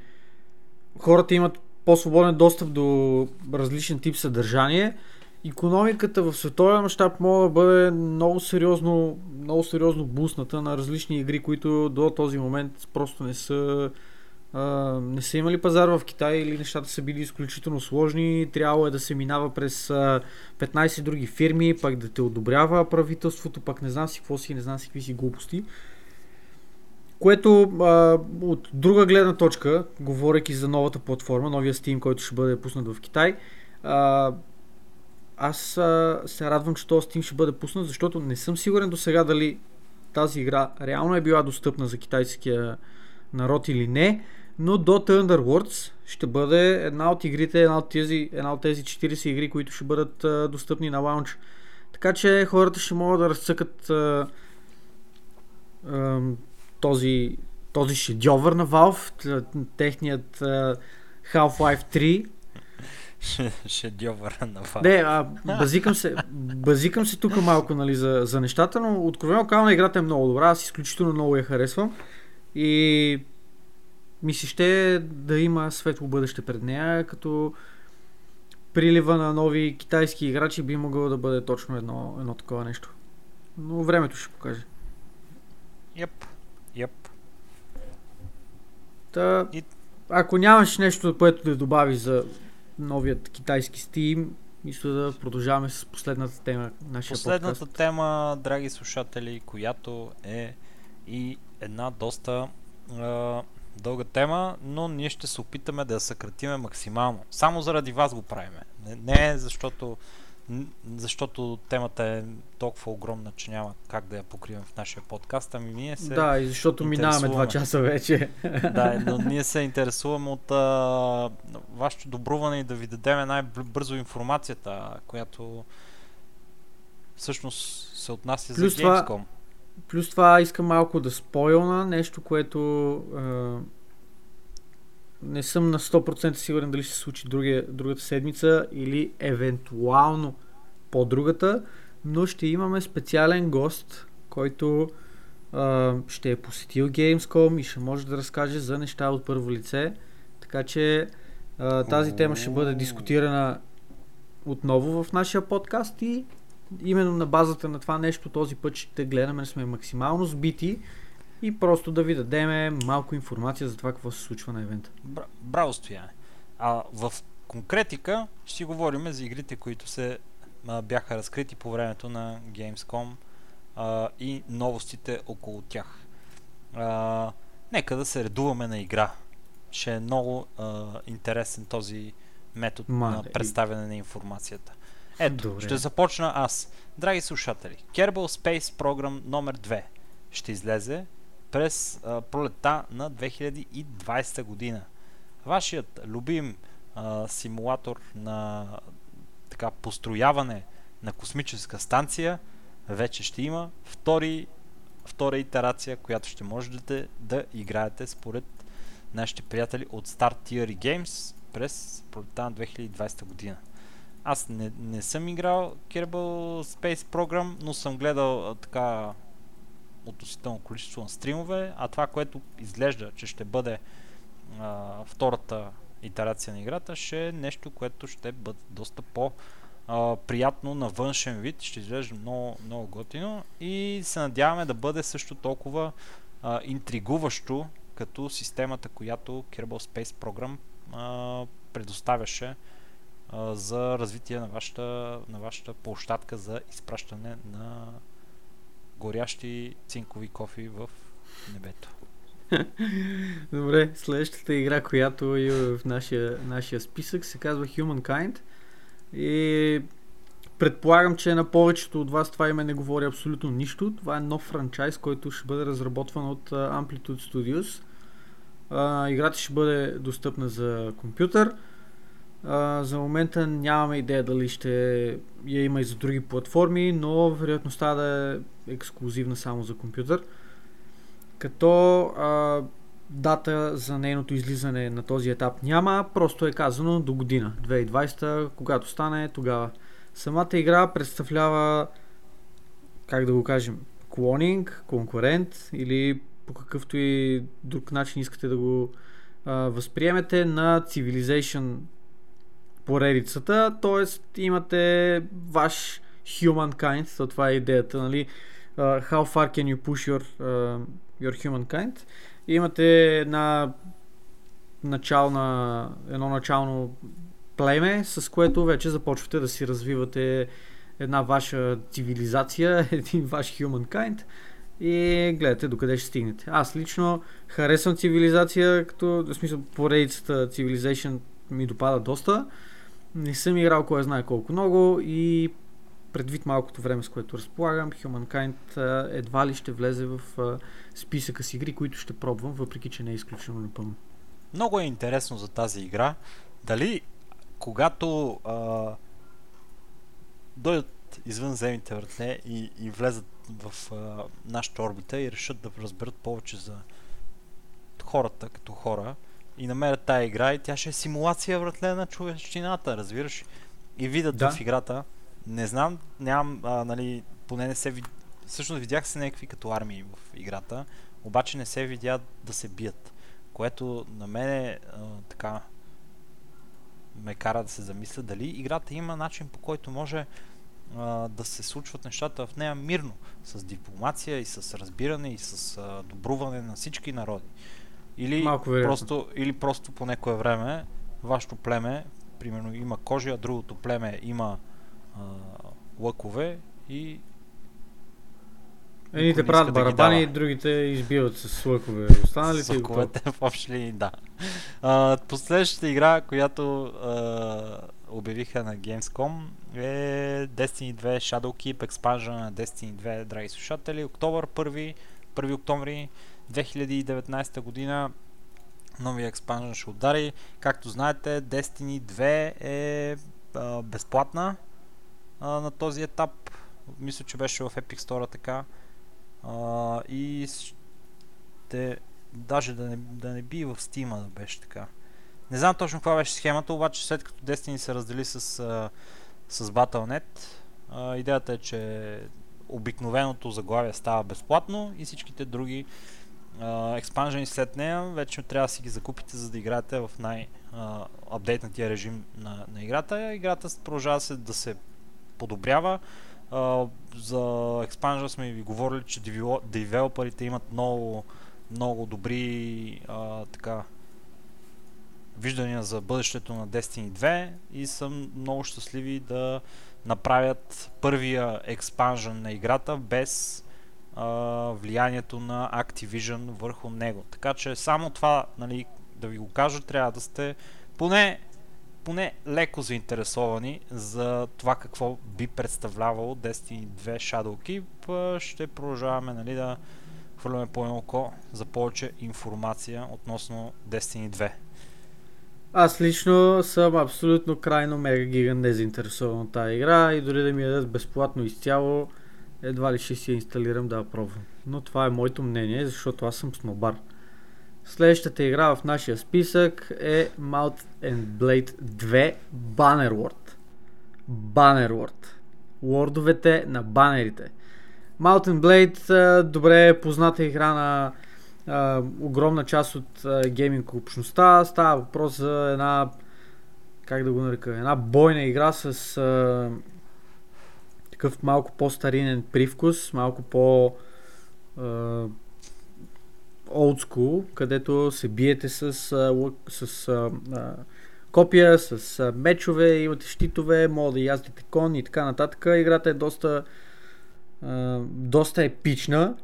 хората имат по-свободен достъп до различен тип съдържание, економиката в световен мащаб може да бъде много сериозно, много сериозно бусната на различни игри, които до този момент просто не са Uh, не са имали пазар в Китай или нещата са били изключително сложни, трябвало е да се минава през uh, 15 други фирми, пак да те одобрява правителството, пак не знам си какво си, не знам си какви си глупости. Което uh, от друга гледна точка, говоряки за новата платформа, новия Steam, който ще бъде пуснат в Китай, uh, аз а, се радвам, че този Steam ще бъде пуснат, защото не съм сигурен до сега дали тази игра реално е била достъпна за китайския народ или не, но до Underworlds ще бъде една от игрите, една от тези, една от тези 40 игри, които ще бъдат а, достъпни на лаунч. Така че хората ще могат да разцъкат а, а, този, този шедьовър на Valve, техният а, Half-Life 3. (laughs) Шедьовъра на Valve. Не, а, базикам се, базикам се тук малко нали, за, за нещата, но откровено казвам, играта е много добра, аз изключително много я харесвам и ми се ще да има светло бъдеще пред нея, като прилива на нови китайски играчи би могъл да бъде точно едно, едно такова нещо. Но времето ще покаже. Йеп. Та, И- ако нямаш нещо, което да добави за новият китайски Steam, мисля да продължаваме с последната тема на нашия Последната подкаст. тема, драги слушатели, която е и една доста а, дълга тема, но ние ще се опитаме да я съкратиме максимално. Само заради вас го правиме. Не, не защото, н- защото темата е толкова огромна, че няма как да я покрием в нашия подкаст, ами ние се... Да, и защото минаваме два часа вече. (laughs) Да, но ние се интересуваме от а, вашето добруване и да ви дадем най-бързо информацията, която всъщност се отнася Плюс за това- Gamescom. Плюс това искам малко да спойлна нещо, което а, не съм на 100% сигурен дали ще се случи другия, другата седмица или евентуално по-другата, но ще имаме специален гост, който а, ще е посетил Gamescom и ще може да разкаже за неща от първо лице. Така че а, тази тема ще бъде дискутирана отново в нашия подкаст и именно на базата на това нещо този път ще гледаме да сме максимално сбити и просто да ви дадем малко информация за това какво се случва на евента. Бра- Браво, Стояне. А в конкретика ще си говорим за игрите, които се а, бяха разкрити по времето на Gamescom а, и новостите около тях. А, нека да се редуваме на игра. Ще е много а, интересен този метод Ма, на и- представяне на информацията. Ето, Добре. ще започна аз. Драги слушатели, Kerbal Space Program номер 2 ще излезе през а, пролета на 2020 година. Вашият любим а, симулатор на така построяване на космическа станция вече ще има втори, втора итерация, която ще можете да играете според нашите приятели от Star Theory Games през пролета на 2020 година. Аз не, не съм играл Kerbal Space Program, но съм гледал а, така относително количество на стримове, а това, което изглежда, че ще бъде а, втората итерация на играта, ще е нещо, което ще бъде доста по а, приятно на външен вид, ще изглежда много, много готино и се надяваме да бъде също толкова а, интригуващо като системата, която Kerbal Space Program а, предоставяше за развитие на вашата, на вашата площадка за изпращане на горящи цинкови кофи в небето. (laughs) Добре, следващата игра, която е в нашия, нашия списък, се казва Humankind. И предполагам, че на повечето от вас това име не говори абсолютно нищо. Това е нов франчайз, който ще бъде разработван от Amplitude Studios. А, играта ще бъде достъпна за компютър. За момента нямаме идея дали ще я има и за други платформи, но вероятността да е ексклюзивна само за компютър. Като а, дата за нейното излизане на този етап няма, просто е казано до година, 2020, когато стане тогава. Самата игра представлява, как да го кажем, клонинг, конкурент или по какъвто и друг начин искате да го а, възприемете на Civilization поредицата, т.е. имате ваш humankind, то това е идеята, нали? Uh, how far can you push your, uh, your humankind? И имате една начална, едно начално племе, с което вече започвате да си развивате една ваша цивилизация, (laughs) един ваш humankind и гледате докъде ще стигнете. Аз лично харесвам цивилизация, като в смисъл поредицата Civilization ми допада доста. Не съм играл кой знае колко много и предвид малкото време, с което разполагам, Humankind едва ли ще влезе в списъка с игри, които ще пробвам, въпреки че не е изключено напълно. много е интересно за тази игра. Дали когато а, дойдат извънземните вратле и, и влезат в а, нашата орбита и решат да разберат повече за хората като хора и намерят тази игра и тя ще е симулация вратле на човещината, разбираш? И видят Да. в играта. Не знам, нямам, а, нали, поне не се видя. Всъщност видях се някакви като армии в играта, обаче не се видя да се бият. Което на мене а, така ме кара да се замисля дали играта има начин по който може а, да се случват нещата в нея мирно, с дипломация и с разбиране и с а, добруване на всички народи. Или Малко вероятно. просто, или просто по некое време вашето племе, примерно има кожи, а другото племе има а, лъкове и Едните правят да барабани, дава. другите избиват с лъкове. Останалите с и лъковете (laughs) в общи линии, да. А, последващата игра, която а, обявиха на Gamescom е Destiny 2 Shadowkeep, Expansion на Destiny 2, драги слушатели. Октомвър 1, 1 октомври 2019 година новия експанжен ще удари. Както знаете, Destiny 2 е а, безплатна а, на този етап. Мисля, че беше в Epic Store така. А, и ще... Даже да не, да не би в Steam да беше така. Не знам точно каква беше схемата, обаче след като Destiny се раздели с, а, с Battle.net, а, идеята е, че обикновеното заглавие става безплатно и всичките други експанжени след нея вече трябва да си ги закупите, за да играете в най-апдейтнатия режим на, на играта. Играта продължава се да се подобрява. А, за експанжа сме ви говорили, че девело- девелоперите имат много, много добри а, така виждания за бъдещето на Destiny 2 и съм много щастливи да направят първия експанжен на играта без а, влиянието на Activision върху него. Така че само това, нали, да ви го кажа, трябва да сте поне, поне леко заинтересовани за това какво би представлявало Destiny 2 Shadowkeep. А, Ще продължаваме нали, да хвърляме по едно око за повече информация относно Destiny 2. Аз лично съм абсолютно крайно мега гига незаинтересован от тази игра и дори да ми я дадат безплатно изцяло, едва ли ще си я инсталирам да я пробвам. Но това е моето мнение, защото аз съм снобар. Следващата игра в нашия списък е Mount and Blade 2 Bannerlord. Bannerlord. Лордовете на банерите. Mount and Blade добре е позната игра на а, огромна част от а, гейминг общността. Става въпрос за една, как да го нарека, една бойна игра с а, такъв малко по-старинен привкус, малко по school, където се биете с, с а, копия, с мечове, имате щитове, може да яздите кон и така нататък. Играта е доста, доста епична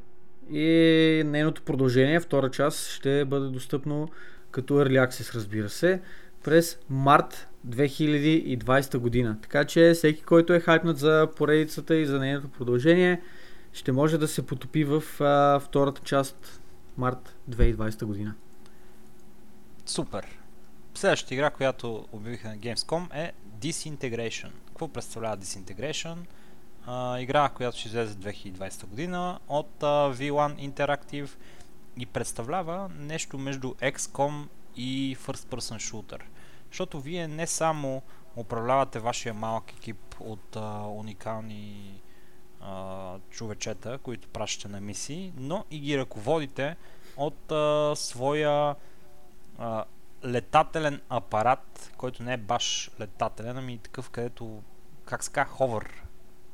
и нейното продължение, втора част, ще бъде достъпно като Early Access, разбира се, през март 2020 година. Така че всеки, който е хайпнат за поредицата и за нейното продължение, ще може да се потопи в а, втората част март 2020 година. Супер. Следващата игра, която обявиха на Gamescom е Disintegration. Какво представлява Disintegration? А, игра, която ще излезе 2020 година от а, V1 Interactive и представлява нещо между XCOM и First Person Shooter. Защото вие не само управлявате вашия малък екип от а, уникални а, човечета, които пращате на мисии, но и ги ръководите от а, своя а, летателен апарат, който не е баш летателен, ами такъв, където, как казва, ховър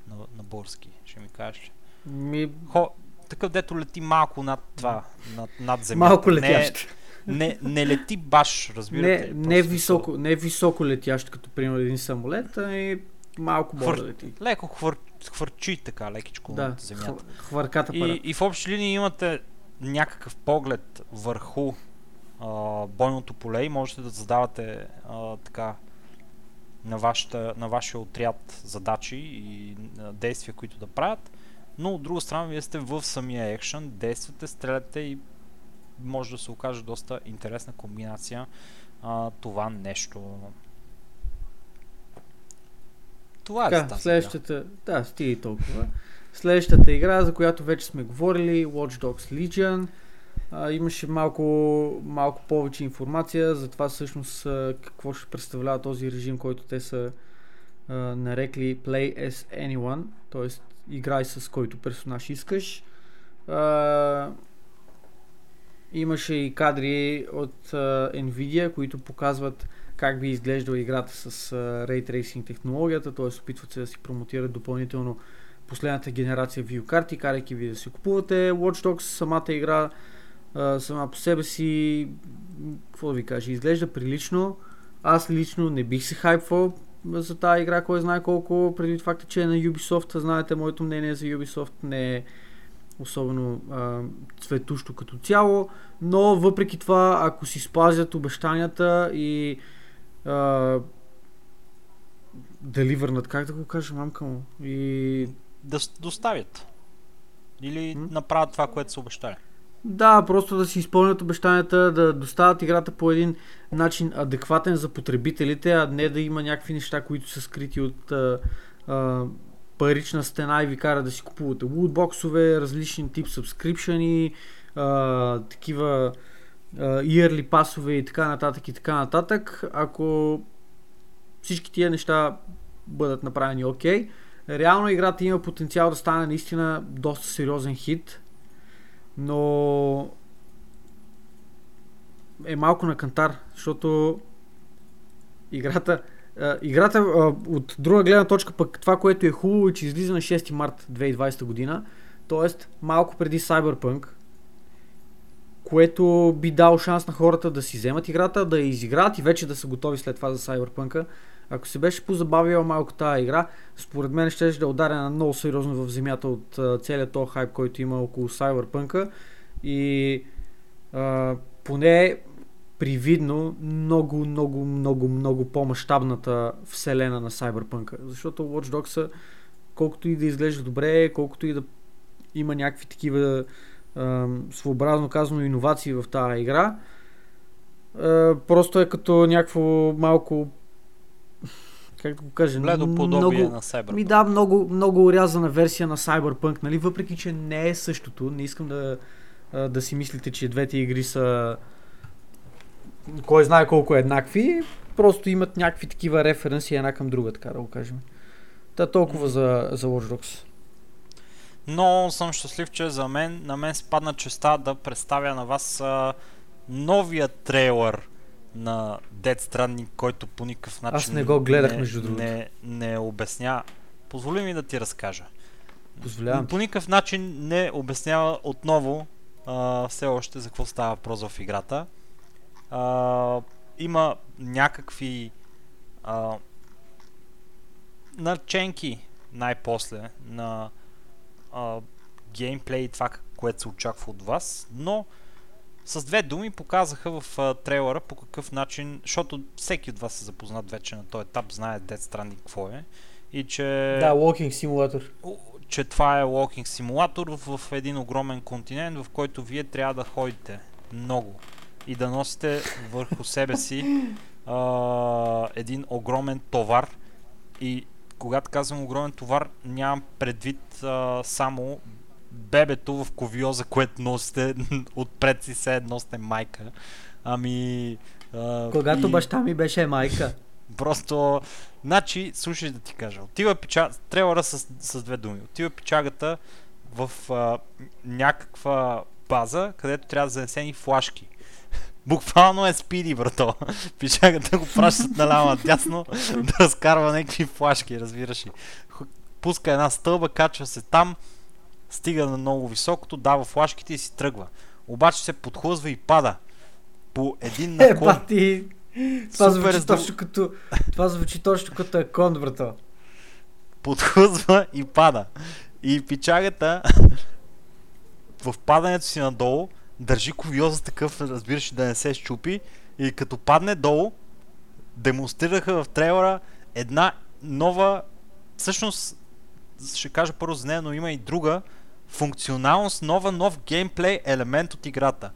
на, на български, ще ми кажеш. ли? Ми, Хо, такъв, дето лети малко над това, над, над земята. малко Не, летящ. не, не лети баш, разбирате. Не, не, високо, не високо летящ, като примерно един самолет, а и малко може да лети. Леко хвър, хвърчи така, лекичко Да, над земята. хв- хвърката. И, и в общи линии имате някакъв поглед върху а, бойното поле и можете да задавате а, така на, вашата, на вашия отряд задачи и а, действия, които да правят. Но от друга страна, вие сте в самия екшен, действате, стреляте и може да се окаже доста интересна комбинация а, това нещо. Това е Така, за тази следващата, да, стига и толкова. Следващата игра, за която вече сме говорили, Watch Dogs Legion. А, имаше малко, малко повече информация за това всъщност какво ще представлява този режим, който те са а, нарекли Play as Anyone, т.е. играй с който персонаж искаш. А, имаше и кадри от а, Nvidia, които показват как би изглеждала играта с а, Ray Tracing технологията, т.е. опитват се да си промотират допълнително последната генерация видеокарти, карайки ви да си купувате Watch Dogs, самата игра а, сама по себе си, какво да ви кажа, изглежда прилично. Аз лично не бих се хайпвал за тази игра, кой знае колко, преди факта, че е на Ubisoft, знаете моето мнение за Ubisoft не е особено а, цветущо като цяло, но въпреки това, ако си спазят обещанията и а, деливърнат, как да го кажа, мамка му, и Да доставят. Или М? направят това, което са обещали. Да, просто да си изпълнят обещанията, да доставят играта по един начин адекватен за потребителите, а не да има някакви неща, които са скрити от а, а, парична стена и ви кара да си купувате лутбоксове, различни тип сабскрипшени, такива yearly пасове и така нататък и така нататък. Ако всички тия неща бъдат направени окей, реално играта има потенциал да стане наистина доста сериозен хит но е малко на кантар, защото играта, играта от друга гледна точка пък това, което е хубаво е, че излиза на 6 март 2020 година, т.е. малко преди Cyberpunk, което би дал шанс на хората да си вземат играта, да я изиграят и вече да са готови след това за Cyberpunk. Ако се беше позабавила малко тази игра, според мен ще да ударя на много сериозно в земята от целият този хайп, който има около Cyberpunk и а, поне привидно много, много, много, много по-масштабната вселена на Cyberpunk. Защото Watch Dogs колкото и да изглежда добре, колкото и да има някакви такива а, своеобразно казано иновации в тази игра, а, просто е като някакво малко как да го кажа, подобие на Cyberpunk. ми да, много, много урязана версия на Cyberpunk, нали? Въпреки, че не е същото. Не искам да, да си мислите, че двете игри са кой знае колко еднакви. Просто имат някакви такива референси една към друга, така да го кажем. Та толкова за, за Watch Dogs. Но съм щастлив, че за мен, на мен спадна честа да представя на вас а, новия трейлър на Dead Stranding, който по никакъв начин Аз не го гледах, не, между другото. Не, не обясня. Позволи ми да ти разкажа. Позволявам. По никакъв начин не обяснява отново а, все още за какво става въпрос в играта. А, има някакви а, наченки най-после на а, геймплей и това, което се очаква от вас, но с две думи показаха в а, трейлера по какъв начин, защото всеки от вас е запознат вече на този етап, знае Dead Stranding какво е и че Да, Walking Simulator. Че това е walking симулатор в, в един огромен континент, в който вие трябва да ходите много и да носите върху себе си а, един огромен товар. И когато казвам огромен товар, нямам предвид а, само бебето в ковиоза, което носите (laughs) отпред си се едно сте майка. Ами... А, Когато и- баща ми беше майка. Просто, значи, слушай да ти кажа. Отива пича... Трейлъра с, с две думи. Отива пичагата в а, някаква база, където трябва да занесени флашки. Буквално е спиди, брато. (laughs) Пичагата го пращат наляво надясно (laughs) да разкарва някакви флашки, разбираш ли. Пуска една стълба, качва се там, стига на много високото, дава флашките и си тръгва. Обаче се подхлъзва и пада. По един Е, наклон. бати! Това звучи, здраво. точно като, това звучи точно като аконт, брато. подхлъзва и пада. И пичагата (laughs) в падането си надолу държи ковиоза такъв, разбираш, да не се щупи. И като падне долу демонстрираха в трейлера една нова, всъщност ще кажа първо за нея, но има и друга функционалност, нова, нов геймплей елемент от играта,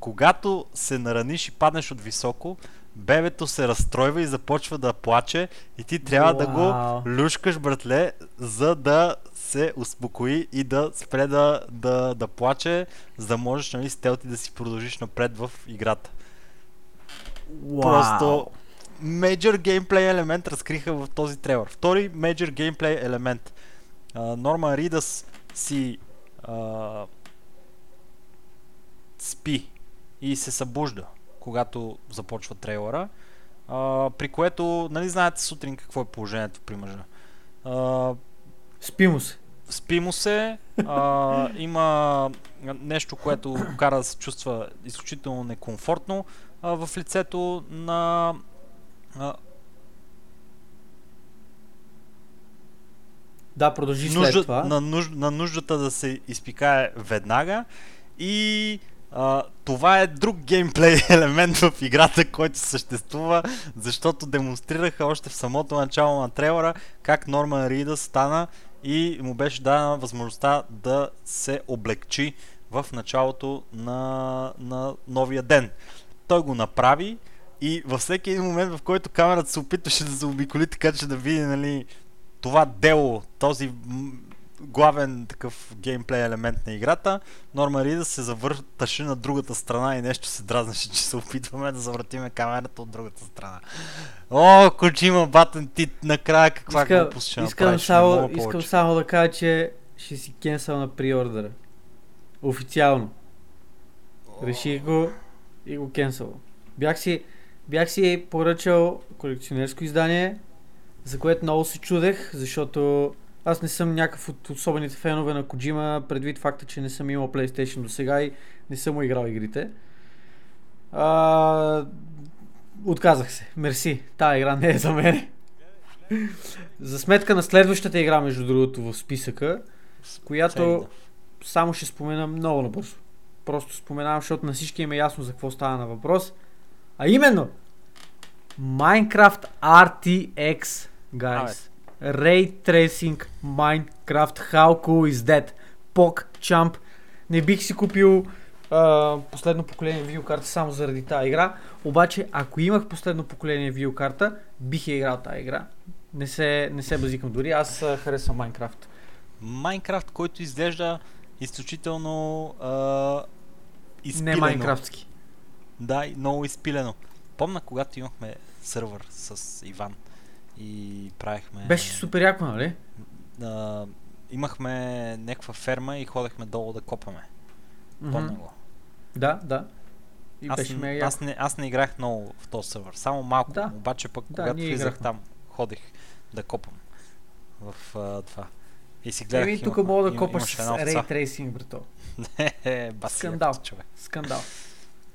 когато се нараниш и паднеш от високо, бебето се разстройва и започва да плаче и ти трябва да го люшкаш, братле, за да се успокои и да спре да, да, да плаче, за да можеш нали, стелти да си продължиш напред в играта. Просто major геймплей елемент разкриха в този трейлър. Втори major геймплей елемент. Норман Ридъс си а, спи и се събужда, когато започва трейлера. А, при което, нали знаете сутрин какво е положението при мъжа. А, Спи му се. спи му се, а, има нещо, което кара да се чувства изключително некомфортно а, в лицето на а, Да, продължи след нужда, това. на, нуж, на нуждата да се изпикае веднага и това е друг геймплей (laughs) елемент в играта, който съществува, защото демонстрираха още в самото начало на трейлера как Норман Рида стана и му беше дадена възможността да се облегчи в началото на, на новия ден. Той го направи и във всеки един момент, в който камерата се опитваше да се обиколи, така че да види нали, това дело, този главен такъв геймплей елемент на играта, Норма Рида се завърташе на другата страна и нещо се дразнеше, че се опитваме да завъртиме камерата от другата страна. О, Коджима Батен, ти накрая каква Иска, глупост ще искам, направиш, само, искам само да кажа, че ще си кенсъл на приордера. Официално. Реших го и го кенсъл. Бях си, бях си поръчал колекционерско издание, за което много се чудех, защото аз не съм някакъв от особените фенове на Коджима, предвид факта, че не съм имал PlayStation до сега и не съм му играл игрите. А, отказах се. Мерси. Тая игра не е за мен. За сметка на следващата игра, между другото, в списъка, която само ще спомена много набързо. Просто споменавам, защото на всички им е ясно за какво става на въпрос. А именно Minecraft RTX, guys. Ray Tracing Minecraft How Cool is That? Pog Champ. Не бих си купил а, последно поколение видеокарта само заради тази игра. Обаче, ако имах последно поколение видеокарта, бих я играл тази игра. Не се, не се базикам дори. Аз харесвам Minecraft. Майнкрафт, който изглежда изключително а, Не изпилено. Майнкрафтски. Да, много изпилено. Помна, когато имахме сървър с Иван и правихме... Беше супер яко, нали? А, имахме някаква ферма и ходехме долу да копаме. Помня Мгм. го. Да, да. И Аз, беше ме аз, не, аз не играх много в този сървър, само малко. Да. Обаче пък, Да, когато влизах играхме. там, ходих да копам в а, това. И си гледах. Еми, тук мога да копаш с. Ray Tracing, брато. (laughs) Е, баси Скандал. човек. Скандал.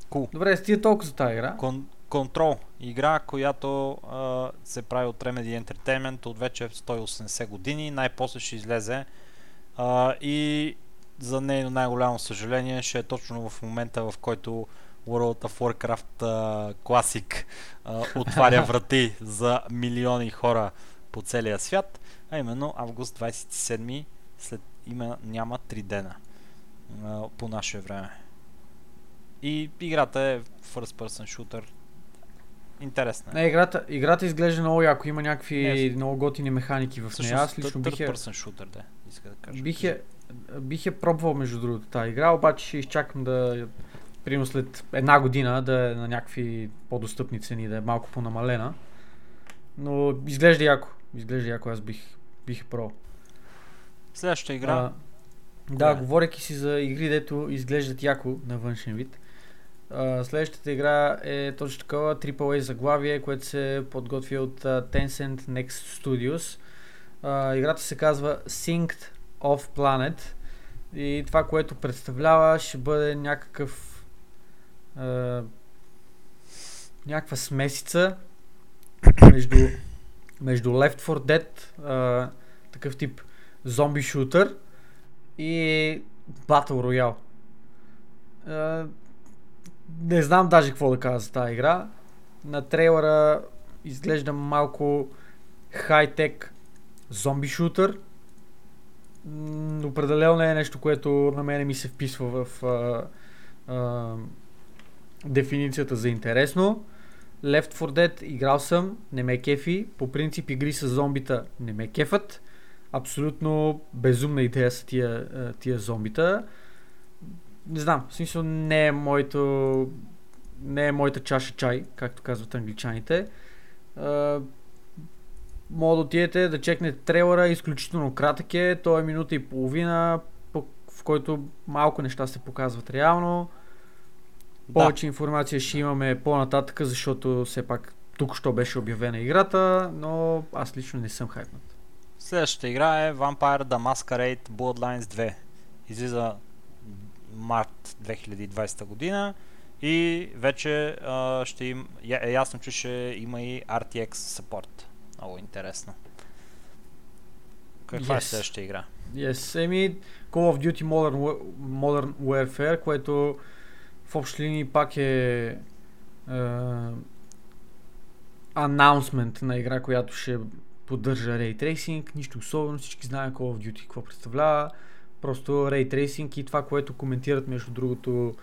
Cool. Добре, стига толкова за тази игра. Кон- Контрол. Игра, която а, се прави от Remedy Entertainment от вече 180 години. Най-после ще излезе. А, и за нейно най-голямо съжаление ще е точно в момента, в който World of Warcraft а, Classic а, отваря (laughs) врати за милиони хора по целия свят, а именно август 27 след има, няма 3 дена а, по наше време. И играта е first person shooter. Интересна е. Не, играта, играта изглежда много яко. Има някакви Не, много готини механики в нея. Аз лично бих person shooter, да, иска да кажа. бих, я, бих я пробвал между другото тази игра, обаче ще изчакам да примерно след една година да е на някакви по-достъпни цени, да е малко по-намалена. Но изглежда яко. Изглежда яко, аз бих, бих я пробвал. Следващата игра. А, да, е? говоряки си за игри, дето изглеждат яко на външен вид. Следващата игра е точно такова AAA заглавие, което се подготвя от а, Tencent Next Studios. А, играта се казва Synced of Planet и това, което представлява, ще бъде някакъв някаква смесица между, между Left 4 Dead, такъв тип зомби шутър и Battle Royale. Не знам даже какво да кажа за тази игра. На трейлера изглежда малко хай-тек зомби шутър. Определено е нещо, което на мене ми се вписва в а, а, дефиницията за интересно. Left 4 Dead играл съм, не ме кефи. По принцип игри с зомбита не ме кефат. Абсолютно безумна идея са тия, тия зомбита. Не знам, в смисъл не е моето не е моята чаша чай, както казват англичаните. Мога да отидете да чекнете трейлера, изключително кратък е, той е минута и половина, в който малко неща се показват реално. Повече да. информация ще имаме по-нататък, защото все пак тук що беше обявена играта, но аз лично не съм хайпнат. Следващата игра е Vampire The Masquerade Bloodlines 2. Излиза март 2020 година и вече а, ще им, е ясно, че ще има и RTX support. Много интересно. Каква yes. е следващата игра? Yes, еми Call of Duty Modern, Modern Warfare, което в общи линии пак е анонсмент на игра, която ще поддържа Ray Tracing, нищо особено, всички знаем Call of Duty какво представлява, просто Ray Tracing и това, което коментират между другото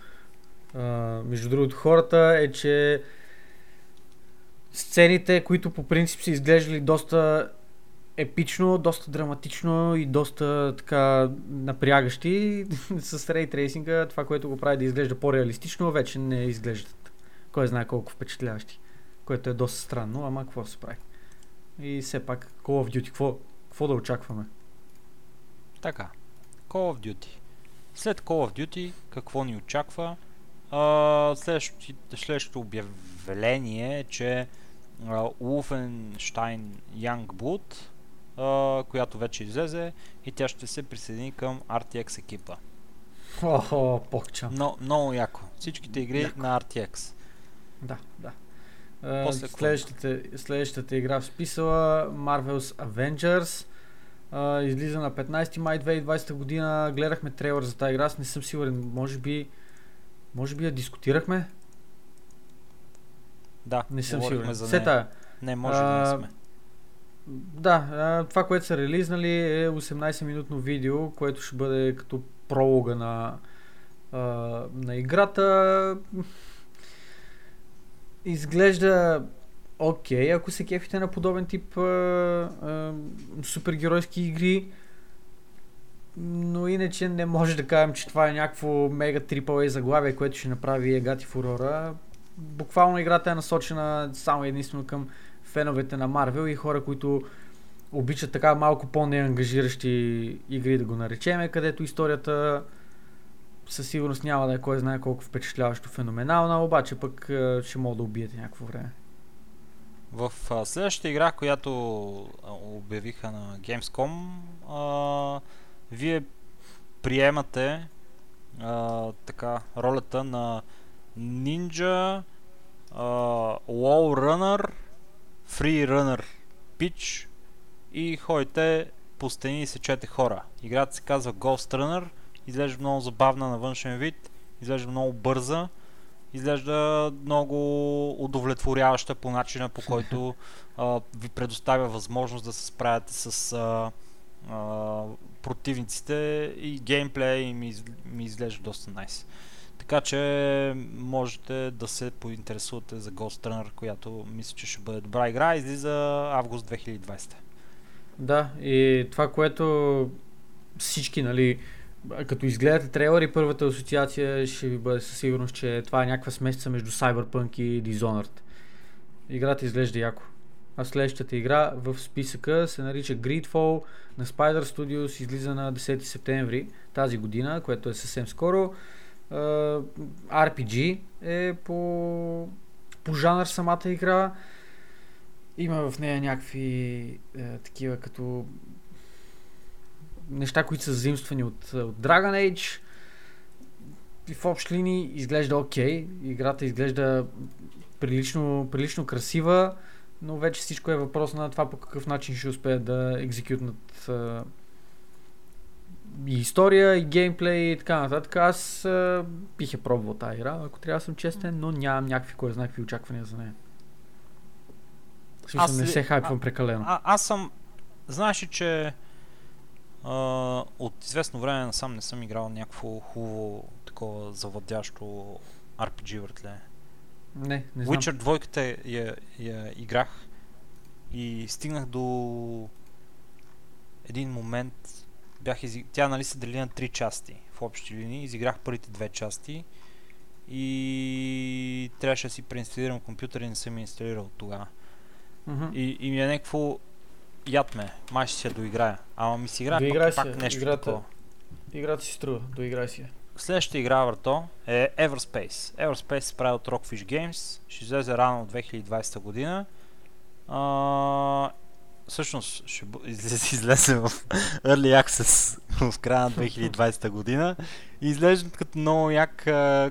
Uh, между другото хората е, че сцените, които по принцип са изглеждали доста епично, доста драматично и доста така напрягащи (laughs) с рейтрейсинга, това, което го прави да изглежда по-реалистично, вече не изглеждат. Кой знае колко впечатляващи. Което е доста странно, ама какво се прави. И все пак Call of Duty, какво, какво да очакваме? Така, Call of Duty. След Call of Duty, какво ни очаква? Следващото, следващото обявление е, че Wolfenstein Youngblood която вече излезе и тя ще се присъедини към RTX екипа. Охо, покча. Но, много яко. Всичките игри яко. на RTX. Да, да. После следващата, следващата игра в списала Marvel's Avengers. Излиза на 15 май 2020 година. Гледахме трейлър за тази игра. Аз не съм сигурен. Може би, може би я дискутирахме? Да, не съм сигурен. За Сета. Не, може uh, да не сме. Да, това, което са релизнали е 18-минутно видео, което ще бъде като пролога на, на играта. Изглежда окей, okay, ако се кефите на подобен тип а, а, супергеройски игри. Но иначе не може да кажем, че това е някакво мега AAA заглавие, което ще направи Егати Фурора. Буквално играта е насочена само единствено към феновете на Марвел и хора, които обичат така малко по-неангажиращи игри, да го наречеме, където историята със сигурност няма да е кой знае колко впечатляващо феноменална, обаче пък ще мога да убиете някакво време. В а, следващата игра, която а, обявиха на Gamescom, а, вие приемате а, така ролята на Ninja, а, Runner Free Runner Pitch и ходите по стени и сечете хора. Играта се казва Ghost Runner, изглежда много забавна на външен вид, изглежда много бърза, изглежда много удовлетворяваща по начина по който а, ви предоставя възможност да се справяте с а, а, противниците и геймплея ми, ми изглежда доста найс. Nice. Така че можете да се поинтересувате за Ghost Runner, която мисля, че ще бъде добра игра. Излиза август 2020. Да, и това, което всички, нали, като изгледате трейлър и първата асоциация ще ви бъде със сигурност, че това е някаква смесица между Cyberpunk и Dishonored. Играта изглежда яко. А следващата игра в списъка се нарича Greedfall на Spider Studios, излиза на 10 септември тази година, което е съвсем скоро. RPG е по, по жанр самата игра. Има в нея някакви е, такива като неща, които са заимствани от, от Dragon Age. И в общи линии изглежда окей. Okay. Играта изглежда прилично, прилично красива, но вече всичко е въпрос на това по какъв начин ще успеят да екзекютнат и история, и геймплей и така нататък. Аз а, бих е пробвал тази игра, ако трябва да съм честен, но нямам някакви кой знае какви очаквания за нея. Смисъл, не се хайпвам а, прекалено. А, аз съм... Знаеш че а, от известно време насам не съм играл някакво хубаво такова завладящо RPG въртле. Не, не знам. Witcher 2 я, я играх и стигнах до един момент, бях изи... тя нали се дели на три части в общи линии, изиграх първите две части и трябваше да си преинсталирам компютър и не съм инсталирал тогава. Мгм. И, и ми е някакво яд ме, май ще се доиграя. Ама ми си играе Доиграй пак, пак нещо играта. такова. Играта си струва, доиграй си. Следващата игра, върто, е Everspace. Everspace се прави от Rockfish Games. Ще излезе рано от 2020 година. А, всъщност, ще (laughs) излезе, излезе в Early Access в края на 2020 година. И изглежда като много як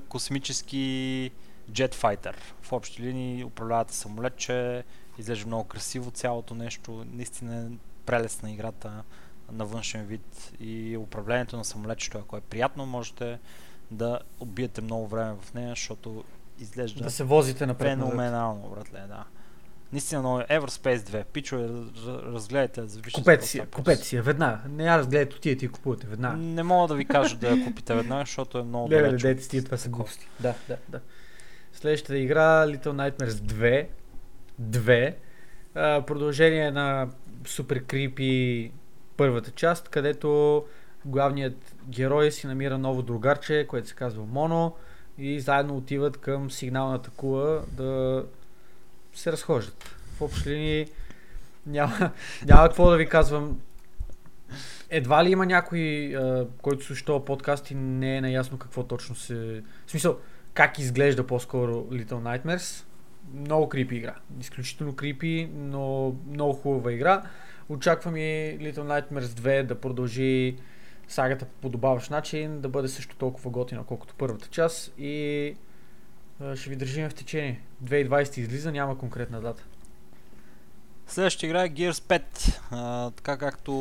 космически Jetfighter. В общи линии управлявате самолетче, изглежда много красиво цялото нещо. Наистина е прелесна играта на външен вид и управлението на самолетчето, ако е приятно, можете да отбиете много време в нея, защото изглежда Да се возите напред. феноменално, братле, да. Наистина много. Everspace 2. Пичове, раз- разгледайте, Купете си, купете си я веднага. Не я разгледайте, отидете и купувате веднага. Не мога да ви кажа да я купите веднага, защото е много далеч. дайте от си, това са глупости. Да, да, да. Следващата игра Little Nightmares 2. 2. А, продължение на супер крипи първата част, където главният герой си намира ново другарче, което се казва Моно и заедно отиват към сигналната кула да се разхождат. В общи линии няма, няма какво да ви казвам. Едва ли има някой, а, който слуша подкаст и не е наясно какво точно се... В смисъл, как изглежда по-скоро Little Nightmares. Много крипи игра. Изключително крипи, но много хубава игра. Очаквам и Little Nightmares 2 да продължи сагата по подобаващ начин, да бъде също толкова готина, колкото първата част и ще ви държим в течение. 2020 излиза, няма конкретна дата. Следващата игра е Gears 5. А, така както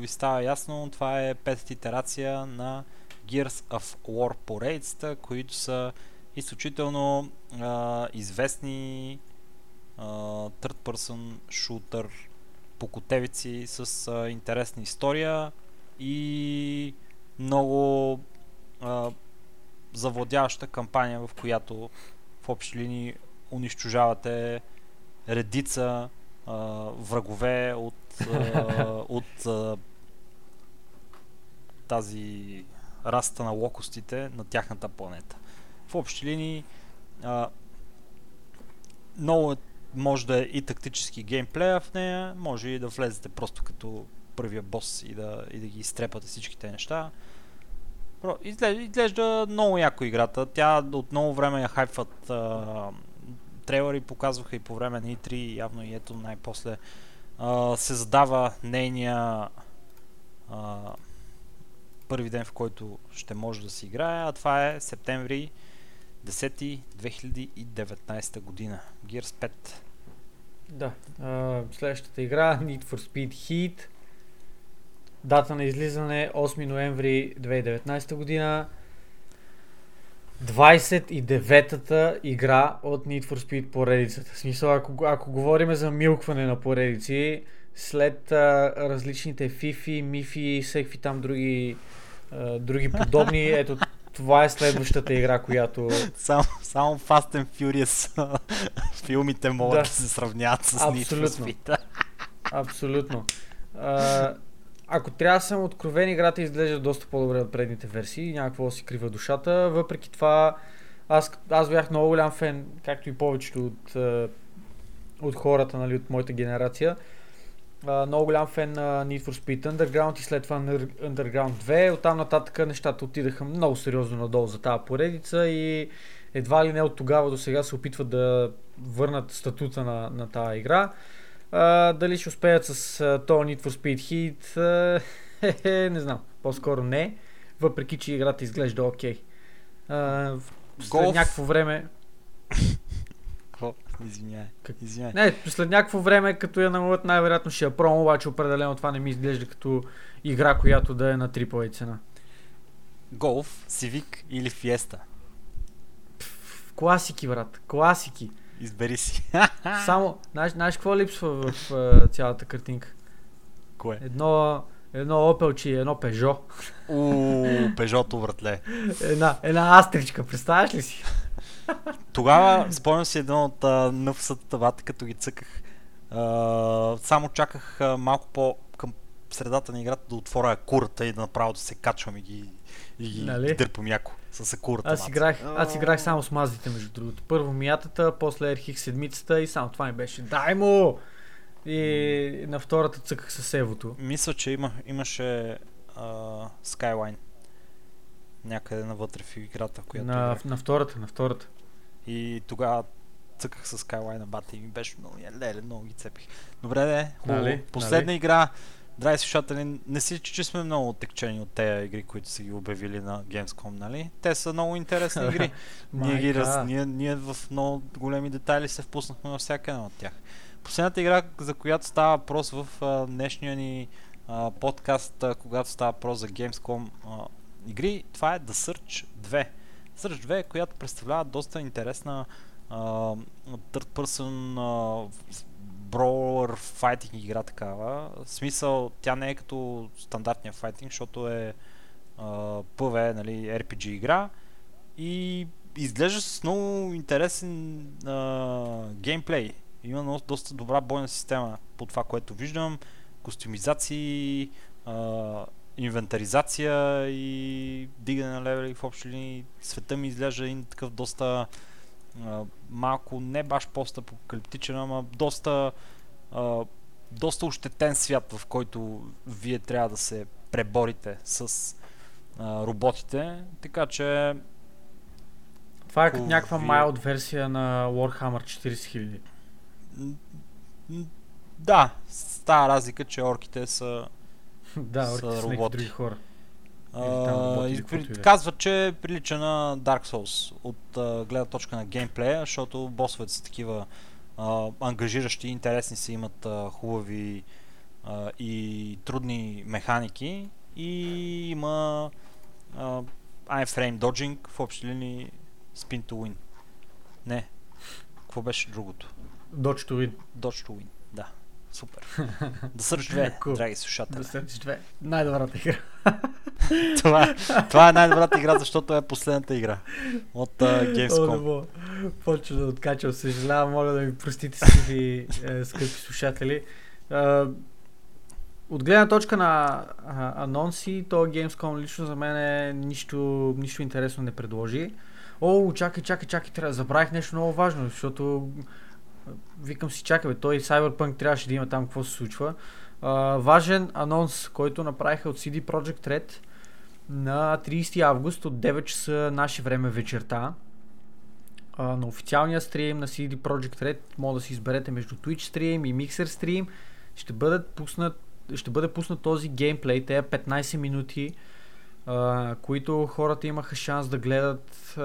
ви става ясно, това е петата итерация на Gears of War поредицата, които са изключително а, известни а, third person shooter покотевици с а, интересна история и много а, завладяваща кампания, в която в общи линии унищожавате редица а, врагове от, а, (laughs) от а, тази раста на локостите на тяхната планета. В общи линии а, много може да е и тактически геймплея в нея, може и да влезете просто като първия бос и да, и да ги изтрепате всичките неща. Про- Изглежда, изглежда много яко играта. Тя от много време я хайпват а, трейлери показваха и по време на E3, явно и ето най-после а, се задава нейния а, първи ден, в който ще може да си играе, а това е септември 10 2019 година. Gears 5. Да. А, следващата игра Need for Speed Heat. Дата на излизане 8 ноември 2019 година. 29-та игра от Need for Speed поредицата. В смисъл, ако, ако говорим за милкване на поредици, след а, различните фифи, мифи и всеки там други, а, други подобни, (laughs) ето това е следващата игра, която... Само, само Fast and Furious (laughs) филмите могат да, Да. се сравняват с Абсолютно. Абсолютно. А, ако трябва да съм откровен, играта изглежда доста по-добре от предните версии. Няма какво да си крива душата. Въпреки това, аз, аз бях много голям фен, както и повечето от, от хората, нали, от моята генерация. А, много голям фен на Need for Speed Underground и след това Under- Underground 2. Оттам нататък нещата отидаха много сериозно надолу за тази поредица и едва ли не от тогава до сега се опитват да върнат статута на, на тази игра. А, дали ще успеят с а, то Need for Speed Heat, а, хе-хе, (laughs) не знам. По-скоро не, въпреки че играта изглежда окей. А, в- след Голф. някакво време? (laughs) Извинявай. Как- Извинявай. не, след някакво време, като я намалят, най-вероятно ще я пробвам, обаче определено това не ми изглежда като игра, която да е на AAA цена. Голф, Civic или Fiesta? Класики, брат, класики. Избери си. (laughs) Само, знаеш, знаеш какво липсва в а, цялата картинка? Кое? Едно, едно Opel и едно Peugeot. Ууу, Пежото, братле. (laughs) Една, една астричка, представяш ли си? Тогава, спомням си един от нъфсата табата, като ги цъках. А, само чаках а, малко по към средата на играта да отворя курата и да направо да се качвам и ги, и ги Нали? дърпам яко с акурата. Аз играх, аз играх само с мазите, между другото. Първо миятата, после ерхих седмицата и само това ми беше. Дай му! И на втората цъках с Евото. Мисля, че има, имаше а, Skyline някъде навътре в играта, в която На, играх. на втората, на втората. И тогава цъках с Skyline на бата и ми беше много, леле, много ги цепих. Добре, де, хубаво. Нали? Последна Нали? игра, драги слушатели, не си, че сме много отекчени от тези игри, които са ги обявили на Gamescom, нали? Те са много интересни игри. (laughs) ние, ги раз, ние, ние в много големи детайли се впуснахме във всяка една от тях. Последната игра, за която става въпрос в а, днешния ни а, подкаст, а, когато става въпрос за Gamescom а, игри, това е The Search 2. Search 2, която представлява доста интересна а, third person а, brawler файтинг игра такава. В смисъл, тя не е като стандартния файтинг, защото е а, PvE, нали, RPG игра и изглежда с много интересен а, геймплей. Има много, доста добра бойна система по това, което виждам. Костюмизации, а, инвентаризация и дигане на левели в общи линии. Света ми изглежда един такъв доста а, малко, не баш постапокалиптичен, ама доста а, доста ощетен свят, в който вие трябва да се преборите с а, роботите. Така че Това е като някаква mild версия на Warhammer 40 000. м, м, да, с тази разлика, че орките са (laughs) да, някакви роботи. други хора. А, и при- е. казват, че прилича на Dark Souls от а, гледна точка на геймплея, защото босовете са такива а, ангажиращи, интересни са, имат а, хубави а, и трудни механики и има а, iframe dodging, в общи линии spin to win. Не, какво беше другото? Dodge to win. Dodge to win. Супер. (laughs) Да Search 2, Cool. драги слушатели. Да се 2. Най-добрата игра. (laughs) това, това е най-добрата игра, защото е последната игра от uh, Gamescom. Почва да откачам. Съжалявам, моля да ми простите скъпи, е, скъпи слушатели. А, от гледна точка на а, анонси, то Gamescom лично за мен е нищо, нищо интересно не предложи. О, чакай, чакай, чакай, трябва, забравих нещо много важно, защото викам си, чакай, бе, той Cyberpunk трябваше да има там какво се случва. А, важен анонс, който направиха от CD Projekt Red на 30 август от 9 часа наше време вечерта. А, на официалния стрим на CD Projekt Red може да си изберете между Twitch стрим и Mixer стрим. Ще, бъдат пуснат, ще бъде пуснат този геймплей, те 15 минути, а, които хората имаха шанс да гледат а,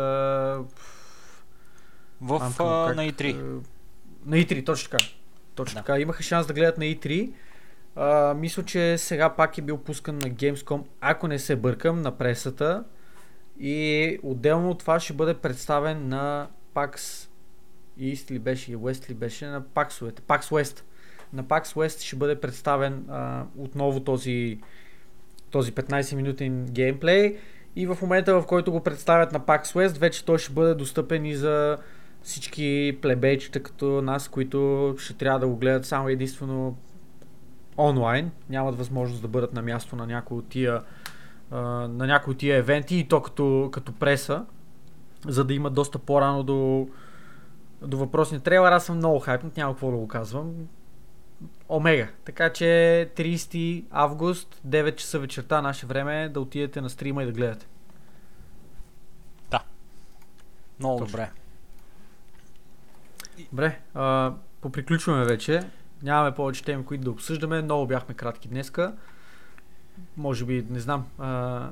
В, Амка, как, на E3. На E3, точно така. Точно Да. така. Имаха шанс да гледат на E3. А, мисля, че сега пак е бил пускан на Gamescom, ако не се бъркам, на пресата. И отделно от това ще бъде представен на PAX East ли беше и West ли беше, на PAX, PAX West. На PAX West ще бъде представен а, отново този, този 15 минутен геймплей. И в момента, в който го представят на PAX West, вече той ще бъде достъпен и за всички плебейчета като нас, които ще трябва да го гледат само единствено онлайн. Нямат възможност да бъдат на място на някои от тия, на някои от тия евенти и то като, като преса, за да имат доста по-рано до, до въпросния трейлер. Аз съм много хайпнат, няма какво да го казвам. Омега. Така че 30 август, 9 часа вечерта наше време да отидете на стрима и да гледате. Много Точно. добре. Добре, а, поприключваме вече. Нямаме повече теми, които да обсъждаме. Много бяхме кратки днеска. Може би, не знам, а,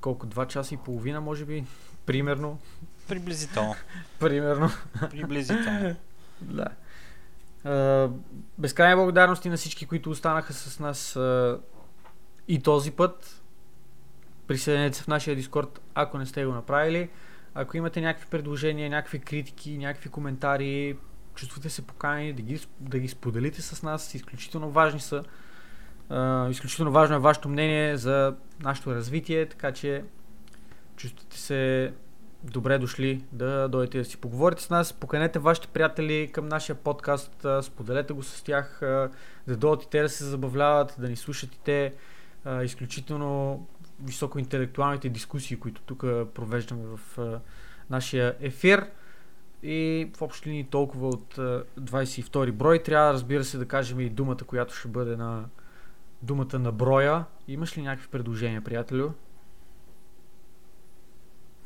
колко, два часа и половина, може би, примерно. Приблизително. (laughs) Примерно. Приблизително. (laughs) Да. Безкрайни благодарности на всички, които останаха с нас а, и този път. Присъединете се в нашия Дискорд, ако не сте го направили. Ако имате някакви предложения, някакви критики, някакви коментари, чувствате се поканени да ги, да ги споделите с нас. Изключително важни са. А, изключително важно е вашето мнение за нашето развитие, така че чувствате се добре дошли да дойдете да си поговорите с нас. Поканете вашите приятели към нашия подкаст, споделете го с тях, да дойдат и те да се забавляват, да ни слушат и те. Изключително високоинтелектуалните дискусии, които тук провеждаме в а, нашия ефир. И в общи линии толкова от а, 22 брой. Трябва, разбира се, да кажем и думата, която ще бъде на думата на броя. Имаш ли някакви предложения, приятелю?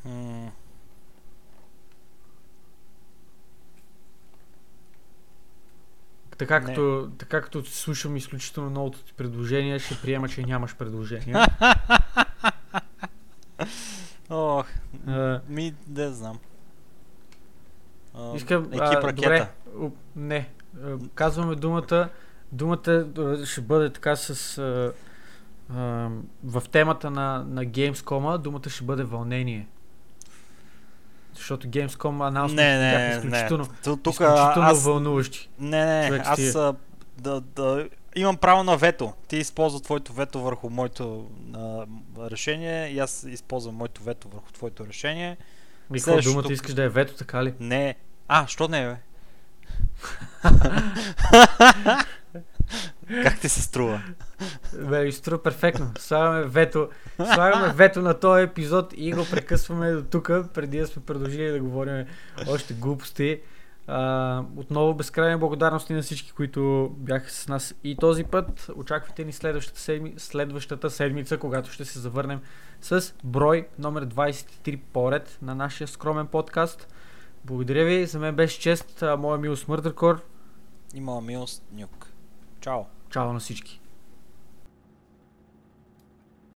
М, Така като, така като слушам изключително многото ти предложения, ще приема, че нямаш предложения. (laughs) Ох, А, ми, да знам. А, Искам, екип а, ракета. добре, не, казваме думата, думата ще бъде така с, а, а, в темата на, на Gamescom, думата ще бъде вълнение. Защото Gamescom анонсментите Не, бяха не, не. изключително, Ту- Тук изключително аз... вълнуващи. Не, не, Човек аз стига. а, да, да, имам право на вето. Ти използва твоето вето върху моето а, решение и аз използвам моето вето върху твоето решение. И какво думата искаш да е вето, така ли? Не. А, що не, бе? (laughs) (laughs) как ти се струва? Бе, струва перфектно. Слагаме вето, слагаме вето на този епизод и го прекъсваме до тук, преди да сме продължили да говорим още глупости. А, отново безкрайни благодарности на всички, които бяха с нас и този път. Очаквайте ни следващата, седми, следващата седмица, когато ще се завърнем с брой номер 23 поред на нашия скромен подкаст. Благодаря ви, за мен беше чест. Моя милост Мърдъркор. Има милост нюк. Чао. Чао на всички.